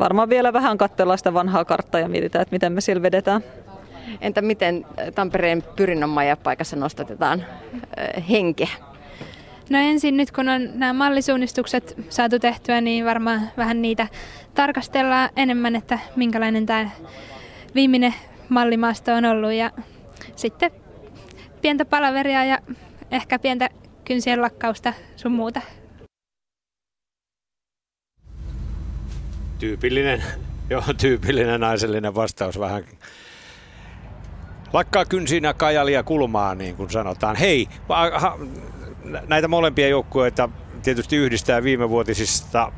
[SPEAKER 14] varmaan vielä vähän katsellaan sitä vanhaa karttaa ja mietitään, että miten me siellä vedetään.
[SPEAKER 3] Entä miten Tampereen Pyrinnön paikassa nostatetaan henkeä?
[SPEAKER 13] No ensin nyt kun on nämä mallisuunnistukset saatu tehtyä, niin varmaan vähän niitä tarkastellaan enemmän, että minkälainen tämä viimeinen mallimaasto on ollut. Ja sitten pientä palaveria ja ehkä pientä kynsien lakkausta sun muuta.
[SPEAKER 1] Tyypillinen, [LAUGHS] joo, tyypillinen naisellinen vastaus vähän lakkaa kynsinä kajalia kulmaa, niin kuin sanotaan. Hei, näitä molempia joukkueita tietysti yhdistää viimevuotisista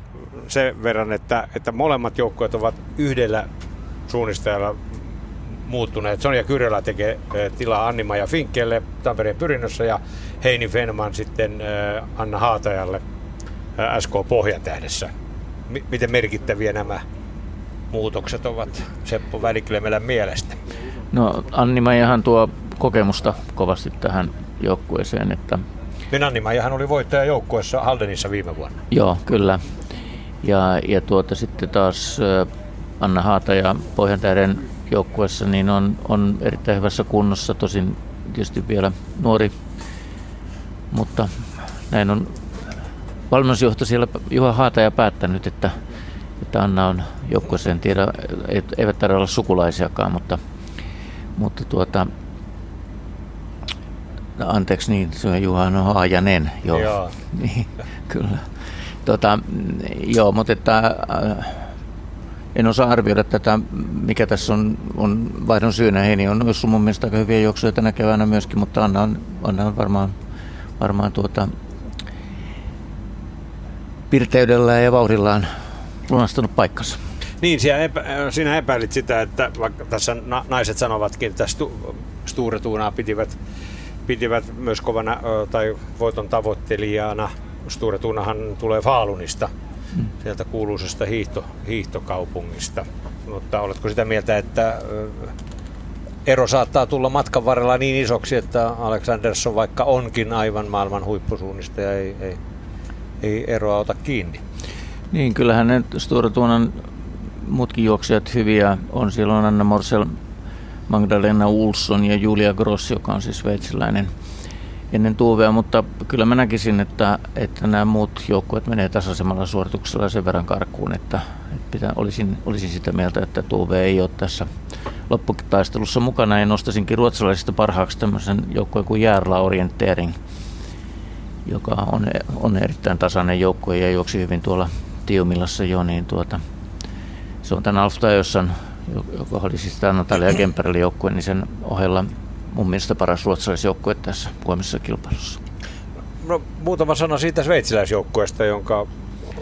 [SPEAKER 1] sen verran, että, että molemmat joukkueet ovat yhdellä suunnistajalla muuttuneet. Sonja Kyrölä tekee tilaa Annima ja Finkkelle Tampereen pyrinnössä ja Heini Fenman sitten Anna Haatajalle SK Pohjantähdessä. Miten merkittäviä nämä muutokset ovat Seppo Väliklemelän mielestä?
[SPEAKER 2] No Anni Maijahan tuo kokemusta kovasti tähän joukkueeseen. Että...
[SPEAKER 1] Niin Anni Maijahan oli voittaja joukkueessa Haldenissa viime vuonna.
[SPEAKER 2] Joo, kyllä. Ja, ja tuota, sitten taas Anna Haata ja Pohjantähden joukkueessa niin on, on erittäin hyvässä kunnossa, tosin tietysti vielä nuori, mutta näin on valmennusjohto siellä Juha Haataja päättänyt, että, että Anna on joukkueeseen, tiedä, eivät tarvitse olla sukulaisiakaan, mutta mutta tuota, anteeksi niin, se on Juhana Haajanen, joo. joo. [LAUGHS] niin, kyllä. Tota, joo, mutta että, äh, en osaa arvioida tätä, mikä tässä on, on vaihdon syynä. Heini on ollut mun mielestä aika hyviä juoksuja tänä keväänä myöskin, mutta Anna on, Anna on varmaan, varmaan tuota, pirteydellä ja vauhdillaan lunastanut paikkansa.
[SPEAKER 1] Niin, sinä, epä, sinä epäilit sitä, että vaikka tässä naiset sanovatkin, että stu, Sturetuunaa pitivät, pitivät myös kovana tai voiton tavoittelijana. Sturetuunahan tulee Faalunista, hmm. sieltä kuuluisesta hiihto, hiihtokaupungista. Mutta oletko sitä mieltä, että ero saattaa tulla matkan varrella niin isoksi, että Aleksandersson vaikka onkin aivan maailman huippusuunnista ja ei, ei, ei eroa ota kiinni?
[SPEAKER 2] Niin, kyllähän ne Stortuunan muutkin juoksijat hyviä on. Siellä on Anna Morsel, Magdalena Ulsson ja Julia Gross, joka on siis sveitsiläinen ennen Tuuvea, mutta kyllä mä näkisin, että, että nämä muut joukkueet menee tasaisemmalla suorituksella sen verran karkuun, että, että pitää, olisin, olisin sitä mieltä, että Tuve ei ole tässä lopputaistelussa mukana ja nostaisinkin ruotsalaisista parhaaksi tämmöisen joukkueen kuin Järla Orientering, joka on, on erittäin tasainen joukkue ja juoksi hyvin tuolla Tiumillassa jo, niin tuota, se on tämän Alf Tajossan, joka oli siis tämä Natalia Kemperlin joukkue, niin sen ohella mun mielestä paras ruotsalaisjoukkue tässä huomisessa kilpailussa.
[SPEAKER 1] No, muutama sana siitä sveitsiläisjoukkueesta, jonka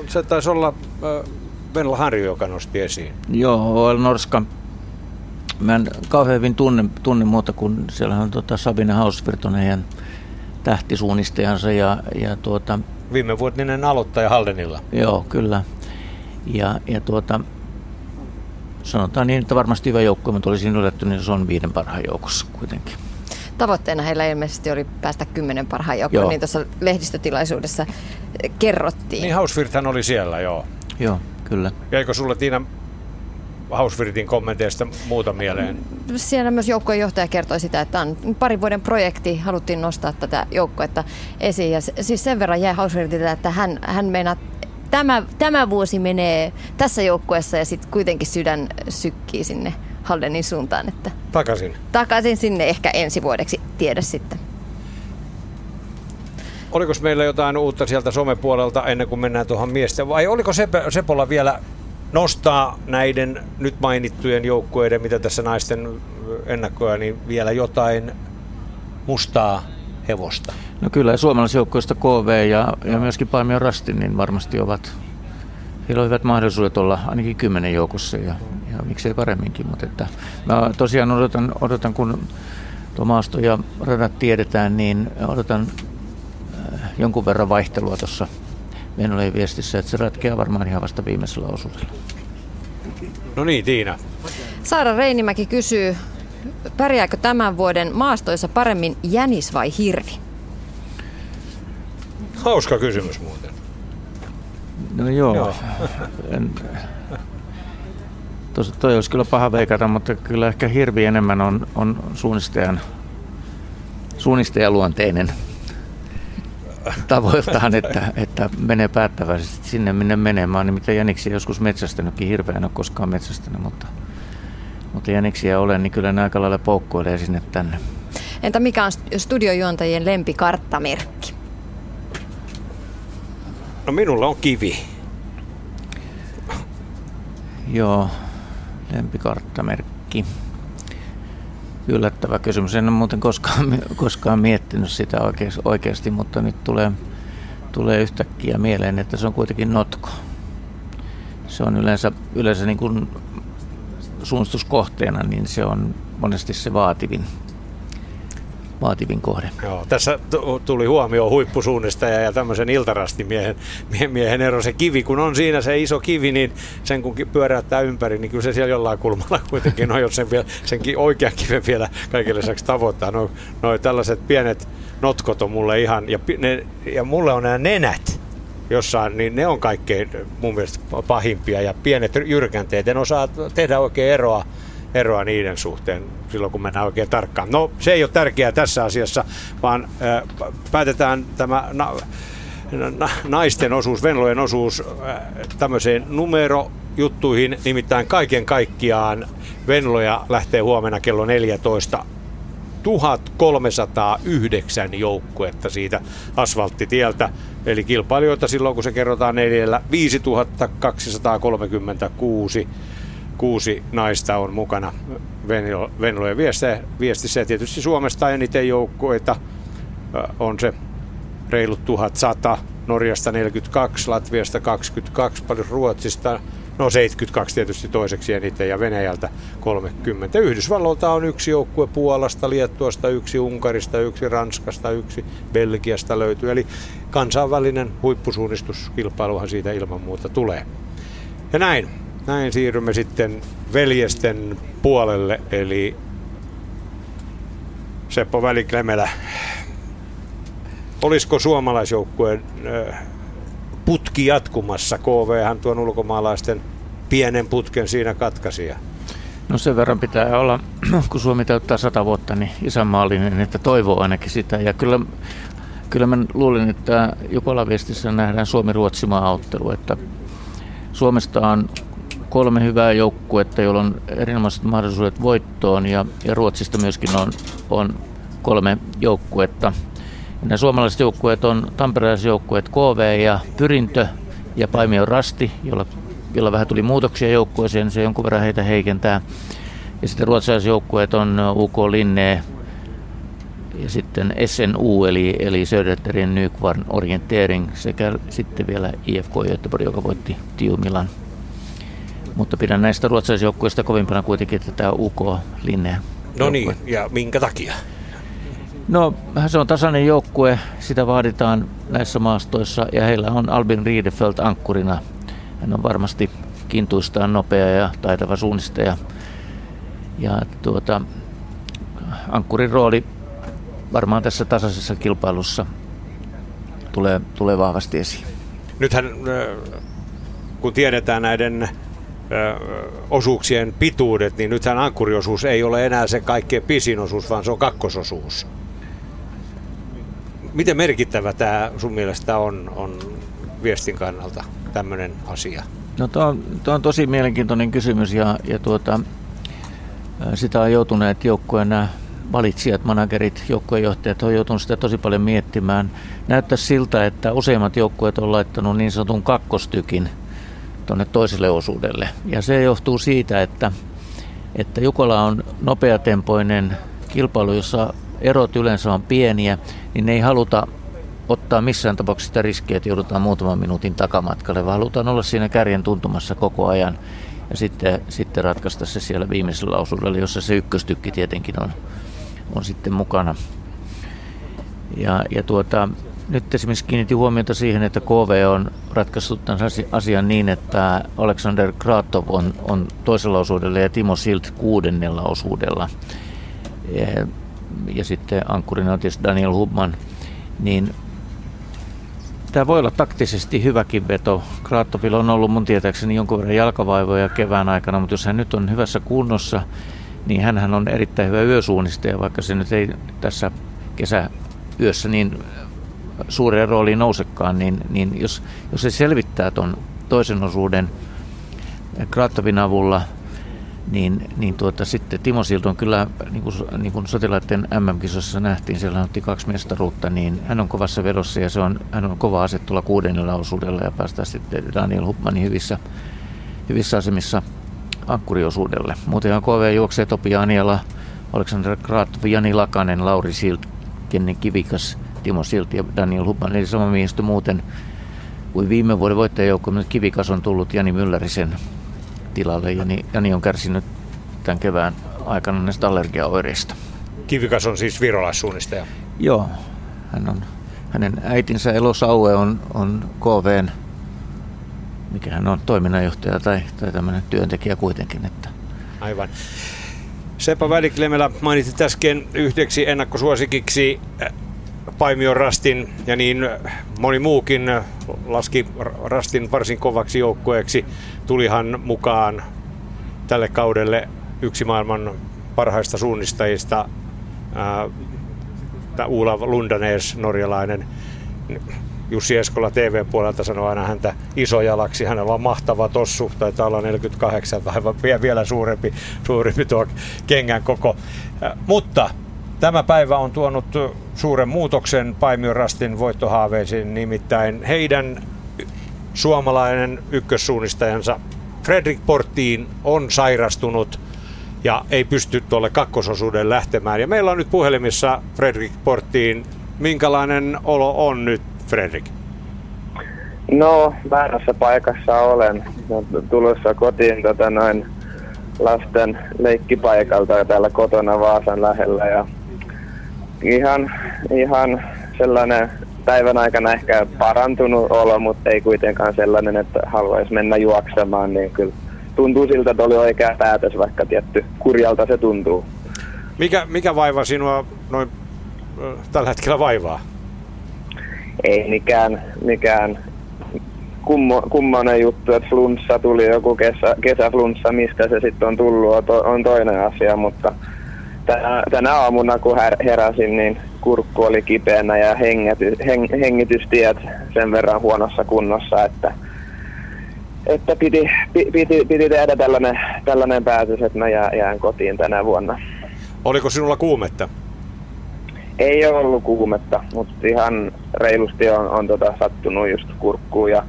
[SPEAKER 1] se taisi olla äh, Venla Harju, joka nosti esiin.
[SPEAKER 2] Joo, OL Norska. Mä en kauhean hyvin tunne, tunne muuta kuin siellä on tota Sabine Hausvirton heidän tähtisuunnistajansa ja, ja tuota,
[SPEAKER 1] Viime vuotinen aloittaja Haldenilla.
[SPEAKER 2] Joo, kyllä. Ja, ja tuota, sanotaan niin, että varmasti hyvä joukkue, mutta olisin yllätty, niin se on viiden parhaan joukossa kuitenkin.
[SPEAKER 3] Tavoitteena heillä ilmeisesti oli päästä kymmenen parhaan joukkoon, niin tuossa lehdistötilaisuudessa kerrottiin.
[SPEAKER 1] Niin Hausvirthan oli siellä, joo.
[SPEAKER 2] Joo, kyllä.
[SPEAKER 1] Jäikö sulle Tiina Hausvirtin kommenteista muuta mieleen?
[SPEAKER 3] Siellä myös joukkojen johtaja kertoi sitä, että on parin vuoden projekti, haluttiin nostaa tätä joukkuetta esiin. Ja siis sen verran jäi Hausvirtiltä, että hän, hän meinaa tämä, tämä vuosi menee tässä joukkueessa ja sitten kuitenkin sydän sykkii sinne Haldenin suuntaan. Että
[SPEAKER 1] takaisin?
[SPEAKER 3] Takaisin sinne ehkä ensi vuodeksi, tiedä sitten.
[SPEAKER 1] Oliko meillä jotain uutta sieltä somepuolelta ennen kuin mennään tuohon miesten, vai oliko Sepolla vielä nostaa näiden nyt mainittujen joukkueiden, mitä tässä naisten ennakkoja, niin vielä jotain mustaa hevosta?
[SPEAKER 2] No kyllä, suomalaisjoukkoista KV ja, ja myöskin Paimio Rasti, niin varmasti ovat, heillä on hyvät mahdollisuudet olla ainakin kymmenen joukossa ja, ja miksei paremminkin, mutta että mä tosiaan odotan, odotan kun tuo maasto ja radat tiedetään, niin odotan äh, jonkun verran vaihtelua tuossa Venäjän viestissä, että se ratkeaa varmaan ihan vasta viimeisellä osuudella.
[SPEAKER 1] No niin, Tiina.
[SPEAKER 3] Saara Reinimäki kysyy, pärjääkö tämän vuoden maastoissa paremmin jänis vai hirvi?
[SPEAKER 1] Hauska kysymys muuten.
[SPEAKER 2] No joo. joo. [LAUGHS] en, tos, toi olisi kyllä paha veikata, mutta kyllä ehkä hirvi enemmän on, on suunnistajan, suunnistajaluonteinen [LAUGHS] tavoiltaan, että, että menee päättäväisesti sinne, minne menee. Mä oon nimittäin jäniksiä joskus metsästänytkin, hirveän en ole koskaan metsästänyt, mutta, mutta jäniksiä olen, niin kyllä ne aika lailla poukkoilee sinne tänne.
[SPEAKER 3] Entä mikä on studiojuontajien lempikarttamerkki?
[SPEAKER 1] No minulla on kivi.
[SPEAKER 2] Joo, lempikarttamerkki. Yllättävä kysymys. En ole muuten koskaan, koskaan miettinyt sitä oikeasti, mutta nyt tulee, tulee yhtäkkiä mieleen, että se on kuitenkin notko. Se on yleensä, yleensä niin kuin suunnistuskohteena, niin se on monesti se vaativin vaativin kohde.
[SPEAKER 1] Joo, tässä tuli huomio huippusuunnistaja ja tämmöisen iltarastimiehen miehen ero. Se kivi, kun on siinä se iso kivi, niin sen kun pyöräyttää ympäri, niin kyllä se siellä jollain kulmalla [LAUGHS] kuitenkin on, jos sen, vielä, sen oikean kiven vielä kaiken lisäksi tavoittaa. No, no tällaiset pienet notkot on mulle ihan, ja, ne, ja mulle on nämä nenät, jossain, niin ne on kaikkein mun mielestä pahimpia ja pienet jyrkänteet. En osaa tehdä oikein eroa eroa niiden suhteen silloin, kun mennään oikein tarkkaan. No, se ei ole tärkeää tässä asiassa, vaan äh, päätetään tämä na, na, naisten osuus, venlojen osuus äh, tämmöiseen numerojuttuihin, nimittäin kaiken kaikkiaan venloja lähtee huomenna kello 14 1309 joukkuetta siitä asfalttitieltä. Eli kilpailijoita silloin, kun se kerrotaan neljällä, 5236 kuusi naista on mukana Venlojen viestissä. Ja tietysti Suomesta eniten joukkueita on se reilut 1100, Norjasta 42, Latviasta 22, paljon Ruotsista, no 72 tietysti toiseksi eniten ja Venäjältä 30. Yhdysvalloilta on yksi joukkue Puolasta, Liettuasta, yksi Unkarista, yksi Ranskasta, yksi Belgiasta löytyy. Eli kansainvälinen huippusuunnistuskilpailuhan siitä ilman muuta tulee. Ja näin, näin siirrymme sitten veljesten puolelle, eli Seppo Väliklemelä. Olisiko suomalaisjoukkueen putki jatkumassa. KV hän tuon ulkomaalaisten pienen putken siinä katkaisia.
[SPEAKER 2] No sen verran pitää olla, [CLEARS THROAT] kun Suomi täyttää sata vuotta, niin isänmaallinen, että toivoo ainakin sitä. Ja kyllä, kyllä mä luulin, että Jukola-viestissä nähdään Suomi-Ruotsi maaottelu, että Suomesta on kolme hyvää joukkuetta, joilla on erinomaiset mahdollisuudet voittoon ja, ja Ruotsista myöskin on, on kolme joukkuetta. Nämä suomalaiset joukkueet on tamperelaisjoukkueet KV ja Pyrintö ja Paimio Rasti, jolla, jolla vähän tuli muutoksia joukkueeseen, niin se jonkun verran heitä heikentää. Ja sitten ruotsalaisjoukkueet on UK Linne ja sitten SNU eli, eli Söderterin Nykvarn Orientering sekä sitten vielä IFK Göteborg, joka voitti Tiumilan. Mutta pidän näistä ruotsalaisjoukkueista kovimpana kuitenkin tätä UK Linne.
[SPEAKER 1] No niin, ja minkä takia?
[SPEAKER 2] No, se on tasainen joukkue, sitä vaaditaan näissä maastoissa ja heillä on Albin Riedefeld ankkurina. Hän on varmasti kintuistaan nopea ja taitava suunnistaja. Ja tuota, ankkurin rooli varmaan tässä tasaisessa kilpailussa tulee, tulee vahvasti esiin.
[SPEAKER 1] Nythän kun tiedetään näiden osuuksien pituudet, niin nythän ankkuriosuus ei ole enää se kaikkein pisin osuus, vaan se on kakkososuus. Miten merkittävä tämä sun mielestä on, on viestin kannalta tämmöinen asia?
[SPEAKER 2] No tuo on, tuo on tosi mielenkiintoinen kysymys ja, ja tuota, sitä on joutuneet joukkueen nämä valitsijat, managerit, joukkueenjohtajat on joutunut sitä tosi paljon miettimään. Näyttää siltä, että useimmat joukkueet on laittanut niin sanotun kakkostykin tuonne toiselle osuudelle. Ja se johtuu siitä, että, että Jukola on nopeatempoinen kilpailu, jossa erot yleensä on pieniä, niin ei haluta ottaa missään tapauksessa sitä riskiä, että joudutaan muutaman minuutin takamatkalle, vaan halutaan olla siinä kärjen tuntumassa koko ajan ja sitten, sitten ratkaista se siellä viimeisellä osuudella, jossa se ykköstykki tietenkin on, on sitten mukana. Ja, ja tuota, nyt esimerkiksi kiinnitin huomiota siihen, että KV on ratkaissut tämän asian niin, että Alexander Kratov on, on toisella osuudella ja Timo Silt kuudennella osuudella. Ja, sitten ankkurina on tietysti Daniel Hubman. Niin tämä voi olla taktisesti hyväkin veto. Kratovilla on ollut mun tietääkseni jonkun verran jalkavaivoja kevään aikana, mutta jos hän nyt on hyvässä kunnossa, niin hän on erittäin hyvä yösuunnistaja, vaikka se nyt ei tässä kesäyössä niin suureen rooliin nousekaan, niin, niin jos, jos se selvittää tuon toisen osuuden Kratovin avulla, niin, niin tuota, sitten Timo Silton kyllä, niin kuin, niin kuin sotilaiden MM-kisossa nähtiin, siellä otti kaksi mestaruutta, niin hän on kovassa vedossa ja se on, hän on kova ase tulla kuudennella osuudella ja päästään sitten Daniel Hupmanin hyvissä, hyvissä asemissa ankkuriosuudelle. Muutenhan KV juoksee Topi Aniala, Aleksander Kratov, Jani Lakanen, Lauri Silt, Kenni Kivikas, Timo Silti ja Daniel Hubman, eli sama miehistö muuten kuin viime vuoden voittajajoukko, mutta Kivikas on tullut Jani Müllärisen tilalle. Jani, Jani on kärsinyt tämän kevään aikana näistä allergiaoireista.
[SPEAKER 1] Kivikas on siis virolaissuunnistaja?
[SPEAKER 2] Joo, hän on, hänen äitinsä Elo Saue on, on KVn, mikä hän on, toiminnanjohtaja tai, tai tämmöinen työntekijä kuitenkin. Että.
[SPEAKER 1] Aivan. Sepä Väliklemelä mainitsit äsken yhdeksi ennakkosuosikiksi Paimion Rastin ja niin moni muukin laski Rastin varsin kovaksi joukkueeksi. Tulihan mukaan tälle kaudelle yksi maailman parhaista suunnistajista, ää, Uula Lundanes, norjalainen. Jussi Eskola TV-puolelta sanoi aina häntä isojalaksi. Hänellä on mahtava tossu, taitaa olla 48 tai vielä suurempi, suurempi tuo kengän koko. Mutta Tämä päivä on tuonut suuren muutoksen Paimion Rastin voittohaaveisiin, nimittäin heidän suomalainen ykkössuunnistajansa Fredrik Portiin on sairastunut ja ei pysty tuolle kakkososuuden lähtemään. Ja meillä on nyt puhelimissa Fredrik Portiin. Minkälainen olo on nyt, Fredrik?
[SPEAKER 15] No, väärässä paikassa olen. Tulossa kotiin tota noin lasten leikkipaikalta täällä kotona Vaasan lähellä ja ihan, ihan sellainen päivän aikana ehkä parantunut olo, mutta ei kuitenkaan sellainen, että haluaisi mennä juoksemaan, niin kyllä tuntuu siltä, että oli oikea päätös, vaikka tietty kurjalta se tuntuu.
[SPEAKER 1] Mikä, mikä vaiva sinua noin tällä hetkellä vaivaa?
[SPEAKER 15] Ei mikään, mikään kummo, kummonen juttu, että flunssa tuli joku kesä, kesäflunssa, mistä se sitten on tullut, on, to, on toinen asia, mutta tänä, tänä aamuna kun her, heräsin, niin kurkku oli kipeänä ja hengety, heng, hengitystiet sen verran huonossa kunnossa, että, että piti, piti, piti tehdä tällainen, tällainen päätös, että mä jään kotiin tänä vuonna.
[SPEAKER 1] Oliko sinulla kuumetta?
[SPEAKER 15] Ei ole ollut kuumetta, mutta ihan reilusti on, on tota sattunut just kurkkuun ja,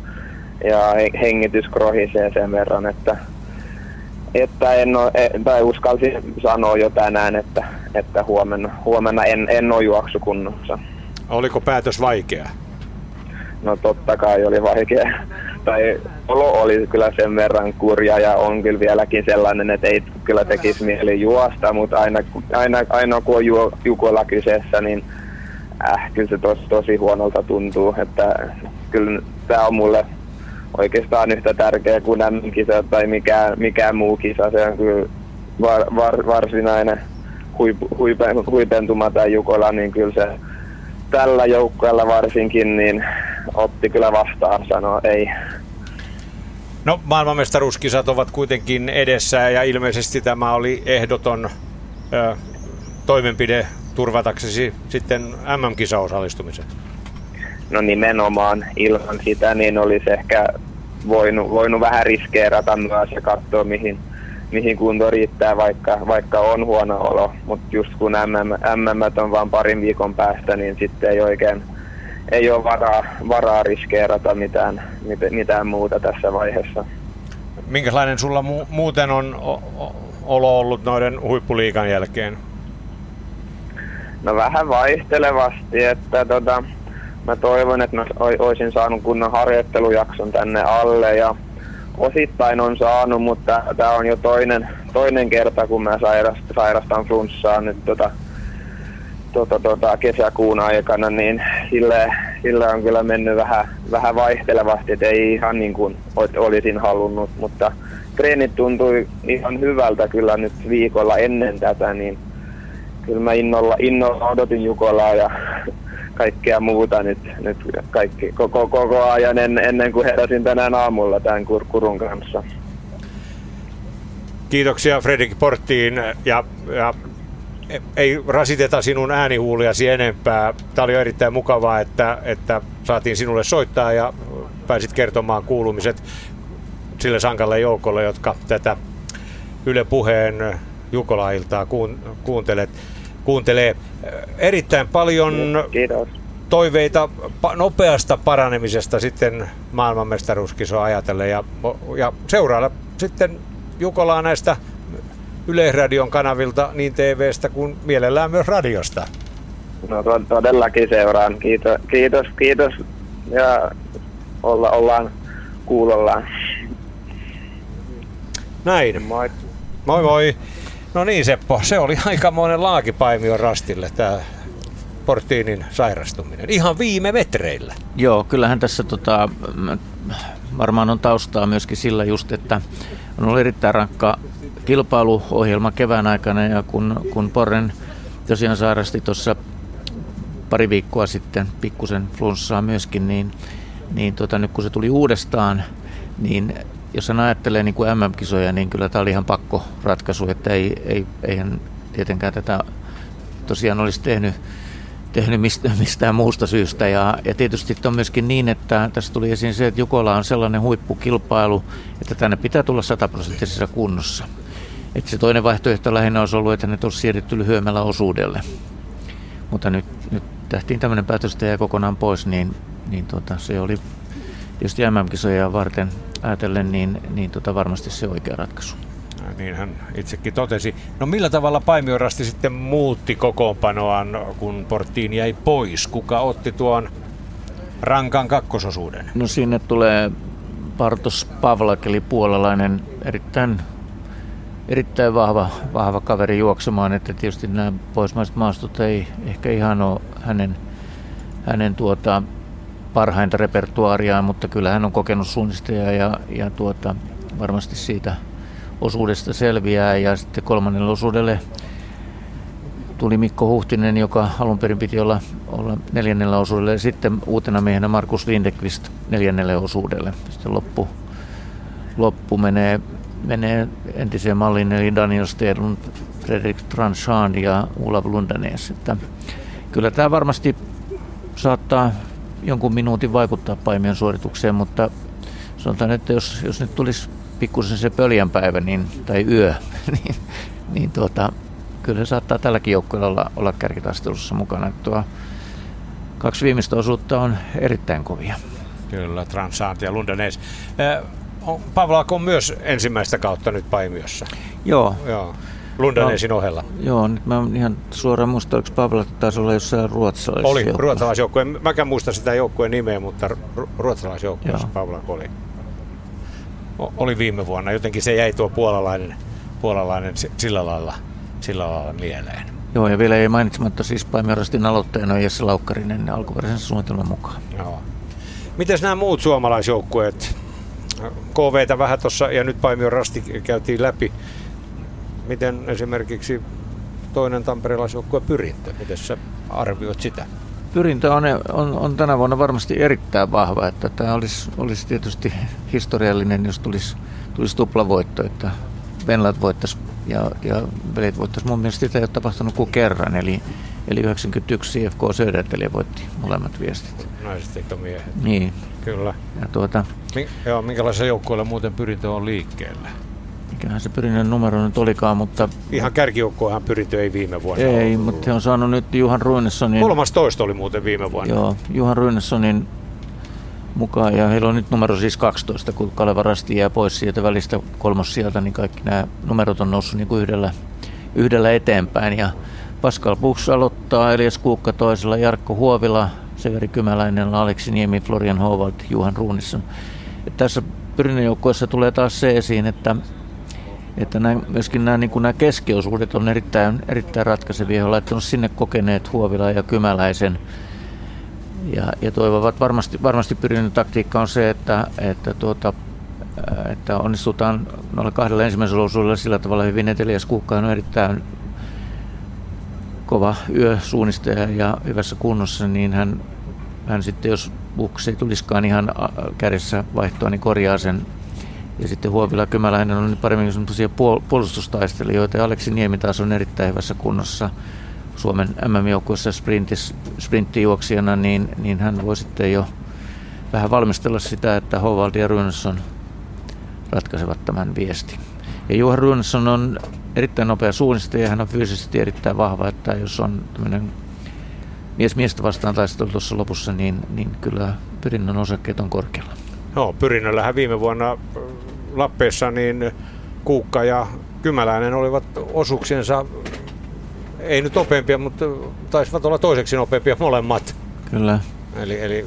[SPEAKER 15] ja hengitys krohisee sen verran, että, että en ole, tai uskalsin sanoa jo tänään, että, että huomenna, huomenna en, en ole juoksukunnossa.
[SPEAKER 1] Oliko päätös vaikea?
[SPEAKER 15] No totta kai oli vaikea. Tai olo oli kyllä sen verran kurja ja on kyllä vieläkin sellainen, että ei kyllä tekisi mieli juosta, mutta aina, aina, aina kun on ju, jukolla kyseessä, niin äh, kyllä se tosi, tosi huonolta tuntuu. Että kyllä tämä on mulle oikeastaan yhtä tärkeä kuin kisa tai mikään, mikään muu kisa. Se on kyllä var, var, varsinainen huipu, huipen, huipentuma tai Jukola, niin kyllä se tällä joukkueella varsinkin niin otti kyllä vastaan sanoa ei.
[SPEAKER 1] No maailmanmestaruuskisat ovat kuitenkin edessä ja ilmeisesti tämä oli ehdoton ö, toimenpide turvataksesi sitten MM-kisaosallistumisen.
[SPEAKER 15] No nimenomaan ilman sitä niin olisi ehkä voinut, voinut vähän riskeerata myös ja katsoa mihin, mihin kunto riittää, vaikka, vaikka on huono olo. Mutta just kun MM, MM on vain parin viikon päästä, niin sitten ei oikein ei ole varaa, varaa riskeerata mitään, mitään muuta tässä vaiheessa.
[SPEAKER 1] Minkälainen sulla mu- muuten on olo ollut noiden huippuliikan jälkeen?
[SPEAKER 15] No vähän vaihtelevasti, että tota, mä toivon, että mä olisin saanut kunnon harjoittelujakson tänne alle ja osittain on saanut, mutta tämä on jo toinen, toinen kerta, kun mä sairastan, flunssaa nyt tota, tota, tota, kesäkuun aikana, niin sille, sille on kyllä mennyt vähän, vähän vaihtelevasti, että ei ihan niin kuin olisin halunnut, mutta treenit tuntui ihan hyvältä kyllä nyt viikolla ennen tätä, niin kyllä mä innolla, innolla odotin Jukolaa ja kaikkea muuta nyt, nyt kaikki, koko, koko ajan en, ennen kuin heräsin tänään aamulla tämän kur, kurun kanssa.
[SPEAKER 1] Kiitoksia Fredrik Porttiin ja, ja ei rasiteta sinun äänihuuliasi enempää. Tämä oli erittäin mukavaa, että, että saatiin sinulle soittaa ja pääsit kertomaan kuulumiset sille sankalle joukolle, jotka tätä Yle Puheen Jukola-iltaa kuuntelet, kuuntelee. Erittäin paljon
[SPEAKER 15] Kiitos.
[SPEAKER 1] toiveita nopeasta paranemisesta sitten maailmanmestaruuskisoa ajatellen ja, ja seurailla sitten Jukolaa näistä Yleisradion kanavilta niin TVstä kuin mielellään myös radiosta.
[SPEAKER 15] No todellakin seuraan. Kiitos, kiitos, kiitos ja olla, ollaan kuulollaan.
[SPEAKER 1] Näin.
[SPEAKER 15] Moi.
[SPEAKER 1] Moi moi. No niin Seppo, se oli aikamoinen laakipaimio rastille tämä Portiinin sairastuminen. Ihan viime metreillä.
[SPEAKER 2] Joo, kyllähän tässä tota, varmaan on taustaa myöskin sillä just, että on ollut erittäin rankka kilpailuohjelma kevään aikana ja kun, kun Porren tosiaan sairasti tuossa pari viikkoa sitten pikkusen flunssaa myöskin, niin, niin tota, nyt kun se tuli uudestaan, niin jos hän ajattelee niin kuin MM-kisoja, niin kyllä tämä oli ihan pakko ratkaisu, että ei, ei, eihän tietenkään tätä tosiaan olisi tehnyt, tehnyt mistä, mistään muusta syystä. Ja, ja tietysti on myöskin niin, että tässä tuli esiin se, että Jukola on sellainen huippukilpailu, että tänne pitää tulla sataprosenttisessa kunnossa. Että se toinen vaihtoehto lähinnä olisi ollut, että ne olisi siirretty lyhyemmällä osuudelle. Mutta nyt, nyt tehtiin tämmöinen päätös, jäi kokonaan pois, niin, niin tota, se oli tietysti MM-kisoja varten ajatellen, niin, niin tota varmasti se oikea ratkaisu.
[SPEAKER 1] Niin hän itsekin totesi. No millä tavalla Paimiorasti sitten muutti kokoonpanoaan, kun porttiin jäi pois? Kuka otti tuon rankan kakkososuuden?
[SPEAKER 2] No sinne tulee Partos Pavlak, eli puolalainen erittäin erittäin vahva, vahva kaveri juoksemaan, että tietysti nämä poismaiset maastot ei ehkä ihan ole hänen, hänen tuota, parhainta repertuaariaan, mutta kyllä hän on kokenut suunnistaja ja, ja tuota, varmasti siitä osuudesta selviää ja sitten kolmannelle osuudelle tuli Mikko Huhtinen, joka alun perin piti olla, olla neljännellä osuudelle, ja sitten uutena miehenä Markus Lindekvist neljännelle osuudelle. Sitten loppu, loppu menee, menee entiseen malliin, eli Daniel Stedlund, Fredrik Tranchand ja Olav Lundanes. Että kyllä tämä varmasti saattaa jonkun minuutin vaikuttaa paimion suoritukseen, mutta sanotaan, että jos, jos nyt tulisi pikkusen se pöljän päivä niin, tai yö, [LAUGHS] niin, niin tuota, kyllä se saattaa tälläkin joukkueella olla, olla kärkitaistelussa mukana. Tuo kaksi viimeistä osuutta on erittäin kovia.
[SPEAKER 1] Kyllä, Transant ja Lundanes. Pavlak on myös ensimmäistä kautta nyt Paimiossa.
[SPEAKER 2] Joo.
[SPEAKER 1] Joo. Lundanesin
[SPEAKER 2] no,
[SPEAKER 1] ohella.
[SPEAKER 2] Joo, nyt mä ihan suoraan muista, oliko Pavlak taisi olla jossain ruotsalaisessa
[SPEAKER 1] Oli, ruotsalaisjoukkue. Mäkään muista sitä joukkueen nimeä, mutta ruotsalaisjoukkueessa Pavlak oli. Oli viime vuonna. Jotenkin se jäi tuo puolalainen, puolalainen sillä lailla sillä lailla mieleen.
[SPEAKER 2] Joo, ja vielä ei mainitsematta siis Paimiorastin aloitteena Jesse Laukkarinen alkuperäisen suunnitelman mukaan.
[SPEAKER 1] Joo. Miten nämä muut suomalaisjoukkueet? KVtä vähän tuossa ja nyt Paimion rasti käytiin läpi. Miten esimerkiksi toinen tamperelaisjoukkue Pyrintö, miten sä arvioit sitä?
[SPEAKER 2] Pyrintö on, on, on tänä vuonna varmasti erittäin vahva, että tämä olisi, olisi tietysti historiallinen, jos tulisi, tulisi tuplavoitto, että Venlat voittaisi ja, ja velit voittaisi mun mielestä sitä ei ole tapahtunut kuin kerran, eli, eli 91 CFK Söderteli voitti molemmat viestit.
[SPEAKER 1] Naiset eikä miehet.
[SPEAKER 2] Niin.
[SPEAKER 1] Kyllä.
[SPEAKER 2] Ja tuota,
[SPEAKER 1] Mink, joo, minkälaisella joukkueella muuten pyrintö on liikkeellä?
[SPEAKER 2] Mikähän se pyrinnön numero nyt olikaan, mutta...
[SPEAKER 1] Ihan kärkijoukkoahan pyrintö ei viime vuonna
[SPEAKER 2] Ei, ollut. mutta he on saanut nyt Juhan Ruinessonin...
[SPEAKER 1] Kolmas toista oli muuten viime vuonna.
[SPEAKER 2] Joo, Juhan Ruinessonin mukaan. Ja heillä on nyt numero siis 12, kun Kaleva Rasti jää pois sieltä välistä kolmos sieltä, niin kaikki nämä numerot on noussut niin kuin yhdellä, yhdellä eteenpäin. Ja Pascal Buks aloittaa, Elias Kuukka toisella, Jarkko Huovila, Severi Kymäläinen, Aleksi Niemi, Florian Hovald, Juhan Ruunisson. Tässä pyrinnön tulee taas se esiin, että että nämä, myöskin nämä, niin nämä keskiosuudet on erittäin, erittäin ratkaisevia. He laittanut sinne kokeneet Huovila ja Kymäläisen ja, ja toivovat varmasti, varmasti pyrinnön taktiikka on se, että, että, tuota, että onnistutaan noilla kahdella ensimmäisellä osuudella sillä tavalla hyvin, että Elias Kuukka on erittäin kova yösuunnistaja ja hyvässä kunnossa, niin hän, hän sitten, jos Buks ei tulisikaan ihan kädessä vaihtoa, niin korjaa sen. Ja sitten Huovila Kymäläinen on paremmin sellaisia puolustustaistelijoita ja Aleksi Niemi taas on erittäin hyvässä kunnossa. Suomen MM-joukkueessa sprinttijuoksijana, niin, niin hän voi sitten jo vähän valmistella sitä, että Hovald ja Runesson ratkaisevat tämän viesti. Ja Juha Runesson on erittäin nopea suunnistaja ja hän on fyysisesti erittäin vahva, että jos on tämmöinen mies miestä vastaan taistelu tuossa lopussa, niin, niin kyllä pyrinnön osakkeet on korkealla.
[SPEAKER 1] Joo, pyrinnöllähän viime vuonna Lappeessa niin Kuukka ja Kymäläinen olivat osuuksiensa ei nyt nopeampia, mutta taisivat olla toiseksi nopeampia molemmat.
[SPEAKER 2] Kyllä.
[SPEAKER 1] Eli, eli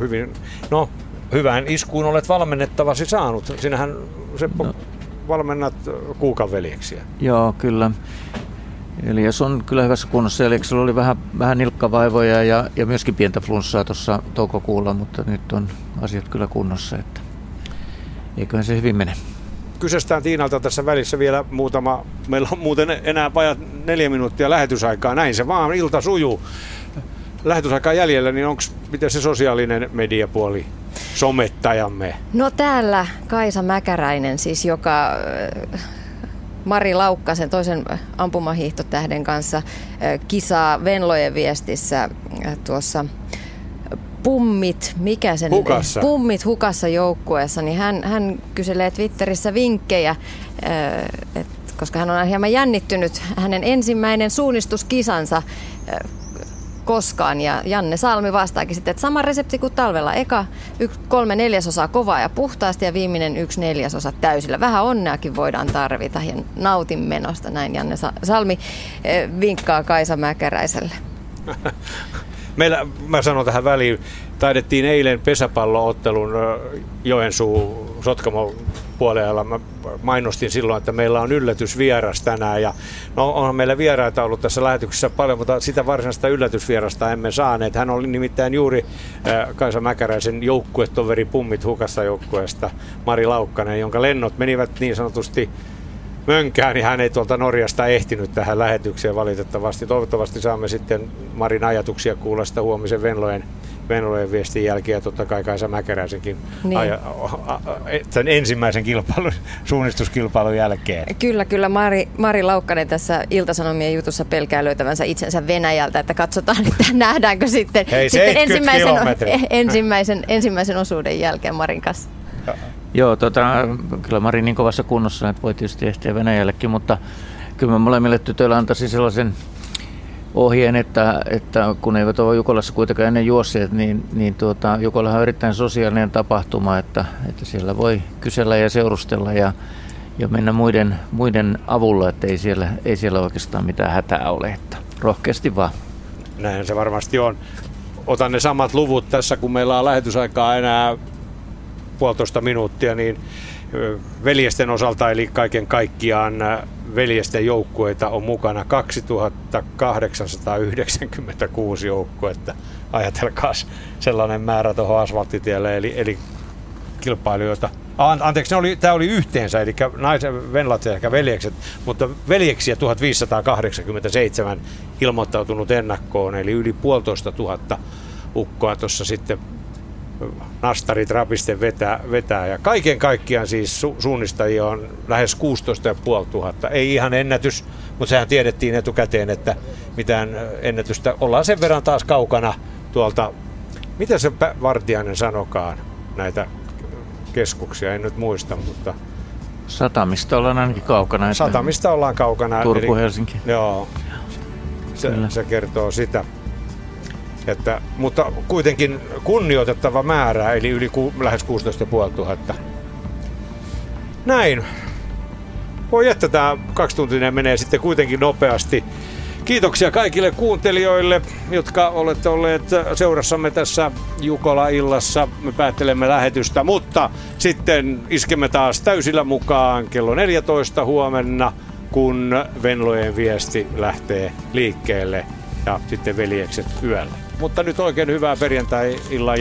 [SPEAKER 1] hyvin, no hyvään iskuun olet valmennettavasi saanut. Sinähän se no. valmennat Kuukan veljeksiä.
[SPEAKER 2] Joo, kyllä. Elias on kyllä hyvässä kunnossa. Eliaksella oli vähän, vähän nilkkavaivoja ja, ja myöskin pientä flunssaa tuossa toukokuulla, mutta nyt on asiat kyllä kunnossa. Että eiköhän se hyvin mene
[SPEAKER 1] kyseistään Tiinalta tässä välissä vielä muutama, meillä on muuten enää vajat neljä minuuttia lähetysaikaa, näin se vaan, ilta sujuu. Lähetysaikaa jäljellä, niin onko miten se sosiaalinen mediapuoli somettajamme?
[SPEAKER 3] No täällä Kaisa Mäkäräinen siis, joka äh, Mari Laukkasen toisen ampumahiihtotähden kanssa äh, kisaa Venlojen viestissä äh, tuossa pummit, mikä sen
[SPEAKER 1] hukassa.
[SPEAKER 3] pummit hukassa joukkueessa, niin hän, hän kyselee Twitterissä vinkkejä, et, koska hän on hieman jännittynyt hänen ensimmäinen suunnistuskisansa koskaan. Ja Janne Salmi vastaakin sitten, että sama resepti kuin talvella. Eka yksi, kolme neljäsosaa kovaa ja puhtaasti ja viimeinen yksi neljäsosa täysillä. Vähän onneakin voidaan tarvita ja nautin menosta. Näin Janne Salmi vinkkaa Kaisa Mäkäräiselle. [LAUGHS]
[SPEAKER 1] Meillä, mä sanon tähän väliin, taidettiin eilen pesäpalloottelun Joensuu Sotkamo puolella. Mä mainostin silloin, että meillä on yllätysvieras tänään. Ja no, onhan meillä vieraita ollut tässä lähetyksessä paljon, mutta sitä varsinaista yllätysvierasta emme saaneet. Hän oli nimittäin juuri Kaisa Mäkäräisen joukkuetoveri Pummit hukassa joukkueesta, Mari Laukkanen, jonka lennot menivät niin sanotusti mönkään, niin hän ei tuolta Norjasta ehtinyt tähän lähetykseen valitettavasti. Toivottavasti saamme sitten Marin ajatuksia kuulla sitä huomisen Venlojen Venlojen viestin jälkeen ja totta kai Kaisa Mäkeräisenkin niin. aja, sen ensimmäisen kilpailun, [LAUGHS] suunnistuskilpailun jälkeen.
[SPEAKER 3] Kyllä, kyllä. Mari, Mari Laukkanen tässä Iltasanomien jutussa pelkää löytävänsä itsensä Venäjältä, että katsotaan, [LAUGHS] että nähdäänkö sitten,
[SPEAKER 1] Hei,
[SPEAKER 3] sitten ensimmäisen, [LAUGHS] ensimmäisen, ensimmäisen osuuden jälkeen Marin kanssa.
[SPEAKER 2] Joo, tota, kyllä Mari niin kovassa kunnossa, että voi tietysti ehtiä Venäjällekin, mutta kyllä mä molemmille tytöille antaisin sellaisen ohjeen, että, että kun eivät ole Jukolassa kuitenkaan ennen juosseet, niin, niin tuota, Jukolahan on erittäin sosiaalinen tapahtuma, että, että siellä voi kysellä ja seurustella ja, ja mennä muiden, muiden avulla, että ei siellä, ei siellä oikeastaan mitään hätää ole. Että rohkeasti vaan.
[SPEAKER 1] Näin se varmasti on. Otan ne samat luvut tässä, kun meillä on lähetysaikaa enää puolitoista minuuttia, niin veljesten osalta, eli kaiken kaikkiaan veljesten joukkueita on mukana 2896 joukkuetta. Ajatelkaa sellainen määrä tuohon asfalttitielle, eli, eli kilpailijoita. Anteeksi, oli, tämä oli yhteensä, eli naisen venlat ja ehkä veljekset, mutta veljeksiä 1587 ilmoittautunut ennakkoon, eli yli puolitoista tuhatta ukkoa tuossa sitten nastarit rapisten vetää, vetää. Ja kaiken kaikkiaan siis su- suunnistajia on lähes 16 500. Ei ihan ennätys, mutta sehän tiedettiin etukäteen, että mitään ennätystä ollaan sen verran taas kaukana tuolta, mitä se Vartiainen sanokaan näitä keskuksia, en nyt muista, mutta...
[SPEAKER 2] Satamista ollaan ainakin kaukana. Että
[SPEAKER 1] Satamista ollaan kaukana.
[SPEAKER 2] Turku, eli, Helsinki.
[SPEAKER 1] Joo, se, se kertoo sitä. Että, mutta kuitenkin kunnioitettava määrä, eli yli ku, lähes 16 500. Näin. Voi että tämä kaksituntinen menee sitten kuitenkin nopeasti. Kiitoksia kaikille kuuntelijoille, jotka olette olleet seurassamme tässä Jukola-illassa. Me päättelemme lähetystä, mutta sitten iskemme taas täysillä mukaan kello 14 huomenna, kun Venlojen viesti lähtee liikkeelle ja sitten veljekset yöllä. Mutta nyt oikein hyvää perjantai-illan